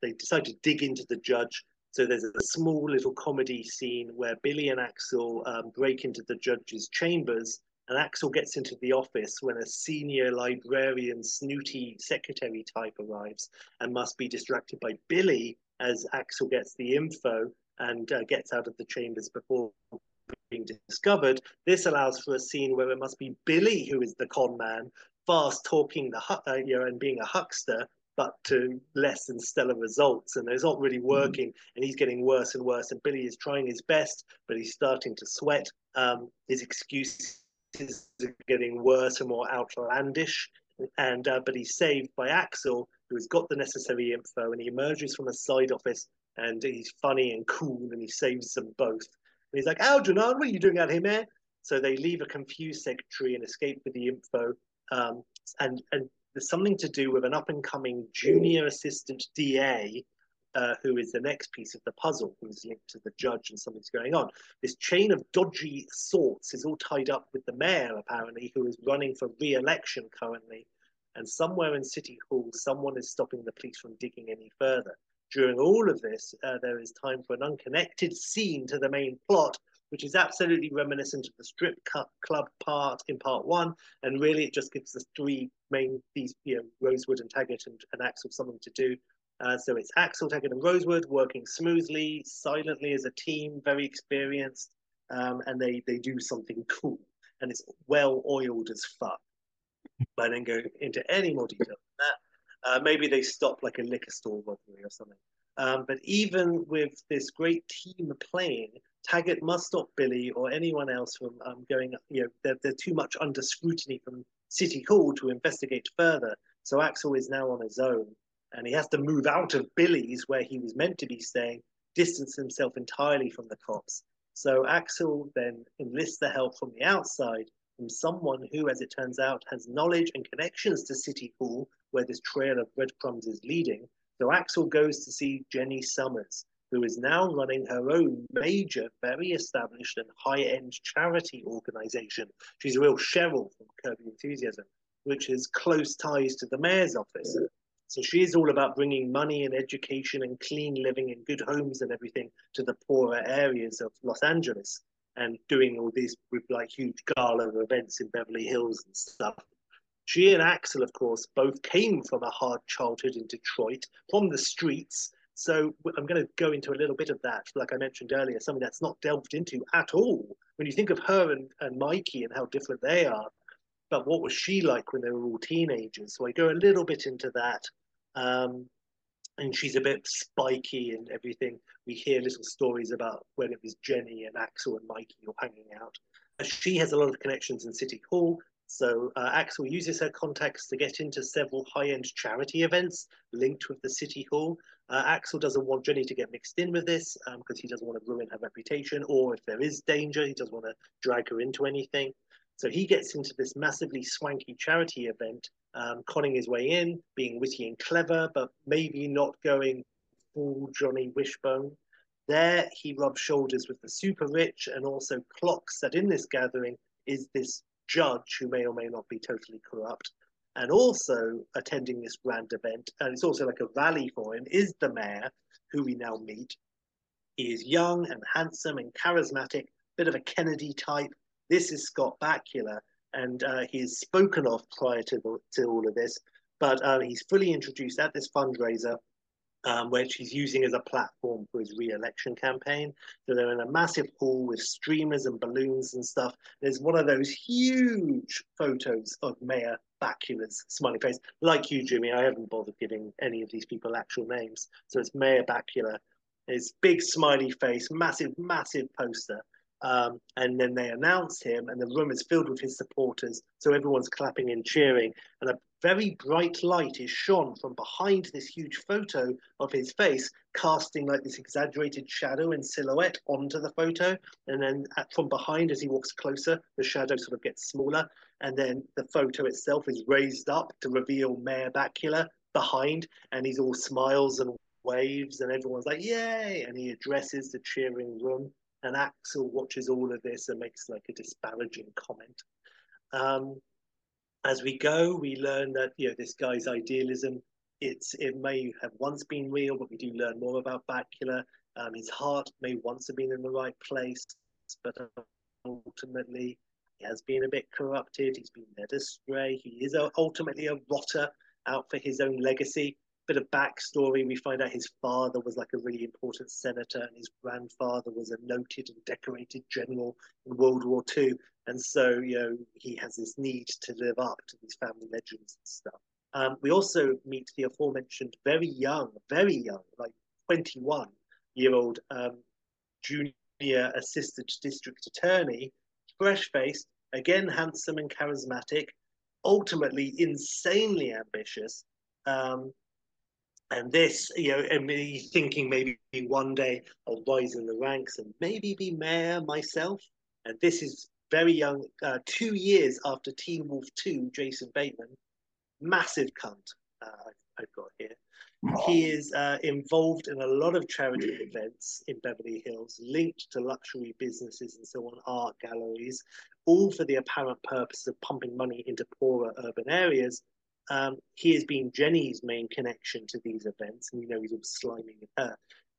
they decide to dig into the judge. So there's a small little comedy scene where Billy and Axel um, break into the judge's chambers, and Axel gets into the office when a senior librarian, snooty secretary type arrives and must be distracted by Billy as Axel gets the info and uh, gets out of the chambers before being discovered. This allows for a scene where it must be Billy who is the con man, fast talking the uh, you know, and being a huckster, but to less than stellar results. And it's not really working, mm-hmm. and he's getting worse and worse. And Billy is trying his best, but he's starting to sweat. Um, his excuses are getting worse and more outlandish. And uh, but he's saved by Axel, who has got the necessary info, and he emerges from a side office, and he's funny and cool, and he saves them both. And he's like, Algernon, what are you doing out here, man? So they leave a confused secretary and escape with the info. Um, and, and there's something to do with an up and coming junior assistant DA uh, who is the next piece of the puzzle, who's linked to the judge and something's going on. This chain of dodgy sorts is all tied up with the mayor, apparently, who is running for re election currently. And somewhere in City Hall, someone is stopping the police from digging any further during all of this, uh, there is time for an unconnected scene to the main plot, which is absolutely reminiscent of the strip club part in part one. And really, it just gives the three main, these, you know, Rosewood and Taggart and, and Axel something to do. Uh, so it's Axel, Taggart, and Rosewood working smoothly, silently as a team, very experienced, um, and they they do something cool, and it's well oiled as fuck. I don't go into any more detail than that. Uh, maybe they stop like a liquor store robbery or something. Um, but even with this great team playing, Taggart must stop Billy or anyone else from um, going. You know, they're, they're too much under scrutiny from City Hall to investigate further. So Axel is now on his own, and he has to move out of Billy's, where he was meant to be staying, distance himself entirely from the cops. So Axel then enlists the help from the outside from someone who, as it turns out, has knowledge and connections to City Hall, where this trail of breadcrumbs is leading. So Axel goes to see Jenny Summers, who is now running her own major, very established and high-end charity organization. She's a real Cheryl from Curb Your Enthusiasm, which has close ties to the mayor's office. So she is all about bringing money and education and clean living and good homes and everything to the poorer areas of Los Angeles and doing all these like huge gala events in Beverly Hills and stuff. She and Axel, of course, both came from a hard childhood in Detroit, from the streets. So I'm going to go into a little bit of that, like I mentioned earlier, something that's not delved into at all. When you think of her and, and Mikey and how different they are, but what was she like when they were all teenagers? So I go a little bit into that. Um, and she's a bit spiky and everything. We hear little stories about when it was Jenny and Axel and Mikey all hanging out. She has a lot of connections in City Hall, so uh, Axel uses her contacts to get into several high-end charity events linked with the City Hall. Uh, Axel doesn't want Jenny to get mixed in with this because um, he doesn't want to ruin her reputation, or if there is danger, he doesn't want to drag her into anything. So he gets into this massively swanky charity event um, conning his way in, being witty and clever, but maybe not going full Johnny Wishbone. There, he rubs shoulders with the super rich and also clocks that in this gathering is this judge who may or may not be totally corrupt. And also attending this grand event, and it's also like a rally for him, is the mayor, who we now meet. He is young and handsome and charismatic, bit of a Kennedy type. This is Scott Bakula, and uh, he spoken of prior to, the, to all of this, but uh, he's fully introduced at this fundraiser um, which he's using as a platform for his re-election campaign. So they're in a massive hall with streamers and balloons and stuff. There's one of those huge photos of Mayor Bakula's smiley face. Like you, Jimmy, I haven't bothered giving any of these people actual names. So it's Mayor Bakula, his big smiley face, massive, massive poster. Um, and then they announce him, and the room is filled with his supporters. So everyone's clapping and cheering. And a very bright light is shone from behind this huge photo of his face, casting like this exaggerated shadow and silhouette onto the photo. And then at, from behind, as he walks closer, the shadow sort of gets smaller. And then the photo itself is raised up to reveal Mayor Bakula behind, and he's all smiles and waves, and everyone's like, Yay! And he addresses the cheering room and Axel watches all of this and makes like a disparaging comment. Um, as we go, we learn that you know this guy's idealism. It's it may have once been real, but we do learn more about Bakula. Um, his heart may once have been in the right place, but ultimately he has been a bit corrupted. He's been led astray. He is ultimately a rotter out for his own legacy bit of backstory, we find out his father was like a really important senator, and his grandfather was a noted and decorated general in World War II. And so, you know, he has this need to live up to these family legends and stuff. Um, we also meet the aforementioned very young, very young, like 21 year old um, junior assistant district attorney, fresh faced, again handsome and charismatic, ultimately insanely ambitious. Um, and this, you know, and me thinking maybe one day I'll rise in the ranks and maybe be mayor myself. And this is very young, uh, two years after Teen Wolf Too, Jason Bateman, massive cunt, uh, I've got here. He is uh, involved in a lot of charity events in Beverly Hills, linked to luxury businesses and so on, art galleries, all for the apparent purpose of pumping money into poorer urban areas um, he has been Jenny's main connection to these events, and you know he's all sliming her.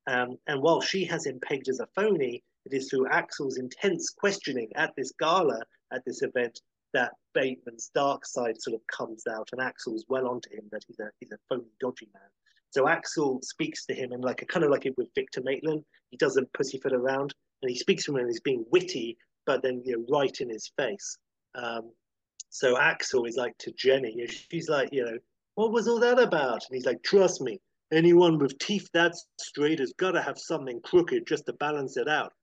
Um, and while she has him pegged as a phony, it is through Axel's intense questioning at this gala, at this event, that Bateman's dark side sort of comes out, and Axel's well onto him that he's a he's a phony, dodgy man. So Axel speaks to him in like a kind of like it with Victor Maitland. He doesn't pussyfoot around, and he speaks to him and he's being witty, but then you know right in his face. Um, so Axel is like to Jenny, and she's like, you know, what was all that about? And he's like, trust me, anyone with teeth that straight has got to have something crooked just to balance it out.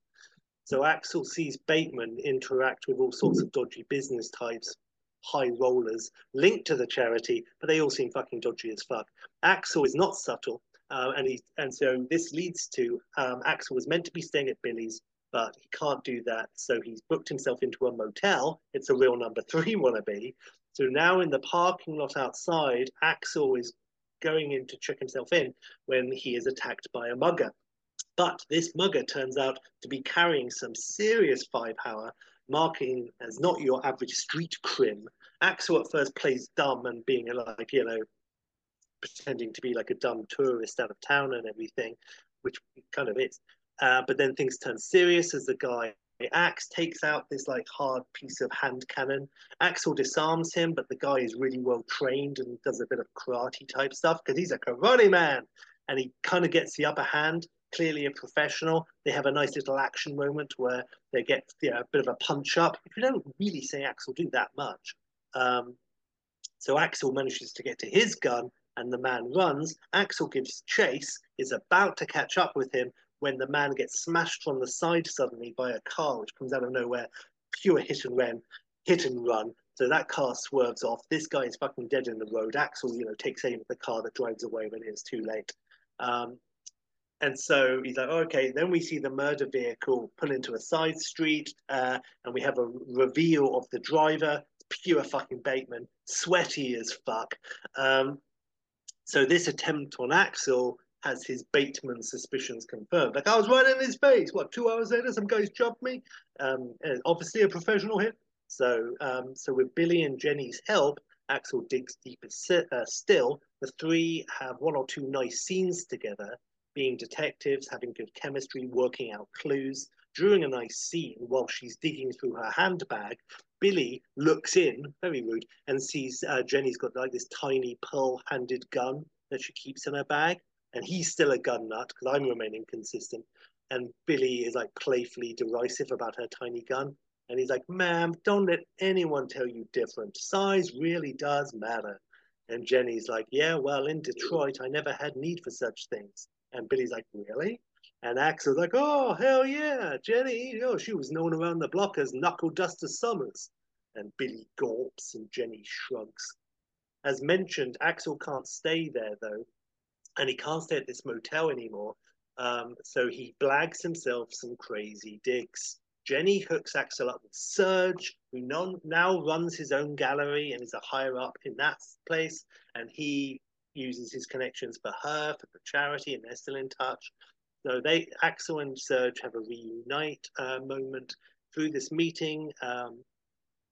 So Axel sees Bateman interact with all sorts of dodgy business types, high rollers linked to the charity, but they all seem fucking dodgy as fuck. Axel is not subtle, uh, and he and so this leads to um, Axel was meant to be staying at Billy's but he can't do that. So he's booked himself into a motel. It's a real number three wannabe. So now in the parking lot outside, Axel is going in to check himself in when he is attacked by a mugger. But this mugger turns out to be carrying some serious firepower, marking as not your average street crim. Axel at first plays dumb and being like, you know, pretending to be like a dumb tourist out of town and everything, which kind of is. Uh, but then things turn serious as the guy Axe takes out this like hard piece of hand cannon. Axel disarms him, but the guy is really well trained and does a bit of karate type stuff because he's a karate man, and he kind of gets the upper hand. Clearly a professional. They have a nice little action moment where they get you know, a bit of a punch up. If you don't really say Axel do that much, um, so Axel manages to get to his gun, and the man runs. Axel gives chase, is about to catch up with him, when the man gets smashed from the side suddenly by a car which comes out of nowhere, pure hit and run, hit and run. So that car swerves off. This guy is fucking dead in the road. Axel, you know, takes aim at the car that drives away when it's too late. Um, and so he's like, oh, okay. Then we see the murder vehicle pull into a side street, uh, and we have a reveal of the driver, pure fucking Bateman, sweaty as fuck. Um, so this attempt on Axel has his Bateman suspicions confirmed. Like I was right in his face. What two hours later, some guys jumped me. Um, obviously a professional hit. So, um, so with Billy and Jenny's help, Axel digs deeper uh, still. The three have one or two nice scenes together, being detectives, having good chemistry, working out clues, during a nice scene while she's digging through her handbag, Billy looks in, very rude, and sees uh, Jenny's got like this tiny pearl-handed gun that she keeps in her bag, and he's still a gun nut because I'm remaining consistent. And Billy is like playfully derisive about her tiny gun, and he's like, "Ma'am, don't let anyone tell you different. Size really does matter." And Jenny's like, "Yeah, well, in Detroit, I never had need for such things." And Billy's like, "Really?" And Axel's like, oh, hell yeah, Jenny. Oh, she was known around the block as Knuckle Duster Summers. And Billy gulps and Jenny shrugs. As mentioned, Axel can't stay there, though. And he can't stay at this motel anymore. Um, so he blags himself some crazy digs. Jenny hooks Axel up with Serge, who non- now runs his own gallery and is a higher up in that place. And he uses his connections for her, for the charity, and they're still in touch. So they, Axel and Serge have a reunite uh, moment through this meeting. Um,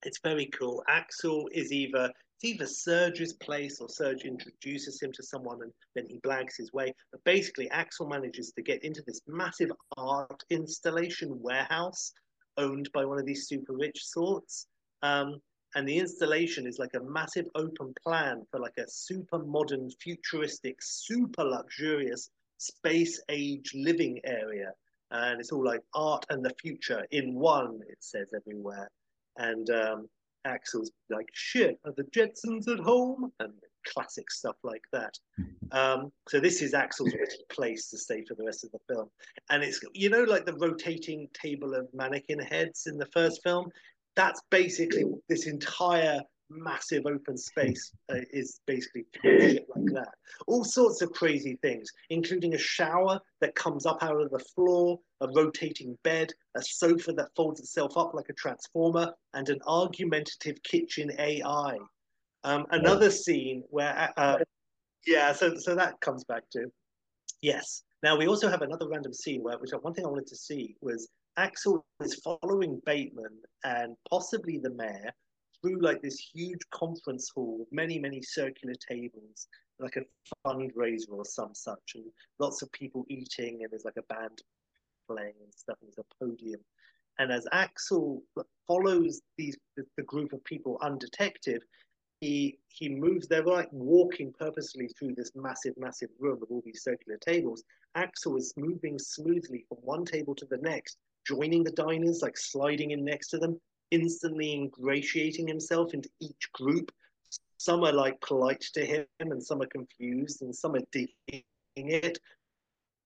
it's very cool. Axel is either it's either Serge's place or Serge introduces him to someone and then he blags his way. But basically, Axel manages to get into this massive art installation warehouse owned by one of these super rich sorts. Um, and the installation is like a massive open plan for like a super modern, futuristic, super luxurious space age living area. And it's all like art and the future in one, it says everywhere. And um, Axel's like, shit, are the Jetsons at home? And classic stuff like that. Um, so this is Axel's place to stay for the rest of the film. And it's, you know, like the rotating table of mannequin heads in the first film? That's basically this entire massive open space uh, is basically shit like that. All sorts of crazy things, including a shower that comes up out of the floor, a rotating bed, a sofa that folds itself up like a transformer, and an argumentative kitchen AI. Um, another scene where, uh, yeah, so so that comes back to, yes. Now we also have another random scene where, which one thing I wanted to see was Axel is following Bateman and possibly the mayor through like this huge conference hall with many, many circular tables, like a fundraiser or some such, and lots of people eating, and there's like a band playing and stuff, and there's a podium. And as Axel follows these the, the group of people undetected, he he moves. They're like walking purposely through this massive, massive room with all these circular tables. Axel is moving smoothly from one table to the next, joining the diners, like sliding in next to them, instantly ingratiating himself into each group. Some are like polite to him, and some are confused, and some are digging it.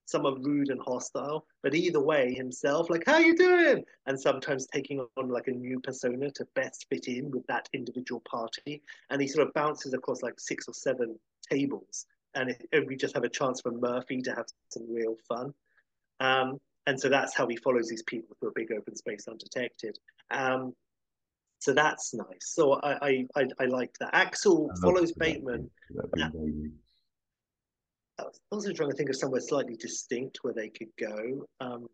Some are rude and hostile, but either way, himself like, "How you doing?" and sometimes taking on like a new persona to best fit in with that individual party. And he sort of bounces across like six or seven tables, and it, we just have a chance for Murphy to have some real fun. Um, and so that's how he follows these people through a big open space undetected. Um, so that's nice. So I I, I, I like that. Axel follows Bateman. I was also trying to think of somewhere slightly distinct where they could go. Um,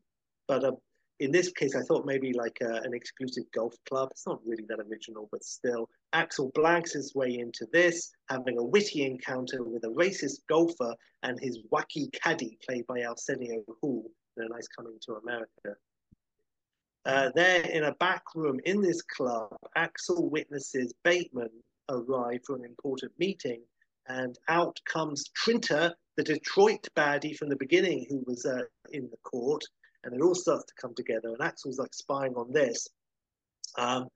but uh, in this case, I thought maybe like a, an exclusive golf club. It's not really that original, but still. Axel blags his way into this, having a witty encounter with a racist golfer and his wacky caddy, played by Arsenio Hall, nice coming to America. Uh, there in a back room in this club, Axel witnesses Bateman arrive for an important meeting, and out comes Trinta, the Detroit baddie from the beginning, who was uh, in the court, and it all starts to come together. And Axel's like spying on this, um,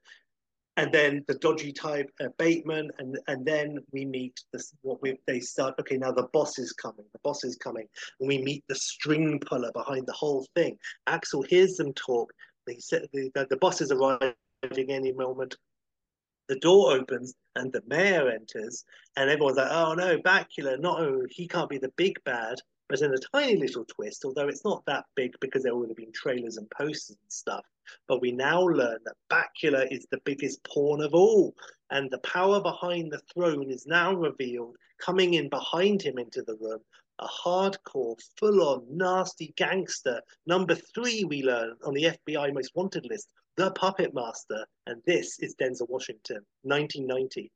and then the dodgy type uh, Bateman, and and then we meet this what we they start. Okay, now the boss is coming. The boss is coming, and we meet the string puller behind the whole thing. Axel hears them talk. They said the, the, the boss is arriving any moment. The door opens and the mayor enters, and everyone's like, "Oh no, Bakula! Not oh, he can't be the big bad." But in a tiny little twist, although it's not that big because there would have been trailers and posters and stuff, but we now learn that Bakula is the biggest pawn of all, and the power behind the throne is now revealed, coming in behind him into the room. A hardcore, full on, nasty gangster. Number three, we learn on the FBI most wanted list, the Puppet Master. And this is Denzel Washington, 1990.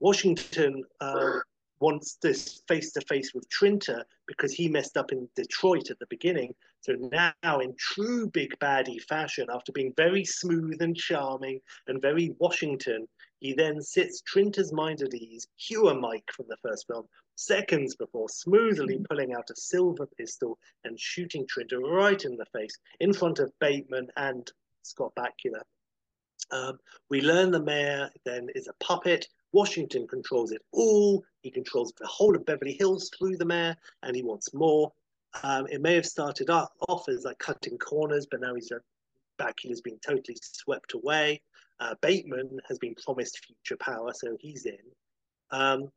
Washington uh, wants this face to face with Trinta because he messed up in Detroit at the beginning. So now, in true big baddie fashion, after being very smooth and charming and very Washington, he then sits Trinta's mind at ease, cue a mic from the first film, seconds before smoothly pulling out a silver pistol and shooting Trinta right in the face in front of Bateman and Scott Bakula. Um, we learn the mayor then is a puppet. Washington controls it all. He controls the whole of Beverly Hills through the mayor, and he wants more. Um, it may have started off as like cutting corners, but now he's uh, Bakula's been totally swept away. Uh, Bateman has been promised future power, so he's in. Um,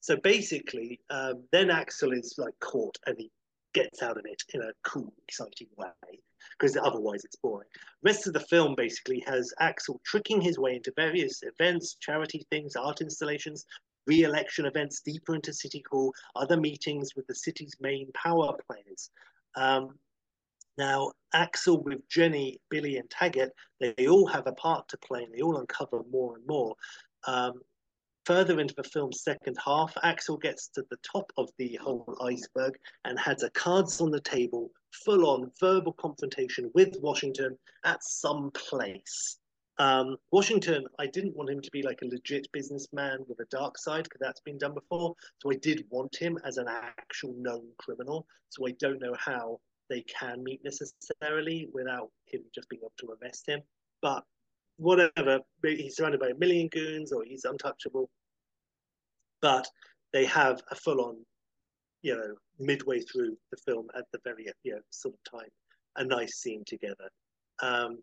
so basically, um, then Axel is like caught and he gets out of it in a cool, exciting way because otherwise it's boring. Rest of the film basically has Axel tricking his way into various events, charity things, art installations, re-election events deeper into City Hall, other meetings with the city's main power players. Um, now, Axel with Jenny, Billy, and Taggart, they, all have a part to play and they all uncover more and more. Um, further into the film's second half, Axel gets to the top of the whole iceberg and has a cards on the table, full on verbal confrontation with Washington at some place. Um, Washington, I didn't want him to be like a legit businessman with a dark side because that's been done before. So I did want him as an actual known criminal. So I don't know how they can meet necessarily without him just being able to arrest him. But whatever, he's surrounded by a million goons or he's untouchable. But they have a full on, you know, midway through the film at the very you know, sort of time, a nice scene together. Um,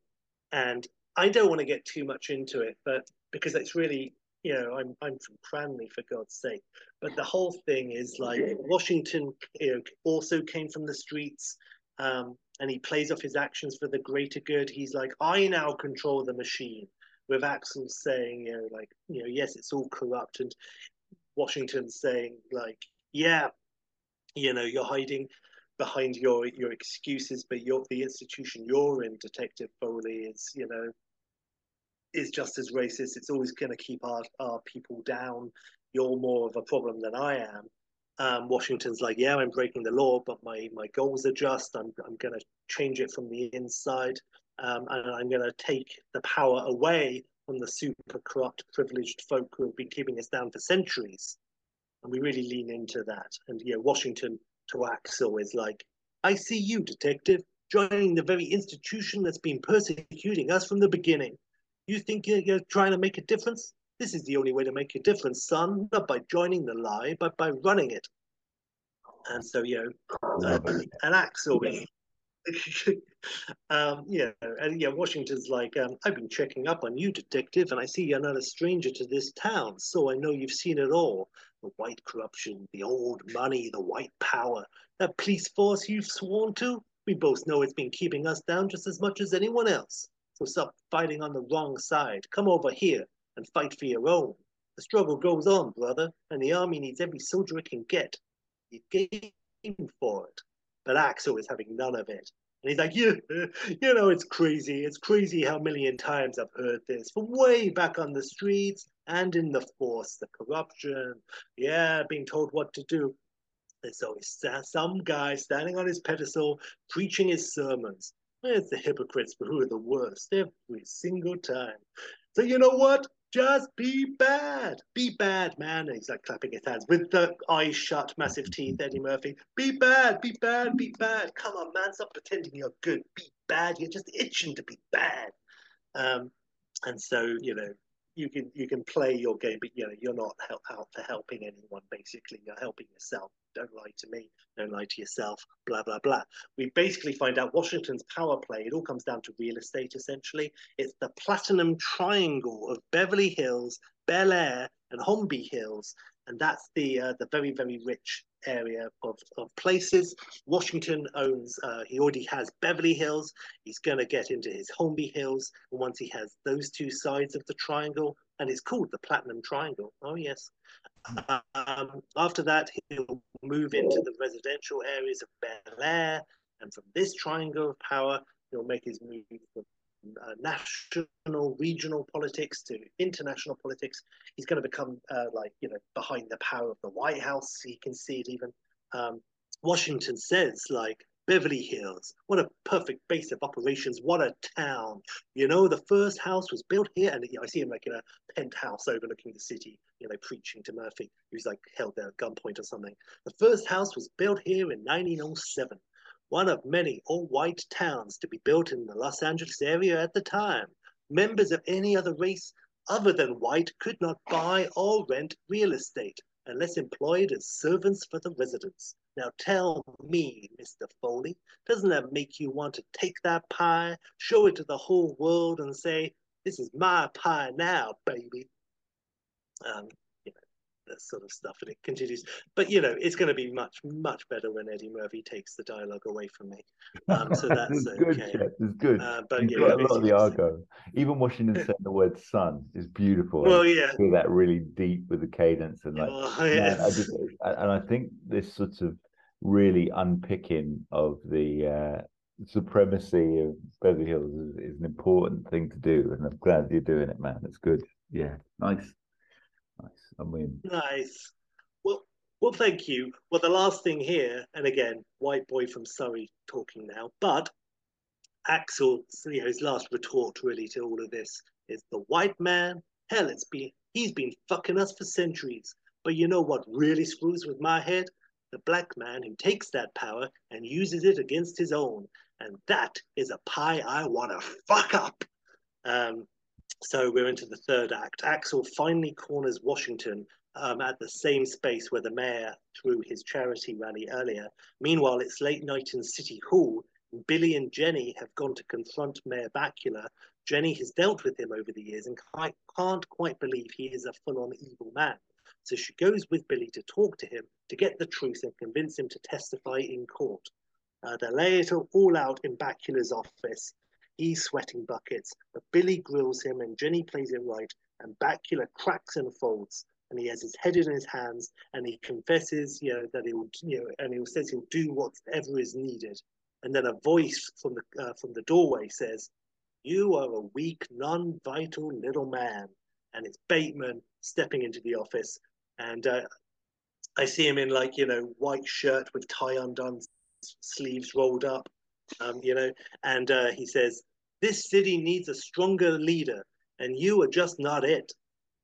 and I don't want to get too much into it, but because it's really you know, I'm I'm from Cranleigh for God's sake. But the whole thing is like Washington, you know, also came from the streets, um, and he plays off his actions for the greater good. He's like, I now control the machine. With Axel saying, you know, like, you know, yes, it's all corrupt, and Washington saying, like, yeah, you know, you're hiding behind your your excuses, but you're the institution you're in, Detective Foley, is you know is just as racist. It's always going to keep our, our people down. You're more of a problem than I am. Um, Washington's like, yeah, I'm breaking the law, but my, my goals are just. I'm, I'm going to change it from the inside. Um, and I'm going to take the power away from the super corrupt, privileged folk who have been keeping us down for centuries. And we really lean into that. And, yeah, Washington to Axel is like, I see you, detective, joining the very institution that's been persecuting us from the beginning. You think you're trying to make a difference? This is the only way to make a difference, son, not by joining the lie, but by running it. And so, you know, uh, and Axel, um, yeah, and yeah, Washington's like, um, I've been checking up on you, detective, and I see you're not a stranger to this town, so I know you've seen it all. The white corruption, the old money, the white power, that police force you've sworn to, we both know it's been keeping us down just as much as anyone else. So stop fighting on the wrong side. Come over here and fight for your own. The struggle goes on, brother, and the army needs every soldier it can get. You game for it. But Axel is having none of it. And he's like, you, you know, it's crazy. It's crazy how million times I've heard this from way back on the streets and in the force, the corruption. Yeah, being told what to do. There's always some guy standing on his pedestal preaching his sermons. It's the hypocrites who are the worst every single time. So you know what? Just be bad. Be bad, man. And he's like clapping his hands with the eyes shut, massive teeth, Eddie Murphy. Be bad, be bad, be bad. Come on, man. Stop pretending you're good. Be bad. You're just itching to be bad. Um, and so, you know, you can you can play your game, but you know you're not help, out for helping anyone. Basically, you're helping yourself. Don't lie to me. Don't lie to yourself. Blah blah blah. We basically find out Washington's power play. It all comes down to real estate. Essentially, it's the platinum triangle of Beverly Hills, Bel Air, and Holmby Hills, and that's the uh, the very very rich area of, of places. Washington owns, uh, he already has Beverly Hills. He's going to get into his Holmby Hills. And once he has those two sides of the triangle, and it's called the Platinum Triangle. Oh, yes. Um, after that, he'll move into the residential areas of Bel Air. And from this triangle of power, he'll make his move from uh, national, regional politics to international politics. He's going to become uh, like you know behind the power of the White House. He can see it even. Um, Washington says like Beverly Hills. What a perfect base of operations. What a town. You know, the first house was built here, and you know, I see him like in a penthouse overlooking the city, you know, preaching to Murphy, who's like held there at gunpoint or something. The first house was built here in 1907, one of many all white towns to be built in the Los Angeles area at the time. Members of any other race other than white could not buy or rent real estate unless employed as servants for the residents. Now tell me, Mr. Foley, doesn't that make you want to take that pie, show it to the whole world, and say, "This is my pie now, baby"? Um, that sort of stuff, and it continues. But you know, it's going to be much, much better when Eddie Murphy takes the dialogue away from me. Um, so that's good, okay. It's good. Uh, but You've yeah, got a lot of the argo. Even Washington saying the word "son" is beautiful. Well, yeah. feel that really deep with the cadence and like Oh, yes. I just, and I think this sort of really unpicking of the uh, supremacy of Beverly Hills is, is an important thing to do, and I'm glad you're doing it, man. It's good. Yeah, nice, nice. I mean, Nice. Well, well, thank you. Well, the last thing here, and again, white boy from Surrey talking now, but Axel, you know, his last retort really to all of this is the white man. Hell, it's been he's been fucking us for centuries. But you know what really screws with my head? The black man who takes that power and uses it against his own, and that is a pie I want to fuck up. Um, so we're into the third act. Axel finally corners Washington um, at the same space where the mayor threw his charity rally earlier. Meanwhile, it's late night in City Hall. Billy and Jenny have gone to confront Mayor Bakula. Jenny has dealt with him over the years and can't, can't quite believe he is a full on evil man. So she goes with Billy to talk to him to get the truth and convince him to testify in court. Uh, they lay it all out in Bakula's office. He's sweating buckets, but Billy grills him and Jenny plays it right, and Bakula cracks and folds, and he has his head in his hands, and he confesses, you know, that he will, you know, and he says he'll do whatever is needed. And then a voice from the uh, from the doorway says, "You are a weak, non-vital little man." And it's Bateman stepping into the office, and uh, I see him in like you know white shirt with tie undone, sleeves rolled up, um, you know, and uh, he says, "This city needs a stronger leader, and you are just not it."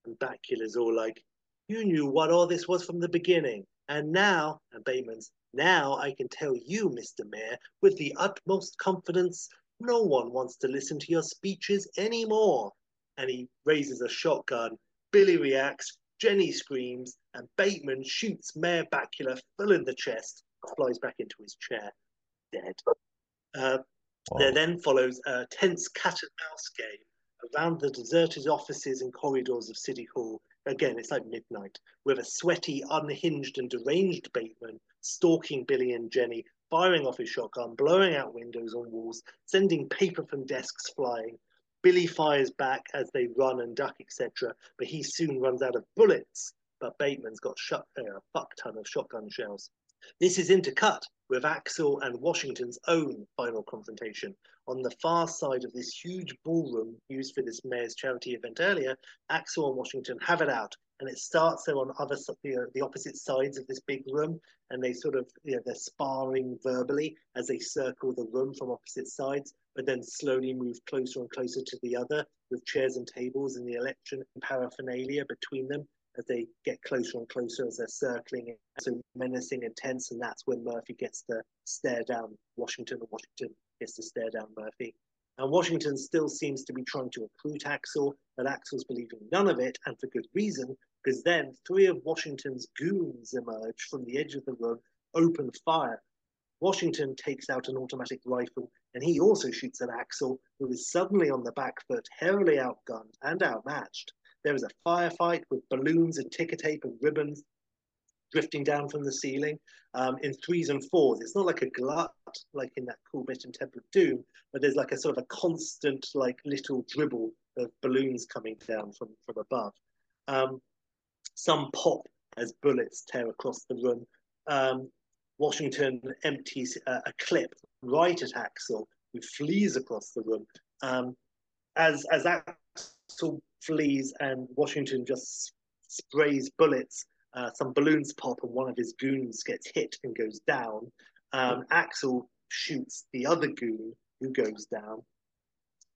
And Bakula's all like, "You knew what all this was from the beginning, and now," and Bateman's, "Now I can tell you, Mister Mayor, with the utmost confidence, no one wants to listen to your speeches anymore." And he raises a shotgun. Billy reacts. Jenny screams, and Bateman shoots Mayor Bakula full in the chest, flies back into his chair, dead. Uh, there then follows a tense cat and mouse game around the deserted offices and corridors of City Hall. Again, it's like midnight, with a sweaty, unhinged, and deranged Bateman stalking Billy and Jenny, firing off his shotgun, blowing out windows on walls, sending paper from desks flying. Billy fires back as they run and duck, etc., but he soon runs out of bullets. But Bateman's got shot, uh, a fuck ton of shotgun shells. This is intercut with Axel and Washington's own final confrontation. On the far side of this huge ballroom used for this mayor's charity event earlier, Axel and Washington have it out, and it starts there on other you know, the opposite sides of this big room, and they sort of you know they're sparring verbally as they circle the room from opposite sides, but then slowly move closer and closer to the other with chairs and tables and the election paraphernalia between them as they get closer and closer as they're circling, so menacing and tense, and that's when Murphy gets to stare down Washington, and Washington gets to stare down Murphy. And Washington still seems to be trying to recruit Axel, but Axel's believing none of it, and for good reason, because then three of Washington's goons emerge from the edge of the room, open fire. Washington takes out an automatic rifle, and he also shoots at Axel, who is suddenly on the back foot, heavily outgunned and outmatched. There is a firefight with balloons and ticker tape and ribbons drifting down from the ceiling um, in threes and fours. It's not like a glut like in that cool bit in Temple of Doom, but there's like a sort of a constant like little dribble of balloons coming down from from above. Um, some pop as bullets tear across the room. Um, Washington empties a, a clip right at Axel, who flees across the room. Um, as as Axel flees and Washington just sprays bullets uh, some balloons pop and one of his goons gets hit and goes down. Um, Axel shoots the other goon who goes down.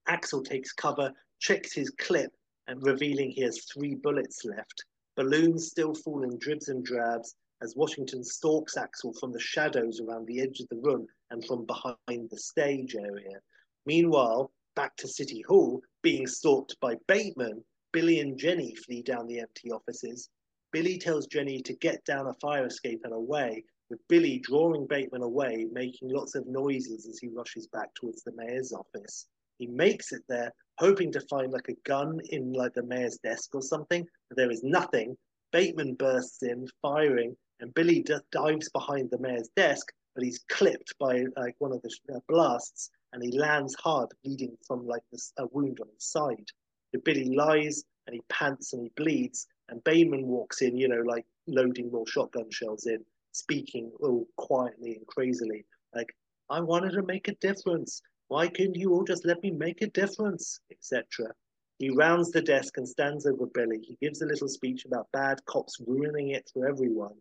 Axel takes cover, checks his clip, and revealing he has three bullets left. Balloons still fall in dribs and drabs as Washington stalks Axel from the shadows around the edge of the room and from behind the stage area. Meanwhile, back to City Hall, being stalked by Bateman, Billy and Jenny flee down the empty offices. Billy tells Jenny to get down a fire escape and away, with Billy drawing Bateman away, making lots of noises as he rushes back towards the mayor's office. He makes it there, hoping to find like a gun in like the mayor's desk or something, but there is nothing. Bateman bursts in, firing, and Billy d- dives behind the mayor's desk, but he's clipped by like one of the uh, blasts, and he lands hard, bleeding from like this, a wound on his side. The Billy lies and he pants and he bleeds, and Bateman walks in, you know, like loading more shotgun shells in, speaking all quietly and crazily, like, I wanted to make a difference. Why couldn't you all just let me make a difference? etc. He rounds the desk and stands over Billy. He gives a little speech about bad cops ruining it for everyone.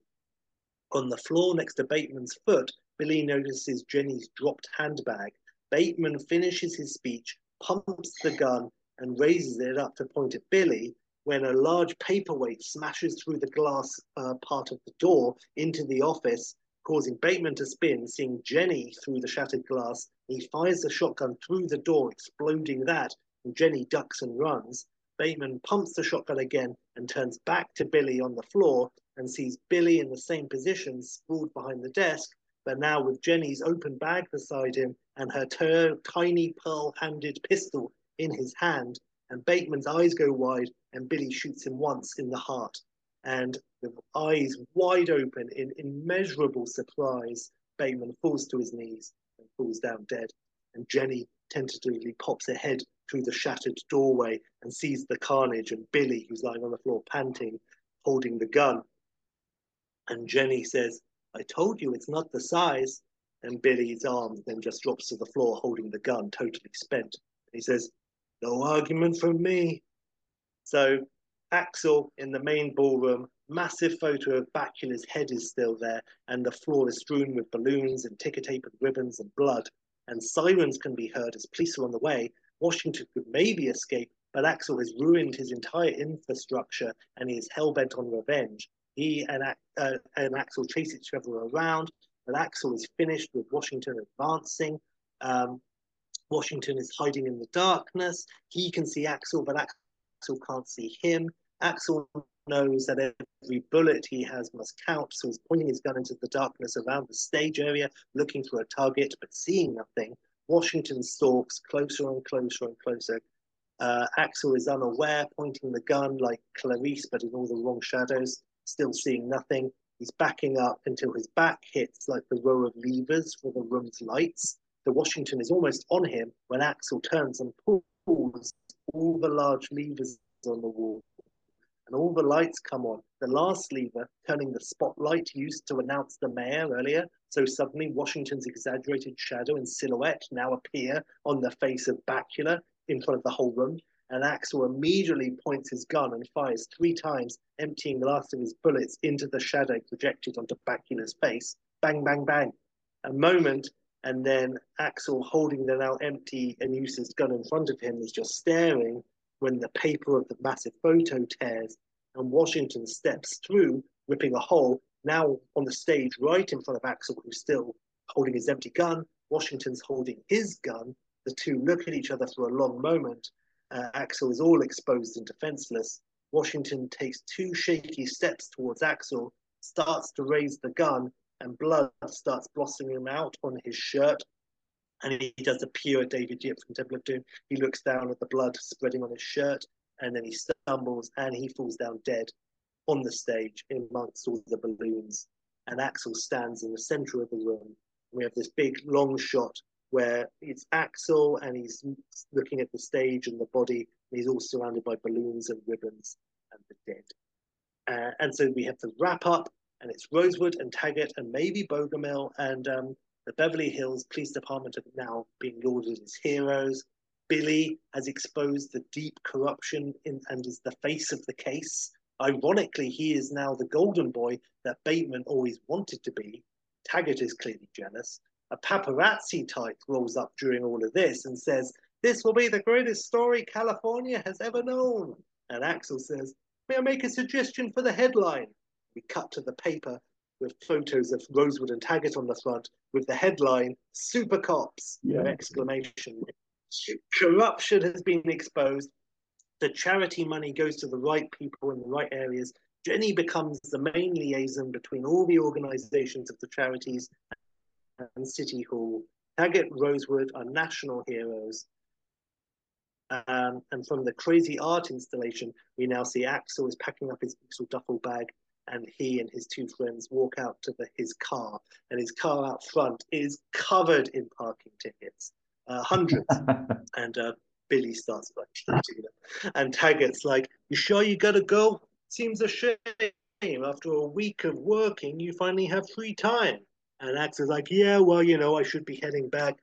On the floor next to Bateman's foot, Billy notices Jenny's dropped handbag. Bateman finishes his speech, pumps the gun, and raises it up to point at Billy when a large paperweight smashes through the glass uh, part of the door into the office, causing Bateman to spin, seeing Jenny through the shattered glass. He fires the shotgun through the door, exploding that, and Jenny ducks and runs. Bateman pumps the shotgun again and turns back to Billy on the floor and sees Billy in the same position, sprawled behind the desk, but now with Jenny's open bag beside him and her ter- tiny pearl handed pistol in his hand. And Bateman's eyes go wide, and Billy shoots him once in the heart. And with eyes wide open in immeasurable surprise, Bateman falls to his knees and falls down dead. And Jenny tentatively pops her head through the shattered doorway and sees the carnage, and Billy, who's lying on the floor panting, holding the gun. And Jenny says, I told you it's not the size. And Billy's arm then just drops to the floor, holding the gun, totally spent. He says, No argument from me. So Axel in the main ballroom, massive photo of Bakula's head is still there, and the floor is strewn with balloons and ticker tape and ribbons and blood. And sirens can be heard as police are on the way. Washington could maybe escape, but Axel has ruined his entire infrastructure and he is hell bent on revenge. He and, uh, and Axel chase each other around, but Axel is finished with Washington advancing. Um, Washington is hiding in the darkness. He can see Axel, but Axel can't see him. Axel knows that every bullet he has must count, so he's pointing his gun into the darkness around the stage area, looking for a target, but seeing nothing. Washington stalks closer and closer and closer. Uh, Axel is unaware, pointing the gun like Clarice, but in all the wrong shadows, still seeing nothing. He's backing up until his back hits like the row of levers for the room's lights. The Washington is almost on him when Axel turns and pulls all the large levers on the wall. And all the lights come on. The last lever turning the spotlight used to announce the mayor earlier. So suddenly Washington's exaggerated shadow and silhouette now appear on the face of Bakula in front of the whole room. And Axel immediately points his gun and fires three times, emptying the last of his bullets into the shadow projected onto Bakula's face. Bang, bang, bang. A moment, and then Axel, holding the now empty and useless gun in front of him, is just staring when the paper of the massive photo tears and Washington steps through, ripping a hole, now on the stage right in front of Axel, who's still holding his empty gun. Washington's holding his gun. The two look at each other for a long moment. Uh, Axel is all exposed and defenseless. Washington takes two shaky steps towards Axel, starts to raise the gun, and blood starts blossoming out on his shirt. And he does a pure David Yip from Temple of Doom. He looks down at the blood spreading on his shirt, and then he stumbles and he falls down dead on the stage amongst all the balloons. And Axel stands in the center of the room. We have this big long shot where it's Axel and he's looking at the stage and the body. And he's all surrounded by balloons and ribbons and the dead. Uh, and so we have the wrap up, and it's Rosewood and Taggart and maybe Bogomil and um, the Beverly Hills Police Department are now being lauded as heroes. Billy has exposed the deep corruption in, and is the face of the case. Ironically, he is now the golden boy that Bateman always wanted to be. Taggart is clearly jealous. A paparazzi type rolls up during all of this and says, This will be the greatest story California has ever known. And Axel says, May I make a suggestion for the headline? We cut to the paper with photos of Rosewood and Taggart on the front with the headline Super Cops! Yeah. Exclamation. Corruption has been exposed. The charity money goes to the right people in the right areas. Jenny becomes the main liaison between all the organizations of the charities and City Hall. Taggart Rosewood are national heroes. Um, and from the crazy art installation, we now see Axel is packing up his little duffel bag, and he and his two friends walk out to the, his car. And his car out front is covered in parking tickets, uh, hundreds. and uh, Billy starts like teaching them. And Taggart's like, You sure you gotta go? Seems a shame. After a week of working, you finally have free time. And Axel's like, Yeah, well, you know, I should be heading back.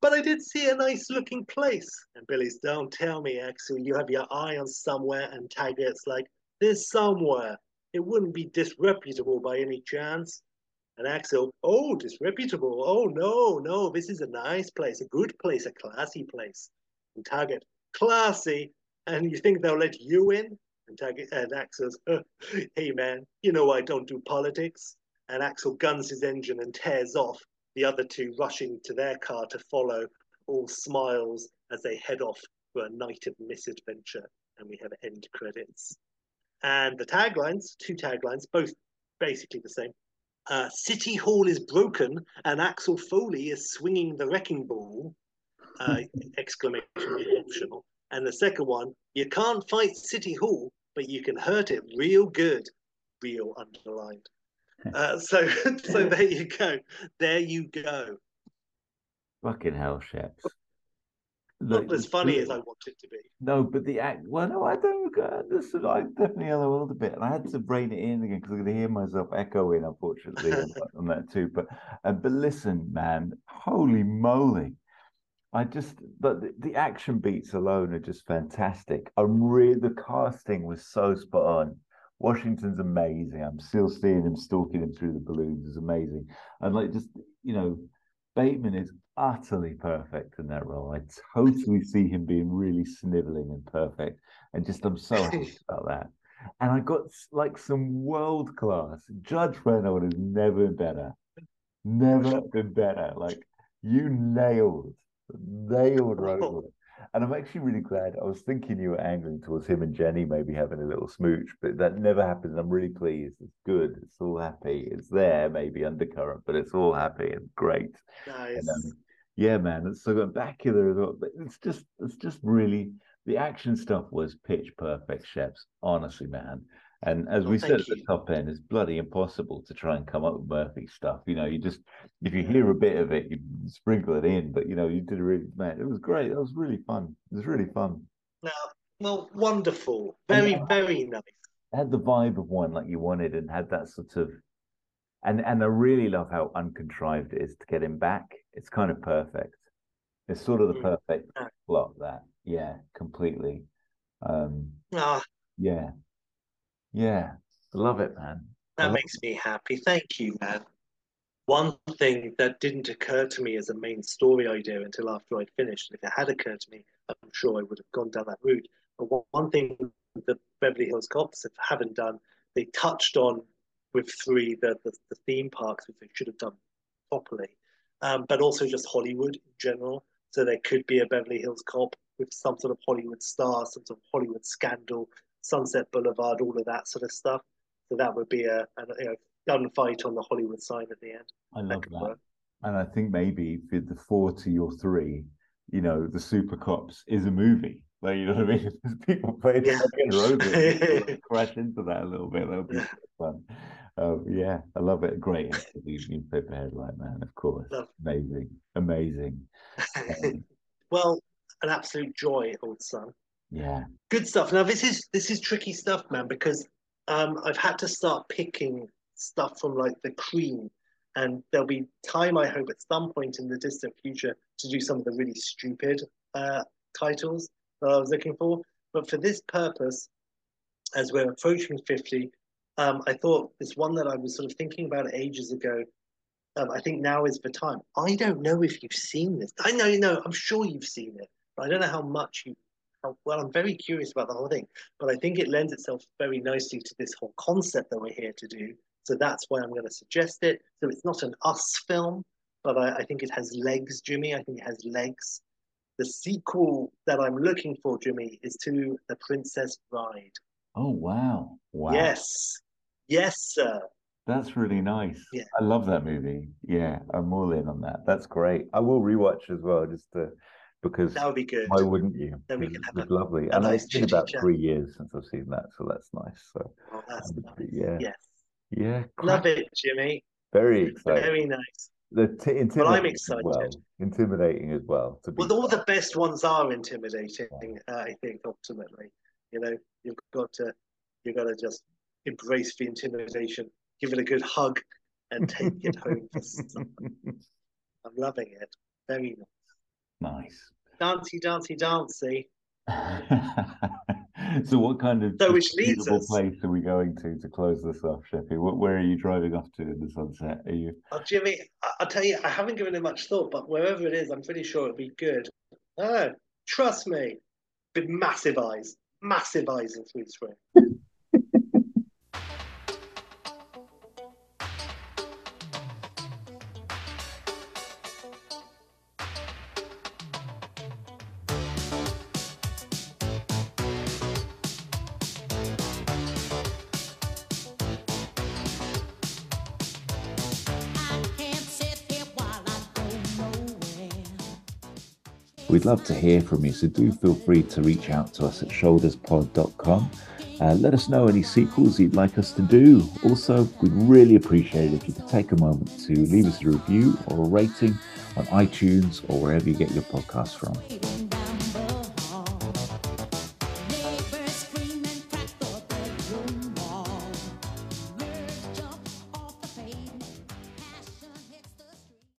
But I did see a nice looking place. And Billy's, Don't tell me, Axel, you have your eye on somewhere. And Taggart's like, There's somewhere. It wouldn't be disreputable by any chance. And Axel, Oh, disreputable. Oh, no, no, this is a nice place, a good place, a classy place. And Taggart, Classy. And you think they'll let you in? And Taggart and Axel's, Hey, man, you know I don't do politics and Axel guns his engine and tears off, the other two rushing to their car to follow, all smiles as they head off for a night of misadventure. And we have end credits. And the taglines, two taglines, both basically the same. Uh, City Hall is broken, and Axel Foley is swinging the wrecking ball! Uh, exclamation optional. And the second one, you can't fight City Hall, but you can hurt it real good, real underlined. Uh, so, so there you go. There you go. Fucking hell, Sheps. Not as funny as I want it to be. No, but the act. Well, no, I don't. This is I definitely LOL'd a bit, and I had to rein it in again because I could hear myself echoing, unfortunately, on, that- on that too. But uh, but listen, man, holy moly! I just but the, the action beats alone are just fantastic. I'm really the casting was so spot on. Washington's amazing. I'm still seeing him stalking him through the balloons is amazing. And like just you know, Bateman is utterly perfect in that role. I totally see him being really sniveling and perfect. And just I'm so happy about that. And I got like some world class. Judge Reinhold has never been better. Never been better. Like you nailed, nailed Rosewood. And I'm actually really glad. I was thinking you were angling towards him and Jenny maybe having a little smooch, but that never happened. I'm really pleased. It's good. It's all happy. It's there, maybe undercurrent, but it's all happy and great. Nice. And, um, yeah, man. It's so here as well. But it's just, it's just really the action stuff was pitch perfect, Sheps. Honestly, man. And as we said at the top end, it's bloody impossible to try and come up with Murphy stuff. You know, you just if you hear a bit of it, you sprinkle it in. But you know, you did a really man. It was great. It was really fun. It was really fun. Now, well, wonderful. Very, Yeah. very nice. It had the vibe of one like you wanted, and had that sort of. And and I really love how uncontrived it is to get him back. It's kind of perfect. It's sort of the Mm. perfect Yeah. plot. That yeah, completely. Um, Ah, yeah, yeah, love it, man. That love makes me happy. Thank you, man. One thing that didn't occur to me as a main story idea until after I'd finished, and if it had occurred to me, I'm sure I would have gone down that route. But one- one thing the Beverly Hills Cops have, haven't done, they touched on with three the, the, the theme parks, which they should have done properly, um, but also just Hollywood in general. So there could be a Beverly Hills Cop with some sort of Hollywood star, some sort of Hollywood scandal, Sunset Boulevard, all of that sort of stuff. So that would be a, a you know, gunfight on the Hollywood sign at the end. I love could that. And I think maybe for the four to your three, you know, the Super Cops is a movie. Like, you know what I mean? There's people playing Yeah. robots. crash into that a little bit. That'll be Yeah. fun. Um, yeah, I love it. Great the newspaper headline, man. Of course, Love- amazing, amazing. Um, well, an absolute joy, old son. Yeah, Good stuff. Now this is this is tricky stuff, man, because um, I've had to start picking stuff from like the cream, and there'll be time I hope at some point in the distant future to do some of the really stupid uh, titles that I was looking for. But for this purpose, as we're approaching fifty, um, I thought this one that I was sort of thinking about ages ago Um, I think now is the time. I don't know if you've seen this. I know, you know, I'm sure you've seen it, but I don't know how much you. How, well, I'm very curious about the whole thing, but I think it lends itself very nicely to this whole concept that we're here to do. So that's why I'm going to suggest it. So it's not an us film, but I, I think it has legs, Jimmy. I think it has legs. The sequel that I'm looking for, Jimmy, is to The Princess Bride. Oh wow. Wow. Yes. Yes, sir. That's really nice. Yeah. I love that movie. Yeah, I'm all in on that. That's great. I will rewatch as well, just to because That would be good. why wouldn't you? Then we can have was a- lovely. And nice it's been about chitty-chat. three years since I've seen that, so that's nice. So Oh, that's um, nice. yeah, Yes. yeah, Love it, Jimmy. very exciting. Very nice. The t- intimidating Well, I'm as excited. well. Intimidating as well. To be Well, all the best ones are intimidating. Uh, I think ultimately, you know, you've got to, you've got to just embrace the intimidation, give it a good hug, and take it home. I'm loving it. Very nice. nice. Dancey, dancey, dancey. so, what kind of So which leads beautiful us- place are we going to to close this off, Sheppy? Where are you driving off to in the sunset? Are you? Oh, Jimmy, I'll tell you, I haven't given it much thought, but wherever it is, I'm pretty sure it'll be good. Oh, trust me. With massive eyes, massive eyes in Sweet Spring. Love to hear from you, so do feel free to reach out to us at shoulderspod.com. Uh, let us know any sequels you'd like us to do. Also, we'd really appreciate it if you could take a moment to leave us a review or a rating on iTunes or wherever you get your podcasts from.